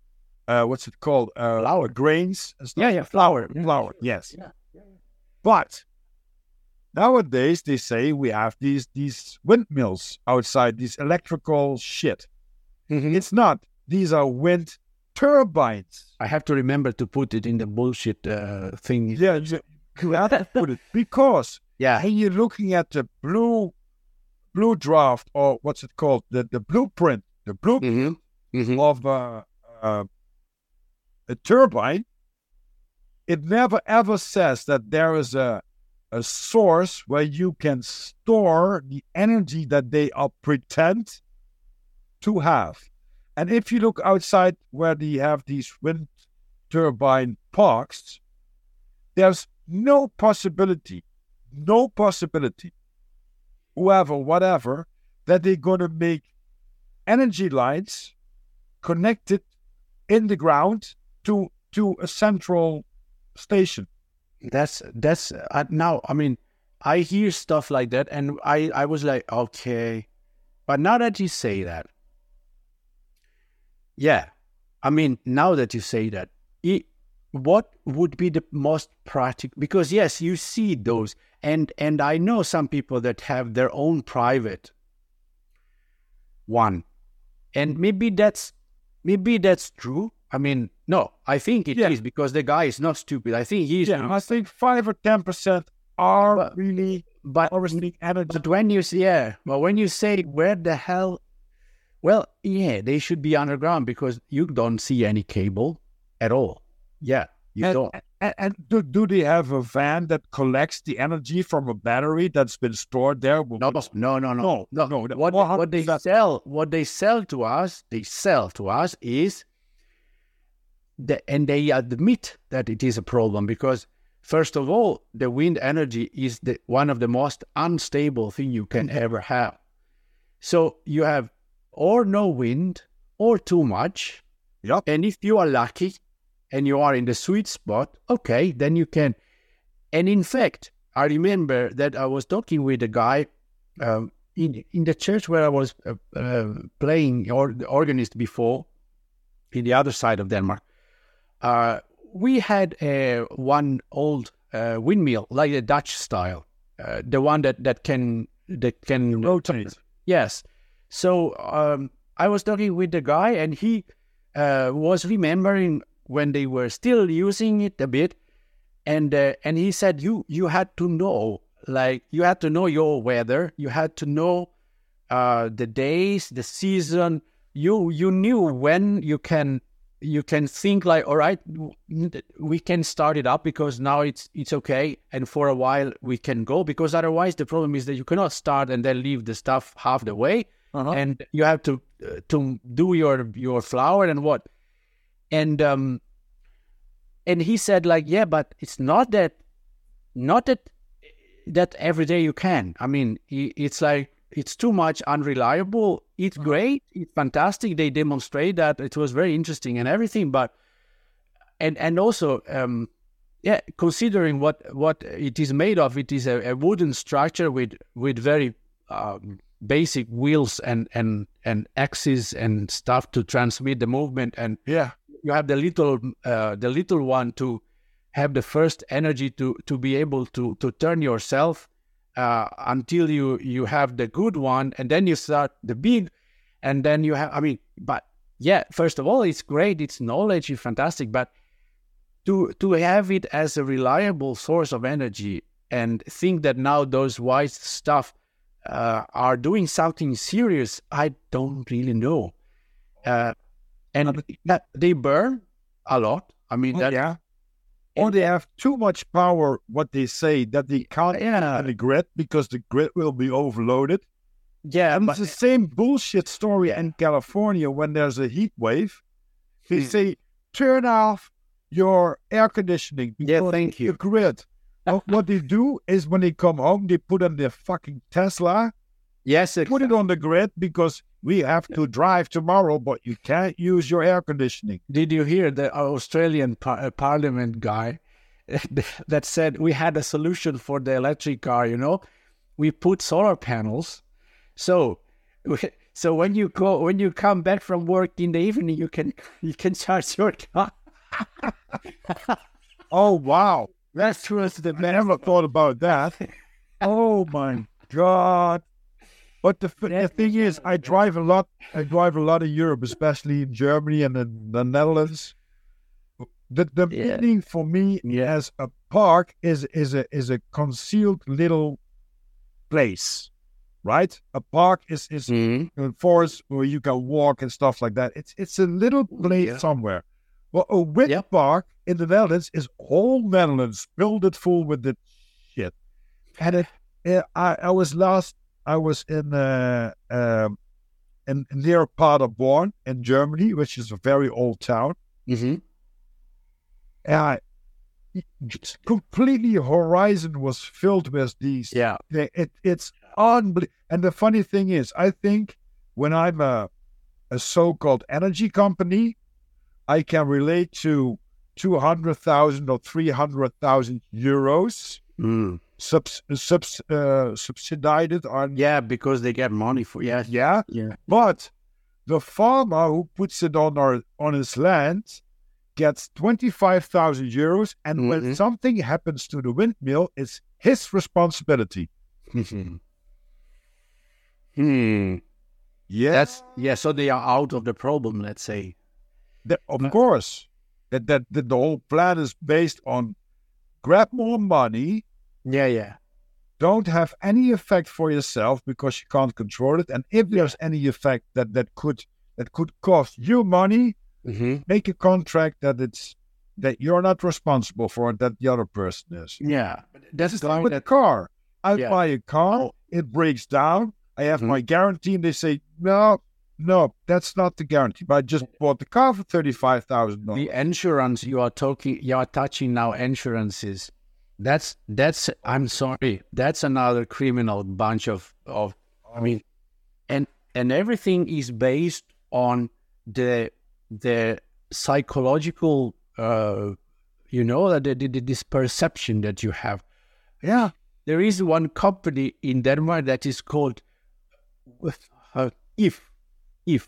uh, what's it called? Uh, Flour. grains. And stuff. yeah, yeah, flower. flour. Yes. Yeah, But nowadays they say we have these these windmills outside, these electrical shit. Mhm. It's not. These are wind turbines. I have to remember to put it in the bullshit uh, thing. Yeah, you, you have to put it because Yeah, when you're looking at the blue blue draft or what's it called, the the blueprint, the blueprint hmm hmm of uh, uh, a turbine, it never ever says that there is a a source where you can store the energy that they are pretend to have. And if you look outside where they have these wind turbine parks, there's no possibility, no possibility, whoever, whatever, that they're going to make energy lines connected in the ground to to a central station. that's that's uh, now i mean i hear stuff like that and i i was like okay but now that you say that yeah i mean now that you say that it, what would be the most practical because yes you see those and and i know some people that have their own private one and maybe that's maybe that's true i mean no i think it is Yeah. because the guy is not stupid i think he's Yeah, I think five or ten percent are But- really but. But when you yeah, well, when you say where the hell, well, yeah, they should be underground because you don't see any cable at all. Yeah, you and, don't. and, and do, do they have a van that collects the energy from a battery that's been stored there? No, no, no, no, No, no. no, What, what they 100%. sell, what they sell to us, they sell to us is, the, and they admit that it is a problem because first of all, the wind energy is the one of the most unstable thing you can ever have. So you have or no wind or too much. Yep. And if you are lucky and you are in the sweet spot, okay, then you can. And in fact, I remember that I was talking with a guy um, in in the church where I was uh, uh, playing or the organist before, in the other side of Denmark. Uh, we had uh, one old uh, windmill, like the Dutch style, uh, the one that that can that can rotate. Yes. So um, I was talking with the guy, and he uh, was remembering when they were still using it a bit, and uh, and he said you you had to know like you had to know your weather, you had to know uh, the days, the season. You you knew when you can you can think like, all right, we can start it up because now it's it's okay, and for a while we can go because otherwise the problem is that you cannot start and then leave the stuff half the way, Uh-huh. and you have to uh, to do your your flower and what, and um, and he said like, yeah, but it's not that, not that that every day you can. I mean, it's like it's too much unreliable. It's great, it's fantastic. They demonstrate that it was very interesting and everything, but and and also um, yeah, considering what what it is made of, it is a, a wooden structure with with very um, basic wheels and and and axes and stuff to transmit the movement and Yeah. you have the little uh, the little one to have the first energy to to be able to to turn yourself uh, until you you have the good one and then you start the big and then you have i mean but yeah first of all it's great it's knowledge it's fantastic but to to have it as a reliable source of energy and think that now those white stuff uh, are doing something serious i don't really know uh, and that they burn a lot i mean that yeah. Or they have too much power, what they say, that they can't Yeah. the grid because the grid will be overloaded. yeah And but it's the same bullshit story in California when there's a heat wave. They Hmm. say, turn off your air conditioning. Yeah, thank you. The grid. What they do is when they come home, they put on their fucking Tesla, yes put it on the grid because we have to drive tomorrow, but you can't use your air conditioning. Did you hear the Australian par- uh, Parliament guy that said we had a solution for the electric car? You know, we put solar panels, so so when you go when you come back from work in the evening, you can you can charge your car. Oh wow, that's was the never thought about that. Oh my god! But the, f- the thing is, I drive a lot. I drive a lot in Europe, especially in Germany and in the Netherlands. The the Yeah. meaning for me Yeah. as a park is is a is a concealed little place, right? A park is is mm-hmm. a forest where you can walk and stuff like that. It's it's a little place Yeah. somewhere. Well, a wind Yep. park in the Netherlands is all Netherlands filled it full with the shit. And it, uh, I I was last I was in uh um in near Paderborn in Germany, which is a very old town. Mm-hmm. And I completely horizon was filled with these Yeah. it, it's unbelievable. And the funny thing is, I think when I'm a, a so-called energy company, I can relate to 200,000 or 300,000 euros Mm. subs, subs, uh, subsidized on, Yeah, because they get money for yeah. yeah. Yeah. But the farmer who puts it on our on his land gets 25,000 euros. And when Mhm. something happens to the windmill, it's his responsibility. hmm. Yeah. That's yeah. So they are out of the problem. Let's say. That, of course, that, that that the whole plan is based on grab more money, Yeah. Yeah. don't have any effect for yourself because you can't control it, and if there's any effect that that could that could cost you money, Mm-hmm. make a contract that it's that you're not responsible for it, that the other person is. Yeah. That's Just the like guy with a that car. I Yeah. buy a car, it breaks down. I have Mhm. my guarantee, and they say, no, no, that's not the guarantee. But I just bought the car for thirty-five thousand dollars. the insurance you are talking you are touching now insurances that's that's i'm sorry that's another criminal bunch of of i mean and and everything is based on the the psychological uh you know that the, the, this perception that you have Yeah, there is one company in denmark that is called uh, if if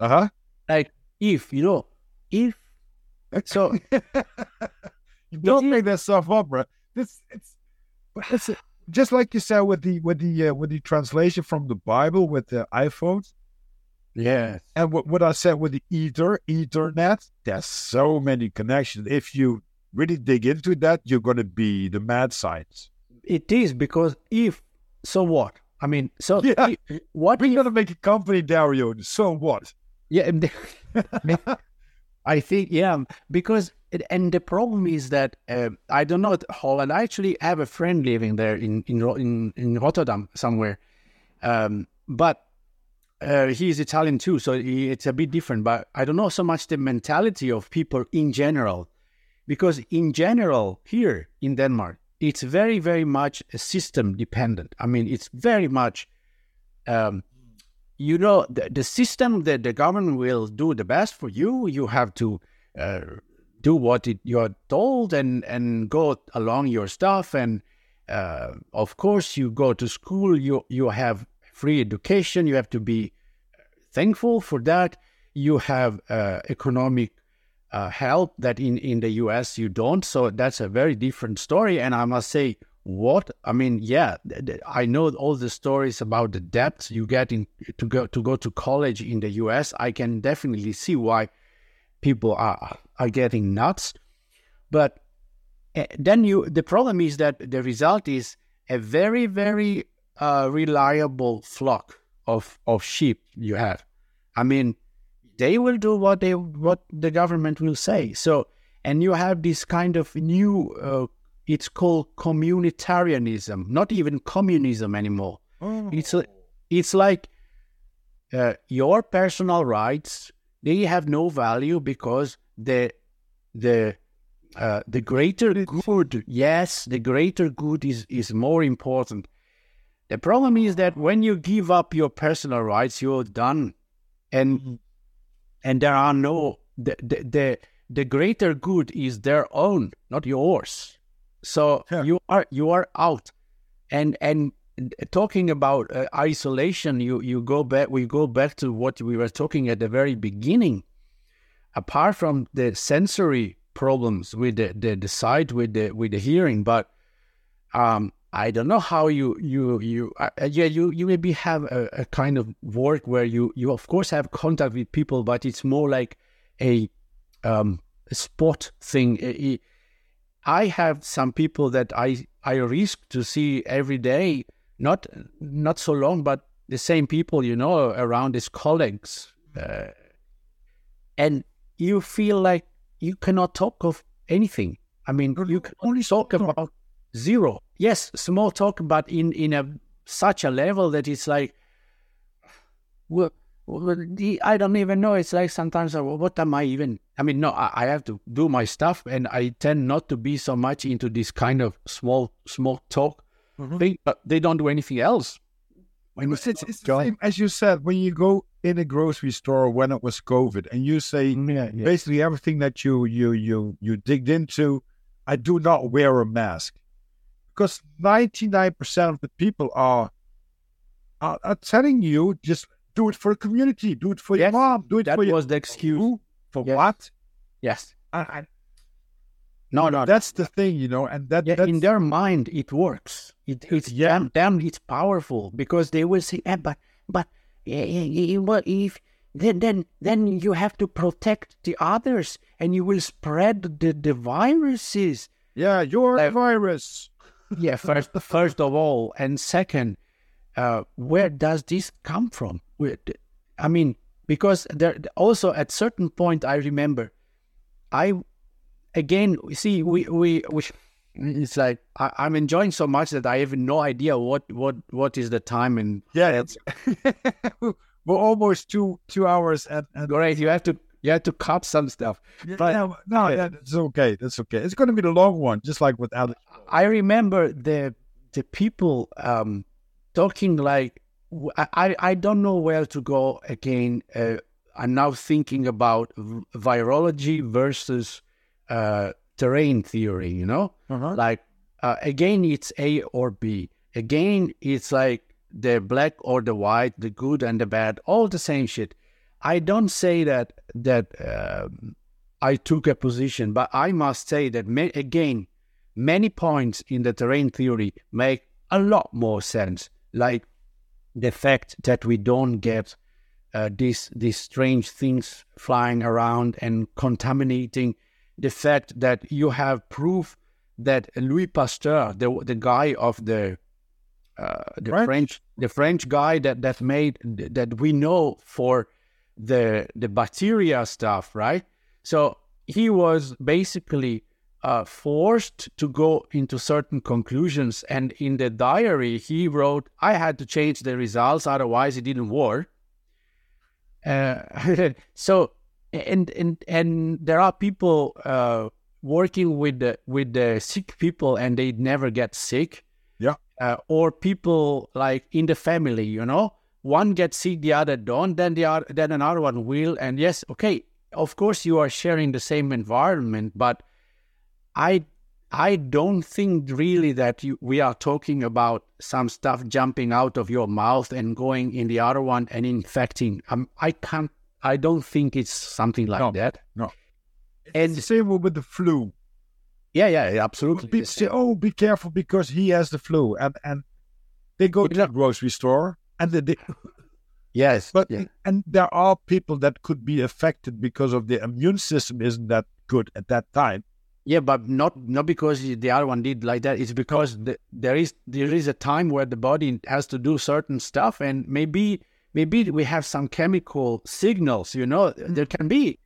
uh huh. like if you know if so You don't make that stuff up, bro. This it's, but it's just like you said with the with the uh, with the translation from the Bible with the iPhones, yeah and what, what I said with the ether Ethernet. There's so many connections. If you really dig into that, you're going to be the mad science. It is because if so what? I mean, so Yeah. if- what? We're to make a company, Dario. So what? yeah, I think yeah, because it, and the problem is that uh, I don't know Holland. I actually have a friend living there in in in, in Rotterdam somewhere, um, but uh, he's Italian too, so he, it's a bit different. But I don't know so much the mentality of people in general, because in general here in Denmark, it's very very much system dependent. I mean, it's very much. Um, you know the, the system that the government will do the best for you you have to uh, do what it, you're told and and go along your stuff and uh, of course you go to school you you have free education you have to be thankful for that you have uh, economic uh, help that in in the US you don't. So that's a very different story. And I must say what? I mean yeah i know all the stories about the debt you get in to go to go to college in the us i can definitely see why people are are getting nuts. But uh, then you the problem is that the result is a very very uh, reliable flock of of sheep you have. I mean they will do what they what the government will say so and you have this kind of new uh, it's called communitarianism, not even communism anymore. Oh. It's it's like uh, your personal rights they have no value because the the uh, the greater good, yes, the greater good is is more important. The problem is that when you give up your personal rights, you're done, and mm-hmm. And there are no the, the the the greater good is their own, not yours. So yeah. you are you are out, and and talking about uh, isolation, you you go back. We go back to what we were talking at the very beginning. Apart from the sensory problems with the the, the sight with the with the hearing, but um, I don't know how you you you uh, uh, yeah you you maybe have a, a, kind of work where you you of course have contact with people, but it's more like a um, a spot thing. I have some people that I I risk to see every day, not not so long, but the same people, you know, around as colleagues, uh, and you feel like you cannot talk of anything. I mean, you can only talk about zero. Yes, small talk, but in in a such a level that it's like, well, I don't even know. It's like sometimes, what am I even? I mean, no, I, have to do my stuff, and I tend not to be so much into this kind of small, small talk mm-hmm. thing. But they don't do anything else. When it's, it's, it's the same as you said when you go in a grocery store when it was COVID, and you say mm, yeah, yeah. basically everything that you you you you digged into. I do not wear a mask because ninety nine percent of the people are, are are telling you just do it for the community. Do it for yes, your mom. Do it that for was the excuse. For yes. what? Yes. I, I, no, no. That's the thing, you know, and that yeah, in their mind it works. It, it's yeah. damn, damn, it's powerful because they will say, eh, but, but, if then, then, then you have to protect the others, and you will spread the the viruses. Yeah, you're a virus. Yeah, first, first of all, and second, uh, where does this come from? I mean, because there also at certain point I remember, I again see we we we. It's like I, am enjoying so much that I have no idea what what what is the time and yeah, it's we're almost two two hours and, and great. You have to you have to cut some stuff. Yeah, but no, no yeah, it's okay. That's okay. It's going to be the long one, just like with Alex. I remember the the people um, talking like I, I don't know where to go again. Uh, I'm now thinking about virology versus uh, terrain theory, you know? Uh-huh. Like, uh, again, it's A or B. Again, it's like the black or the white, the good and the bad, all the same shit. I don't say that that um, I took a position, but I must say that again, many points in the terrain theory make a lot more sense. Like the fact that we don't get uh, these these strange things flying around and contaminating, the fact that you have proof that Louis Pasteur, the the guy of the uh, the French. French. the French guy that that made that we know for the the bacteria stuff, right? So he was basically uh, forced to go into certain conclusions. And in the diary, he wrote, I had to change the results, otherwise, it didn't work. Uh, so, and, and, and there are people uh, working with the, with the sick people and they never get sick. Yeah. Uh, or people like in the family, you know, one gets sick, the other don't, then the other, then another one will. And yes, okay, of course you are sharing the same environment, but I I don't think really that you, we are talking about some stuff jumping out of your mouth and going in the other one and infecting. Um, I can't. I don't think it's something like No, that. no. And It's the same with the flu. yeah, yeah, absolutely. People say, "Oh, be careful because he has the flu," and and they go to the grocery store and they, yes, but yeah. and there are people that could be affected because of the immune system isn't that good at that time. Yeah, but not not because the other one did like that. It's because the, there is there is a time where the body has to do certain stuff, and maybe maybe we have some chemical signals. You know, mm. there can be.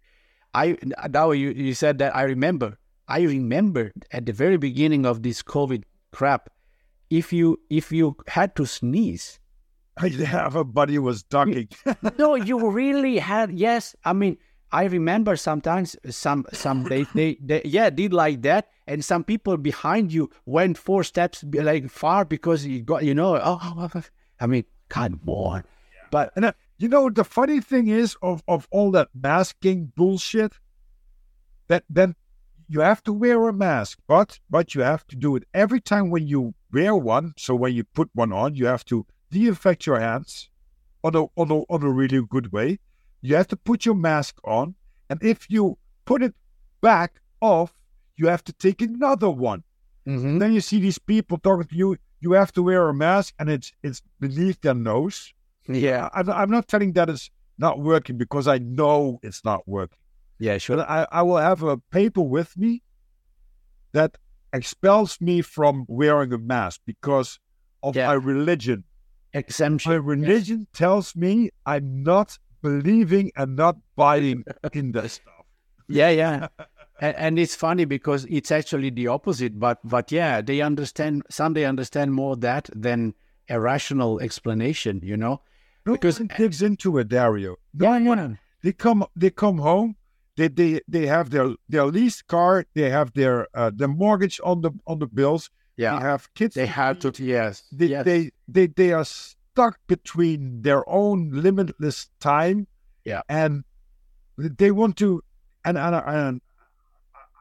I now you you said that I remember. I remember at the very beginning of this COVID crap, if you if you had to sneeze, Everybody was talking. no, you really had. Yes, I mean, I remember sometimes some some they, they they yeah did like that, and some people behind you went four steps like far because you got you know. Oh, I mean, come on, but And uh, you know the funny thing is of of all that masking bullshit, that then you have to wear a mask, but but you have to do it every time when you wear one. So when you put one on, you have to disinfect your hands on a on a on a really good way. You have to put your mask on, and if you put it back off, you have to take another one. Mhm. Then you see these people talking to you. You have to wear a mask, and it's it's beneath their nose. yeah, I'm, I'm not telling that it's not working because I know it's not working. yeah, sure, But I, I will have a paper with me that expels me from wearing a mask because of Yeah. my religion. Exemption. My religion tells me I'm not believing and not buying in this stuff. Yeah, yeah. and, and it's funny because it's actually the opposite. But but yeah, they understand. Some they understand more that than a rational explanation. You know. No Because- one digs into it, Dario. Yeah, yeah. They come they come home. They they, they have their, their lease car. They have their uh, their mortgage on the on the bills. Yeah. They have kids. They to had to. Yes. they, yes. they they they are stuck between their own limitless time Yeah. and they want to and and, and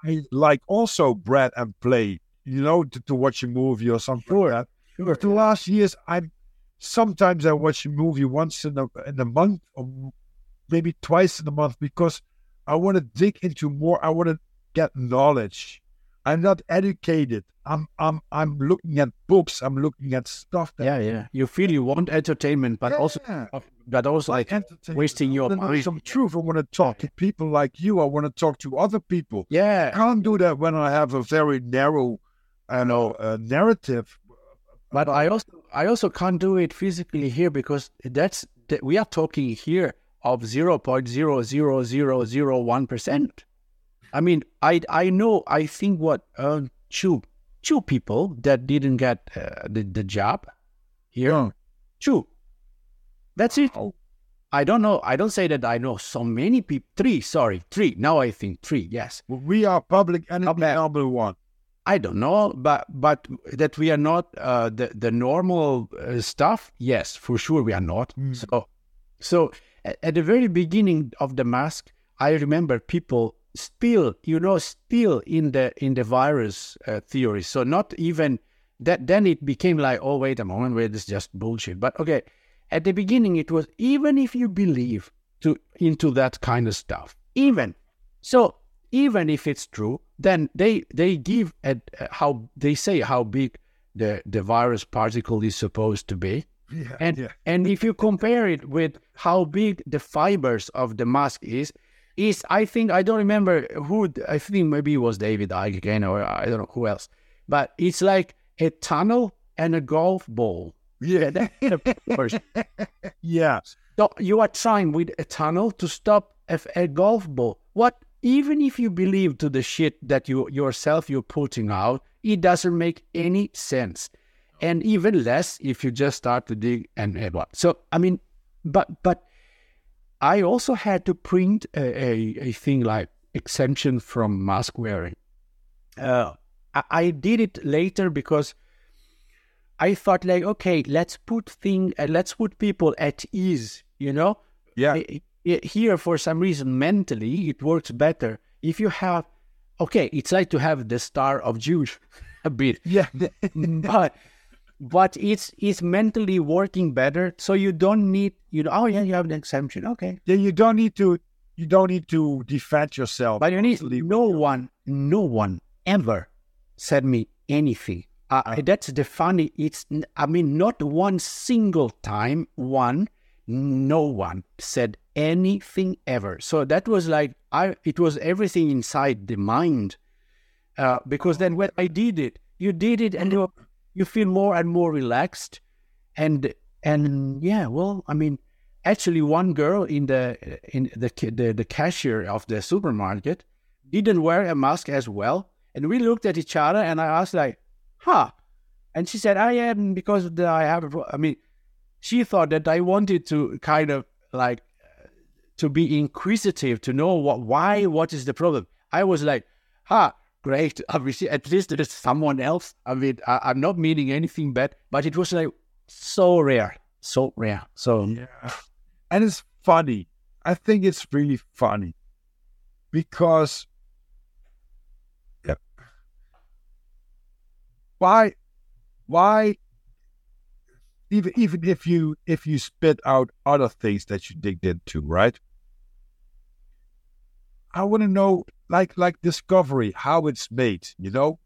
I like also bread and play you know to, to watch a movie or something Sure. like that Sure. the last years I'm sometimes I watch a movie once in a in a month or maybe twice in a month because I want to dig into more I want to get knowledge I'm not educated. I'm I'm I'm looking at books. I'm looking at stuff that Yeah, yeah. You feel you want entertainment, but also, Yeah. but also like wasting your mind. some truth. I want to talk to people like you. I want to talk to other people. Yeah, I can't do that when I have a very narrow, I know, uh, narrative. but I also I also can't do it physically here because that's that we are talking here of zero point zero zero zero zero one percent. I mean, I I know I think what uh, two two people that didn't get uh, the the job here Yeah. two. That's it. Oh. I don't know. I don't say that I know so many people. Three, sorry, three. Now I think three. Yes. We are public enemy Okay. number one. I don't know, but but that we are not uh, the the normal uh, stuff. Yes, for sure we are not. Mm. So, so at, at the very beginning of the mask, I remember people still, you know, still in the in the virus uh, theory. So not even that. Then it became like, oh wait a moment, wait, this is just bullshit. But okay, at the beginning it was even if you believe to into that kind of stuff, even so even if it's true, then they they give at uh, how they say how big the the virus particle is supposed to be, Yeah. and yeah. and if you compare it with how big the fibers of the mask is, is I think I don't remember who I think maybe it was David Icke again or I don't know who else, but it's like a tunnel and a golf ball. Yeah. First, yeah. so you are trying with a tunnel to stop a, a golf ball. What even if you believe to the shit that you yourself you're putting out, it doesn't make any sense. And even less if you just start to dig and, and what. So I mean, but but I also had to print a, a, a thing like exemption from mask wearing. Uh, I, I did it later because I thought like, okay, let's put thing, uh, let's put people at ease. You know, Yeah. I- I- here for some reason mentally it works better if you have. Okay, it's like to have the star of Jews a bit, Yeah. but but it's it's mentally working better. So you don't need you know. Oh yeah, you have an exemption. Okay, yeah. You don't need to. You don't need to defend yourself. But you need no one, no one ever said me anything. Uh, that's the funny. It's I mean, not one single time. One, no one said anything ever. So that was like I. It was everything inside the mind. Uh, because then when I did it, you did it, and you you feel more and more relaxed, and and yeah, well, I mean, actually, one girl in the in the the, the cashier of the supermarket didn't wear a mask as well, and we looked at each other, and I asked like, "Huh," and she said, "I am because the, I have." A pro-" I mean, she thought that I wanted to kind of like to be inquisitive to know what why what is the problem. I was like, "Ha." Great. Obviously, at least there is someone else. I mean, I, I'm not meaning anything bad, but it was like so rare, so rare. So Yeah. Mm. And it's funny. I think it's really funny because yeah. why why even even if you if you spit out other things that you digged into, right? I want to know like like discovery, how it's made, you know?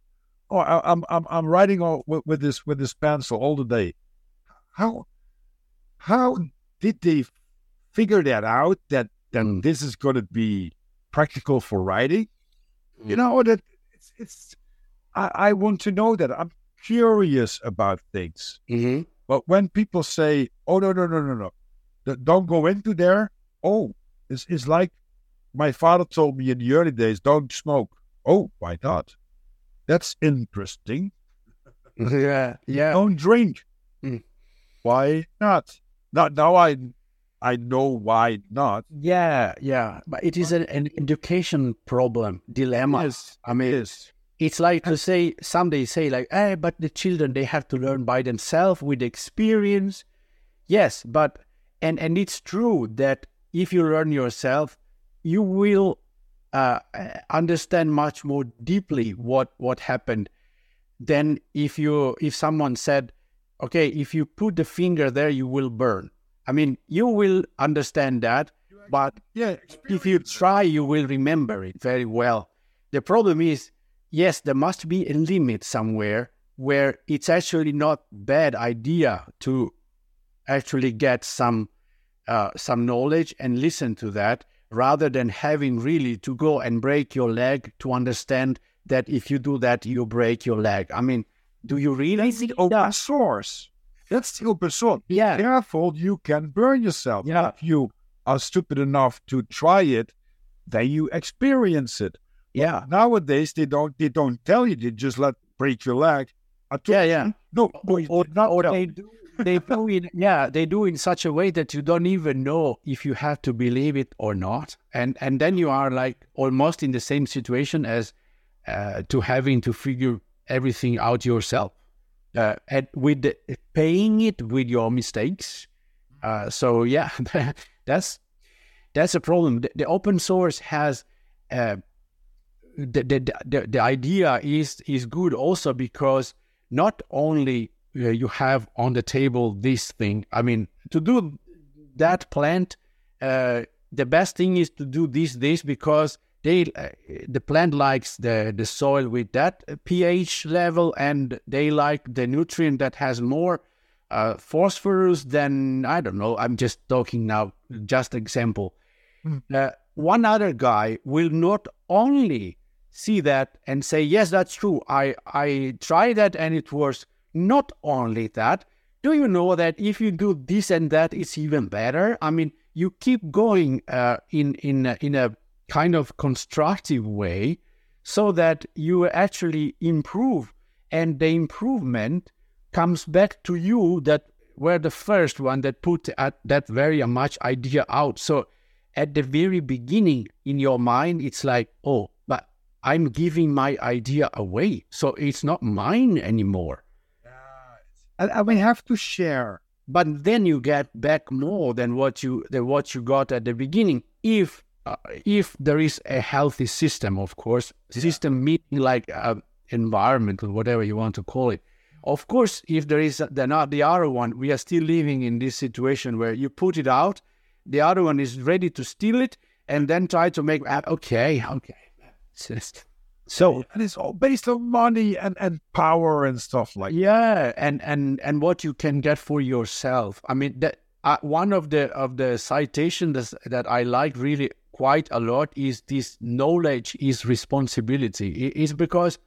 Oh, I, I'm I'm I'm writing all, with, with this with this pencil all the day. How how did they figure that out that then Mm. this is going to be practical for writing you know that it's, it's I, I want to know that i'm curious about things Mhm. but when people say oh no no no no no don't go into there oh it's, it's like my father told me in the early days don't smoke oh why not that's interesting yeah, yeah. don't drink. Mm. Why not? Now, now I, I know why not. Yeah, yeah, but it is an, an education problem, dilemma. Yes, I mean, Yes. it's like to say, some they say like, eh, but the children, they have to learn by themselves with experience. Yes, but, and, and it's true that if you learn yourself, you will uh, understand much more deeply what, what happened than if you, if someone said, okay, if you put the finger there, you will burn. I mean, you will understand that, but Yeah. if you try, you will remember it very well. The problem is, yes, there must be a limit somewhere where it's actually not bad idea to actually get some uh, some knowledge and listen to that, rather than having really to go and break your leg to understand that if you do that, you break your leg. I mean, do you really? That's the open source. That's the open source. Be Yeah. careful, you can burn yourself. Yeah. If you are stupid enough to try it, then you experience it. Yeah, Nowadays they don't they don't tell you, they just let break your leg. I told yeah, yeah. No, or, or, not or they do they do yeah they do in such a way that you don't even know if you have to believe it or not. And and then you are like almost in the same situation as uh, to having to figure everything out yourself. Uh, and with the, paying it with your mistakes uh, so yeah that's that's a problem. The, the open source has uh, the, the, the, the idea is is good also because not only you have on the table this thing. I mean to do that plant uh, the best thing is to do this this because they uh, the plant likes the the soil with that ph level and they like the nutrient that has more uh, phosphorus than i don't know i'm just talking now just example. Uh, one other guy will not only see that and say, yes, that's true. I, I tried that and it was not only that. Do you know that if you do this and that, it's even better? I mean, you keep going uh, in in a, in a kind of constructive way so that you actually improve and the improvement comes back to you that were the first one that put at that very much idea out so at the very beginning in your mind it's like oh but i'm giving my idea away so it's not mine anymore And we have to share. but then you get back more than what you than what you got at the beginning. If uh, if there is a healthy system of course system meaning like uh, environment or whatever you want to call it. Of course if there is the not the other one we are still living in this situation where you put it out the other one is ready to steal it and then try to make uh, okay okay. It's just- so And it's all based on money and, and power and stuff like yeah and and and what you can get for yourself. I mean that uh, one of the of the citations that i like really quite a lot is this knowledge is responsibility. It is because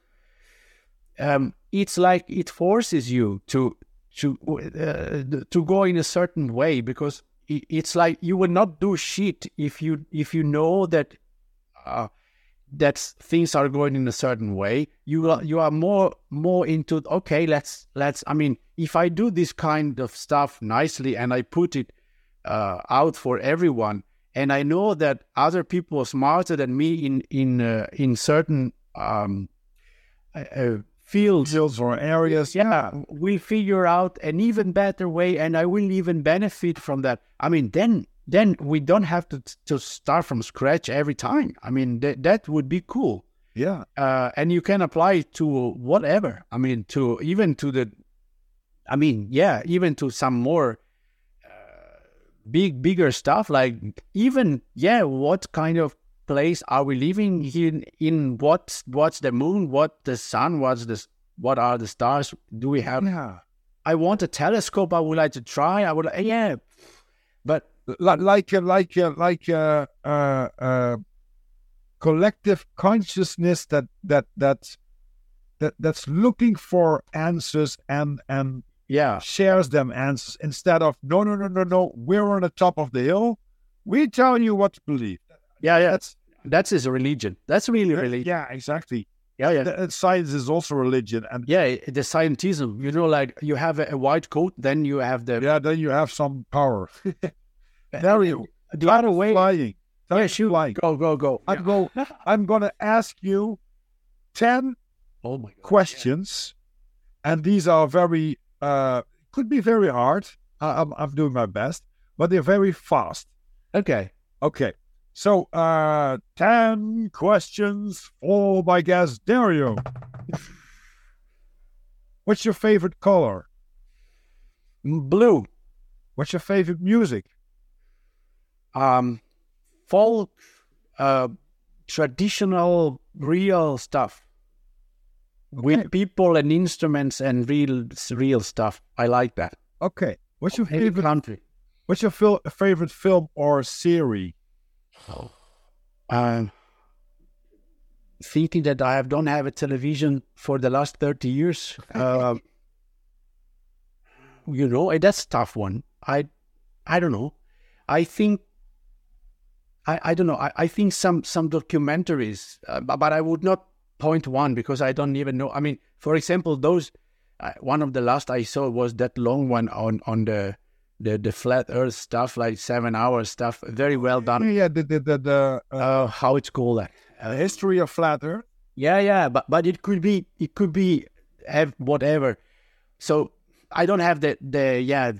um it's like it forces you to to uh, to go in a certain way because it's like you will not do shit if you if you know that uh, that things are going in a certain way you are you are more more into okay let's let's i mean if i do this kind of stuff nicely and i put it uh, out for everyone and i know that other people are smarter than me in in uh, in certain um uh, uh, fields or areas. yeah, we'll figure out an even better way, and I will even benefit from that. I mean, then then we don't have to to start from scratch every time. I mean, that that would be cool, Yeah. uh, and you can apply it to whatever. I mean, to even to the, I mean, yeah, even to some more uh, big bigger stuff like even yeah, what kind of place are we living in? In what what's the moon? What the sun? What's this? What are the stars? Do we have? Yeah. I want a telescope. I would like to try. I would, yeah, but Like like uh, like uh, like uh, uh, uh, collective consciousness that that that that that's looking for answers and and yeah, shares them answers instead of no no no no no we're on the top of the hill we tell you what to believe yeah, yeah. that's That's his religion. That's really religion. yeah exactly Yeah, yeah. The- uh, science is also religion and Yeah, the scientism. You know, like you have a, a white coat, then you have the yeah then you have some power there you the other way. flying Yeah, Time shoot. flying Go, go, go. I'm go I'm gonna ask you ten Oh my god. questions, and these are very uh could be very hard. I, I'm I'm doing my best, but they're very fast. Okay. Okay, so uh ten questions for my guest Dario. What's your favorite color? Blue. What's your favorite music? Um, folk, uh, traditional, real stuff. With people and instruments and real, real stuff. I like that. Okay, what's your favorite? country. What's your fil- favorite film or series? um, thinking that I have don't have a television for the last thirty years. Uh, you know, eh, that's a tough one. I, I don't know. I think. I, I don't know. I, I think some some documentaries, uh, but I would not point one because I don't even know. I mean, for example, those uh, one of the last I saw was that long one on on the the the flat Earth stuff, like seven hours stuff. Very well done Yeah, the the the, the uh, uh, how it's called that. Uh, history of flat Earth. yeah, yeah, but but it could be it could be have whatever. So I don't have the the yeah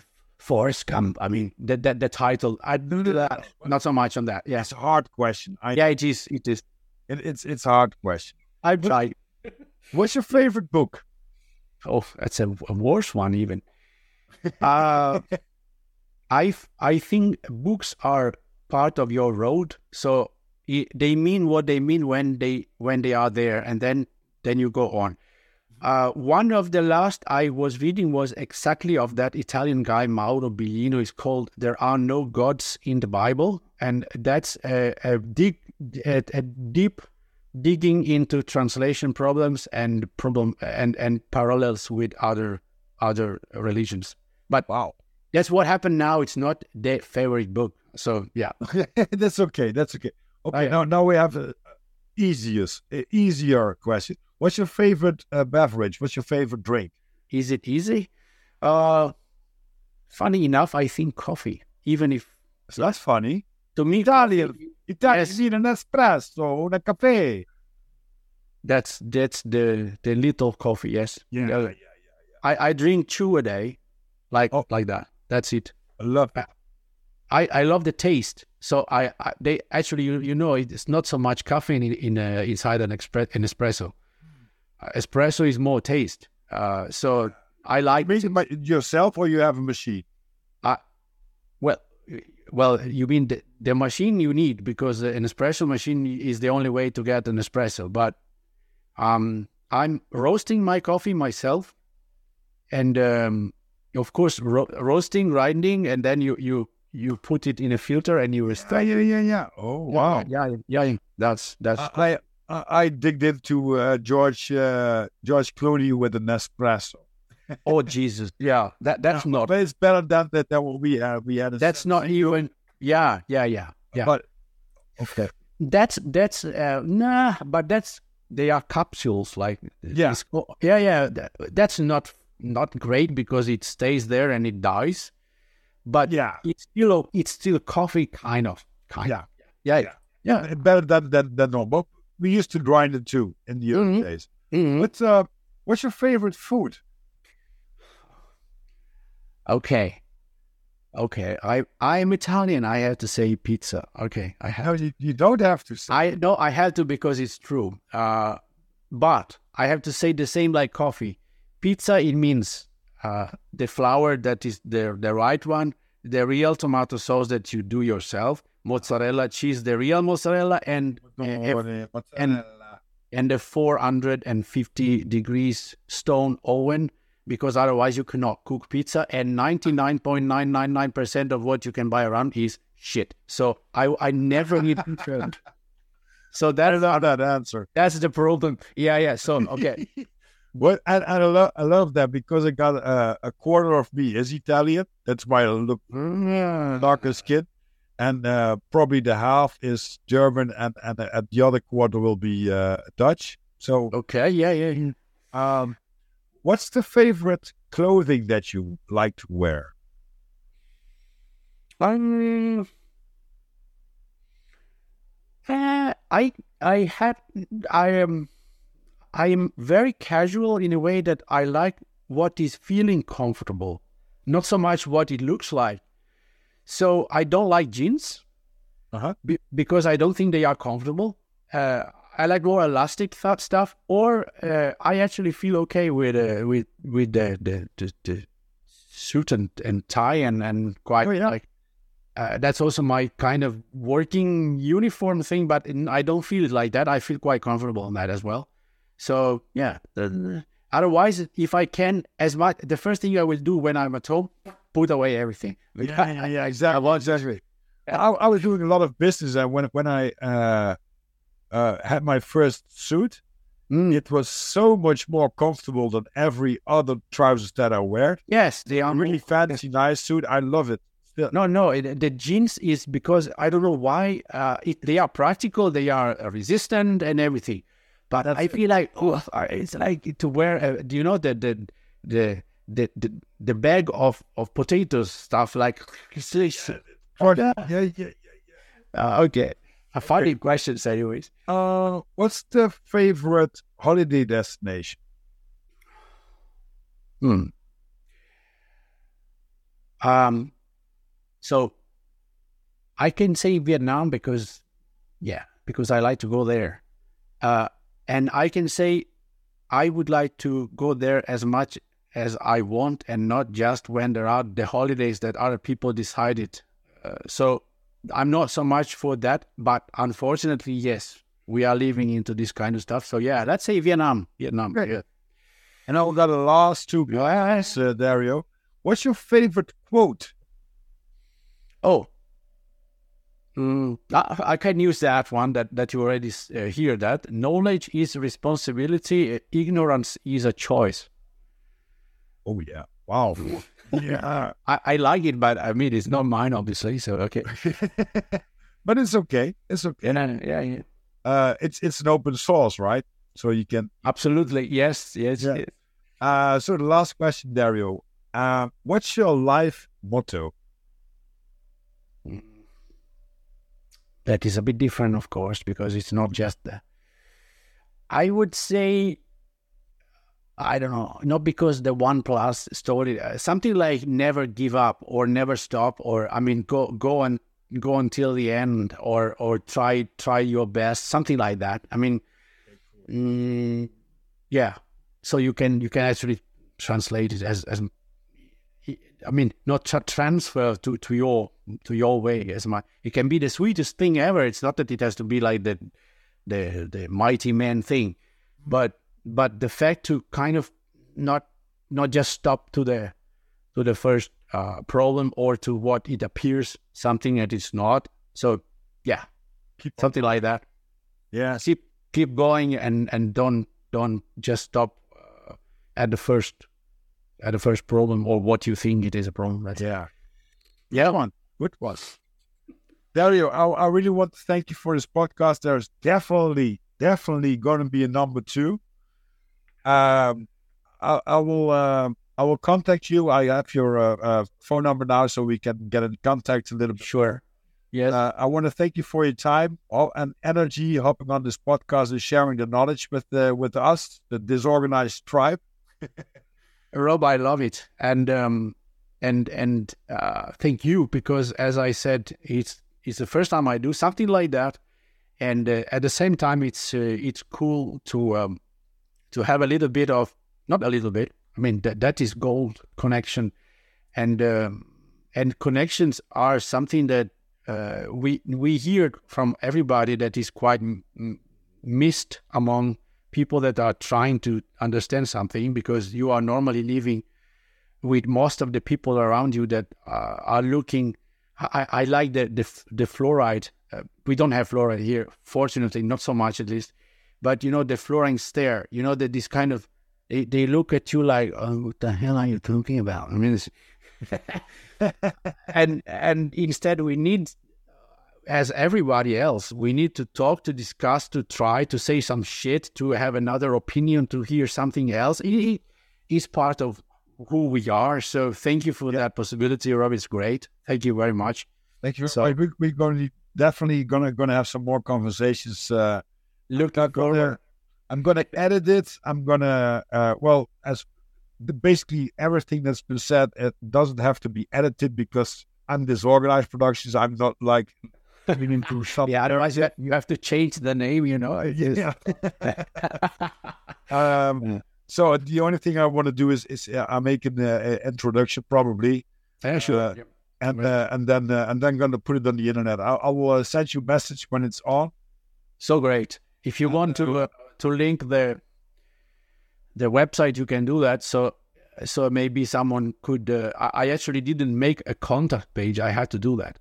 Forrest Gump. I mean the the, the title. I do that not so much on that. Yes, It's a hard question. I, yeah, it is. It is. it, it's it's a hard question. I tried. What's your favorite book? Oh, that's a, a worse one even. Uh, I I think books are part of your road, so they mean what they mean when they when they are there, and then then you go on. Uh, one of the last I was reading was exactly of that Italian guy Mauro Biglino. It's called "There Are No Gods in the Bible," and that's a, a dig a, a deep digging into translation problems and problem and and parallels with other other religions. But Wow. that's what happened now. It's not their favorite book. So yeah, that's okay. That's okay. Okay, I- now now we have a easiest, a easier question. What's your favorite uh, beverage? What's your favorite drink? Is it easy? Uh, funny enough, I think coffee. Even if So that's funny. to me, Italian. coffee- Italian, Yes. an espresso, un caffè. that's that's the the little coffee. Yes. Yeah, I I drink two a day, like Oh. like that. That's it. I love that. I, I love the taste. So I, I they actually you, you know it's not so much caffeine in, in uh, inside an, expre- an espresso. Uh, espresso is more taste. Uh, so I like Make it by yourself or you have a machine? well well you mean the, the machine you need because an espresso machine is the only way to get an espresso. But um, I'm roasting my coffee myself, and um, of course ro- roasting, grinding, and then you you you put it in a filter and you Yeah, yeah, yeah, yeah. Oh, wow. Yeah, yeah, yeah. That's that's I, I I digged into uh, George uh, George Clooney with an espresso. oh Jesus. Yeah, that that's not But it's better than that than what we had. We had. A that's not even. Yeah, yeah, yeah, yeah. But okay, That's that's uh, nah, but that's they are capsules like Yeah. oh, yeah, yeah. that- that's not not great because it stays there and it dies, but yeah, it's still it's still coffee kind of kind. yeah, yeah, Yeah. yeah. better than than than normal. We used to grind it too in the early Mhm. days. Mhm. What's uh, what's your favorite food? Okay, okay. I I'm Italian. I have to say pizza. Okay, I have. No, you, you don't have to say. I no, I have to because it's true. Uh, but I have to say the same like coffee. Pizza it means uh, the flour that is the the right one, the real tomato sauce that you do yourself, mozzarella cheese, the real mozzarella, and and, and and the 450 degrees stone oven because otherwise you cannot cook pizza and 99.999% of what you can buy around is shit. So i i never eat pizza so that is not that answer. that's the problem. Yeah yeah so okay. What and, and I, love, I love that because I got uh, a quarter of me is Italian. That's why I look darker skin, and uh, probably the half is German, and and, uh, the other quarter will be uh, Dutch. So, okay yeah yeah, yeah. um, what's the favorite clothing that you like to wear? Um, uh, I I had I am I am very casual in a way that I like what is feeling comfortable, not so much what it looks like. So I don't like jeans Uh-huh. be, because I don't think they are comfortable. Uh, I like more elastic th- stuff, or uh, I actually feel okay with uh, with with the the, the, the suit and, and tie and and quite Oh, yeah. like uh, that's also my kind of working uniform thing, but in, I don't feel it like that. I feel quite comfortable in that as well. So yeah. otherwise, if I can, as much the first thing I will do when I'm at home, put away everything. Yeah, yeah, yeah, exactly. exactly. I, I was doing a lot of business, and when when I uh, uh, had my first suit, Mm, it was so much more comfortable than every other trousers that I wear. yes, they are really fancy, nice suit. I love it. Still, No, no. it- The jeans is because I don't know why. Uh, it, they are practical, they are resistant, and everything. But That's I it. feel like oh, it's like to wear. Uh, do you know the the the the the, the bag of of potatoes stuff like? it's- Or- Yeah. yeah, yeah, Uh, okay, a funny questions, anyways. Uh, what's the favorite holiday destination? Hmm. Um, so I can say Vietnam because, yeah, because I like to go there. Uh, and I can say I would like to go there as much as I want and not just when there are the holidays that other people decided. Uh, so I'm not so much for that, but unfortunately, yes, we are living into this kind of stuff. So yeah, let's say Vietnam. Vietnam. Yeah. And I've got the last two Yes. guys, uh, Dario. What's your favorite quote? Oh, Mm, I, I can use that one that, that you already uh, hear that. Knowledge is responsibility, ignorance is a choice. Oh yeah! Wow! yeah. I, I like it, but I mean, it's not mine, obviously. So, okay. but it's okay. It's okay. Yeah, yeah, yeah. Uh, it's it's an open source, right? So you can. Absolutely. Yes, yes. Yeah. yes. Uh, so the last question, Dario. Uh, what's your life motto? That is a bit different, of course, because it's not just the. I would say, I don't know, not because the one plus story, uh, something like never give up or never stop, or I mean, go go and go until the end, or or try try your best, something like that. I mean, mm, yeah. So you can you can actually translate it as as I mean, not tra- transfer to, to your to your way as my. It can be the sweetest thing ever. It's not that it has to be like the the the mighty man thing, but but the fact to kind of not not just stop to the to the first uh, problem or to what it appears something that is not. So yeah, Keep something like that. Yeah. Keep keep going and and don't don't just stop uh, at the first at the first problem or what you think it is a problem. That's Yeah. yeah. one. Good one. Dario, I, I really want to thank you for this podcast. There's definitely, definitely going to be a number two. Um, I, I will, um, I will contact you. I have your uh, uh, phone number now, so we can get in contact a little bit. Sure. Yes. Uh, I want to thank you for your time all, and energy, hopping on this podcast and sharing the knowledge with the, with us, the disorganized tribe. Rob, I love it, and um, and and uh, thank you because, as I said, it's it's the first time I do something like that, and uh, at the same time, it's uh, it's cool to um, to have a little bit of not a little bit. I mean that that is gold connection, and um, and connections are something that uh, we we hear from everybody that is quite m- missed among people that are trying to understand something because you are normally living with most of the people around you that uh, are looking. I, I like the the, the fluoride. Uh, we don't have fluoride here, fortunately, not so much at least. But you know the fluoride stare. You know that this kind of they, they look at you like, oh, what the hell are you talking about? I mean, it's, and and instead we need as everybody else, we need to talk, to discuss, to try, to say some shit, to have another opinion, to hear something else. It, is part of who we are. So thank you for that possibility, Rob. It's great. Thank you very much. Thank you. So- we're going to definitely gonna gonna have some more conversations. Uh, Look I'm gonna, I'm gonna edit it. I'm gonna uh, well as the, basically everything that's been said. It doesn't have to be edited because I'm disorganized productions. I'm not like getting into something. Yeah, otherwise you you have to change the name, you know. Yeah. um, Yeah. So the only thing I want to do is is uh, I'm making an introduction probably, Yeah, sure. Uh, and uh, and then uh, and then gonna put it on the internet. I, I will uh, send you a message when it's on. so great. If you want to uh, to link the the website, you can do that. So so maybe someone could. Uh, I, actually didn't make a contact page. I had to do that.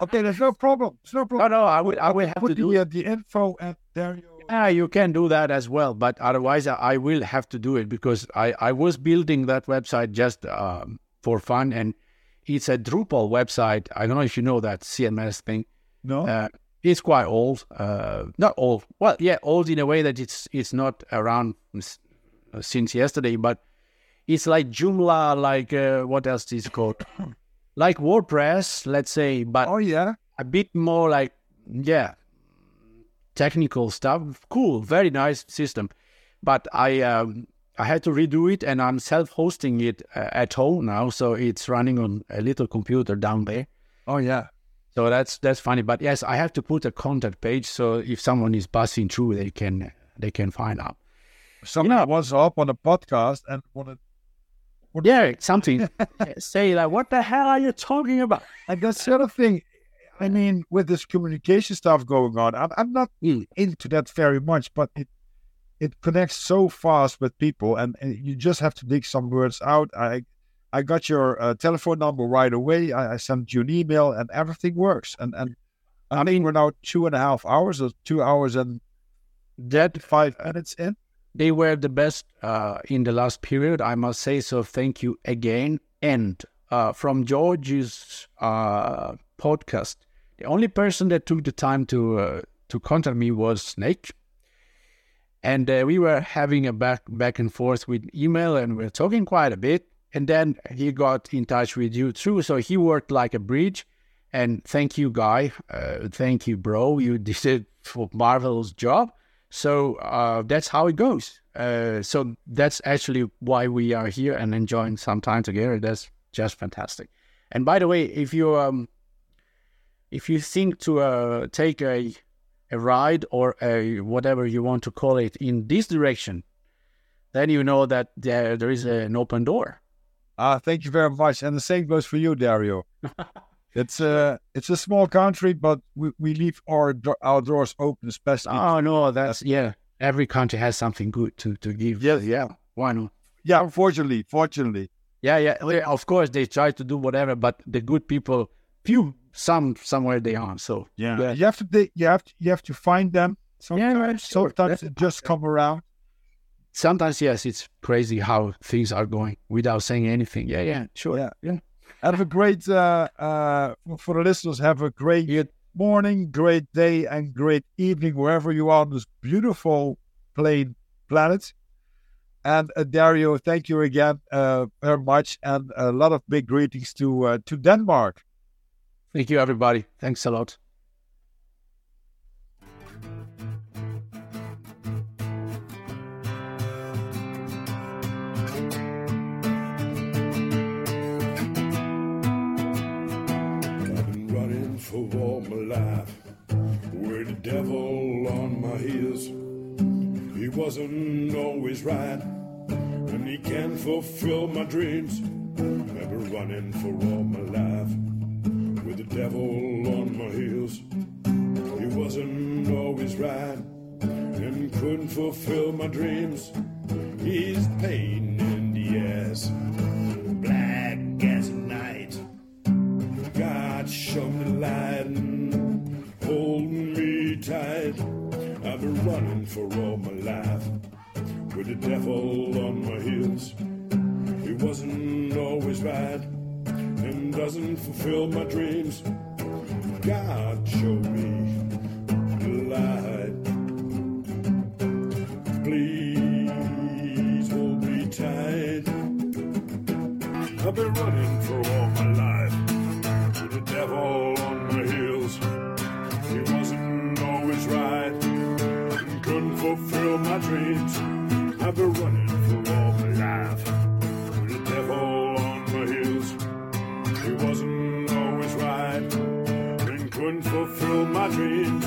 Okay, there's no problem. There's no problem. no, no, I will. I will have to do the, uh, the info at Dario. Yeah, you can do that as well, but otherwise I I will have to do it because I, I was building that website just um, for fun and it's a Drupal website. I don't know if you know that CMS thing. No. Uh, it's quite old. Uh, not old. Well, yeah, old in a way that it's it's not around uh, since yesterday, but it's like Joomla, like uh, what else is it called? like WordPress, let's say, but oh yeah. a bit more like yeah technical stuff cool very nice system but i um i had to redo it and i'm self-hosting it uh, at home now so it's running on a little computer down there Oh yeah. So that's that's funny but yes i have to put a contact page so if someone is passing through they can they can find out Someone Yeah. was up on a podcast and wanted. yeah something say like what the hell are you talking about And that's the other thing. I mean, with this communication stuff going on, I'm, I'm not Mm. into that very much, but it it connects so fast with people, and, and you just have to dig some words out. I I got your uh, telephone number right away. I, I sent you an email, and everything works. And and I mean, we're now two and a half hours, or two hours and that five minutes in. they were the best uh, in the last period, I must say. So thank you again. And uh, from George's uh, podcast, The only person that took the time to uh, to contact me was Snake, and uh, we were having a back back and forth with email, and we are talking quite a bit. And then he got in touch with you too, so he worked like a bridge. And thank you, guy. Uh, thank you, bro. You did a for marvelous job. So uh, that's how it goes. Uh, so that's actually why we are here and enjoying some time together. That's just fantastic. And by the way, if you um, if you think to uh, take a a ride or a whatever you want to call it in this direction, then you know that there there is an open door. Ah, thank you very much, and the same goes for you, Dario. it's a it's a small country, but we, we leave our our doors open, especially. Oh no, that's yeah. Every country has something good to to give. Yeah, yeah. Why not? Yeah, fortunately, fortunately. Yeah, yeah. Of course, they try to do whatever, but the good people, few, some somewhere they are. So yeah, yeah. you have to you have to, you have to find them. Sometimes, yeah, right, sure. sometimes it just come around. Sometimes yes, it's crazy how things are going without saying anything. Yeah, yeah, sure. Yeah, yeah. Have a great uh, uh, for the listeners. Have a great yeah. morning, great day, and great evening wherever you are on this beautiful plain planet. And uh, Dario, thank you again uh, very much, and a lot of big greetings to uh, to Denmark. Thank you, everybody. Thanks a lot. For all my life with the devil on my heels. He wasn't always right, and he can't fulfill my dreams. I've been running for all my life with the devil on my heels. He wasn't always right, and couldn't fulfill my dreams. He's pain in the ass, show me tight. I've been running for all my life with the devil on my heels. He wasn't always right and doesn't fulfill my dreams. God, show me the light. Please hold me tight. I've been running for all my life devil on my heels. He wasn't always right, couldn't fulfill my dreams. I've been running for all my life. With the devil on my heels. He wasn't always right, couldn't fulfill my dreams.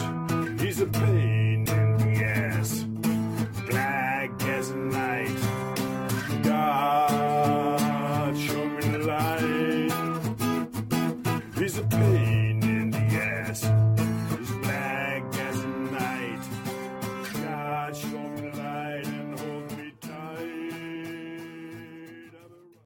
He's a pain.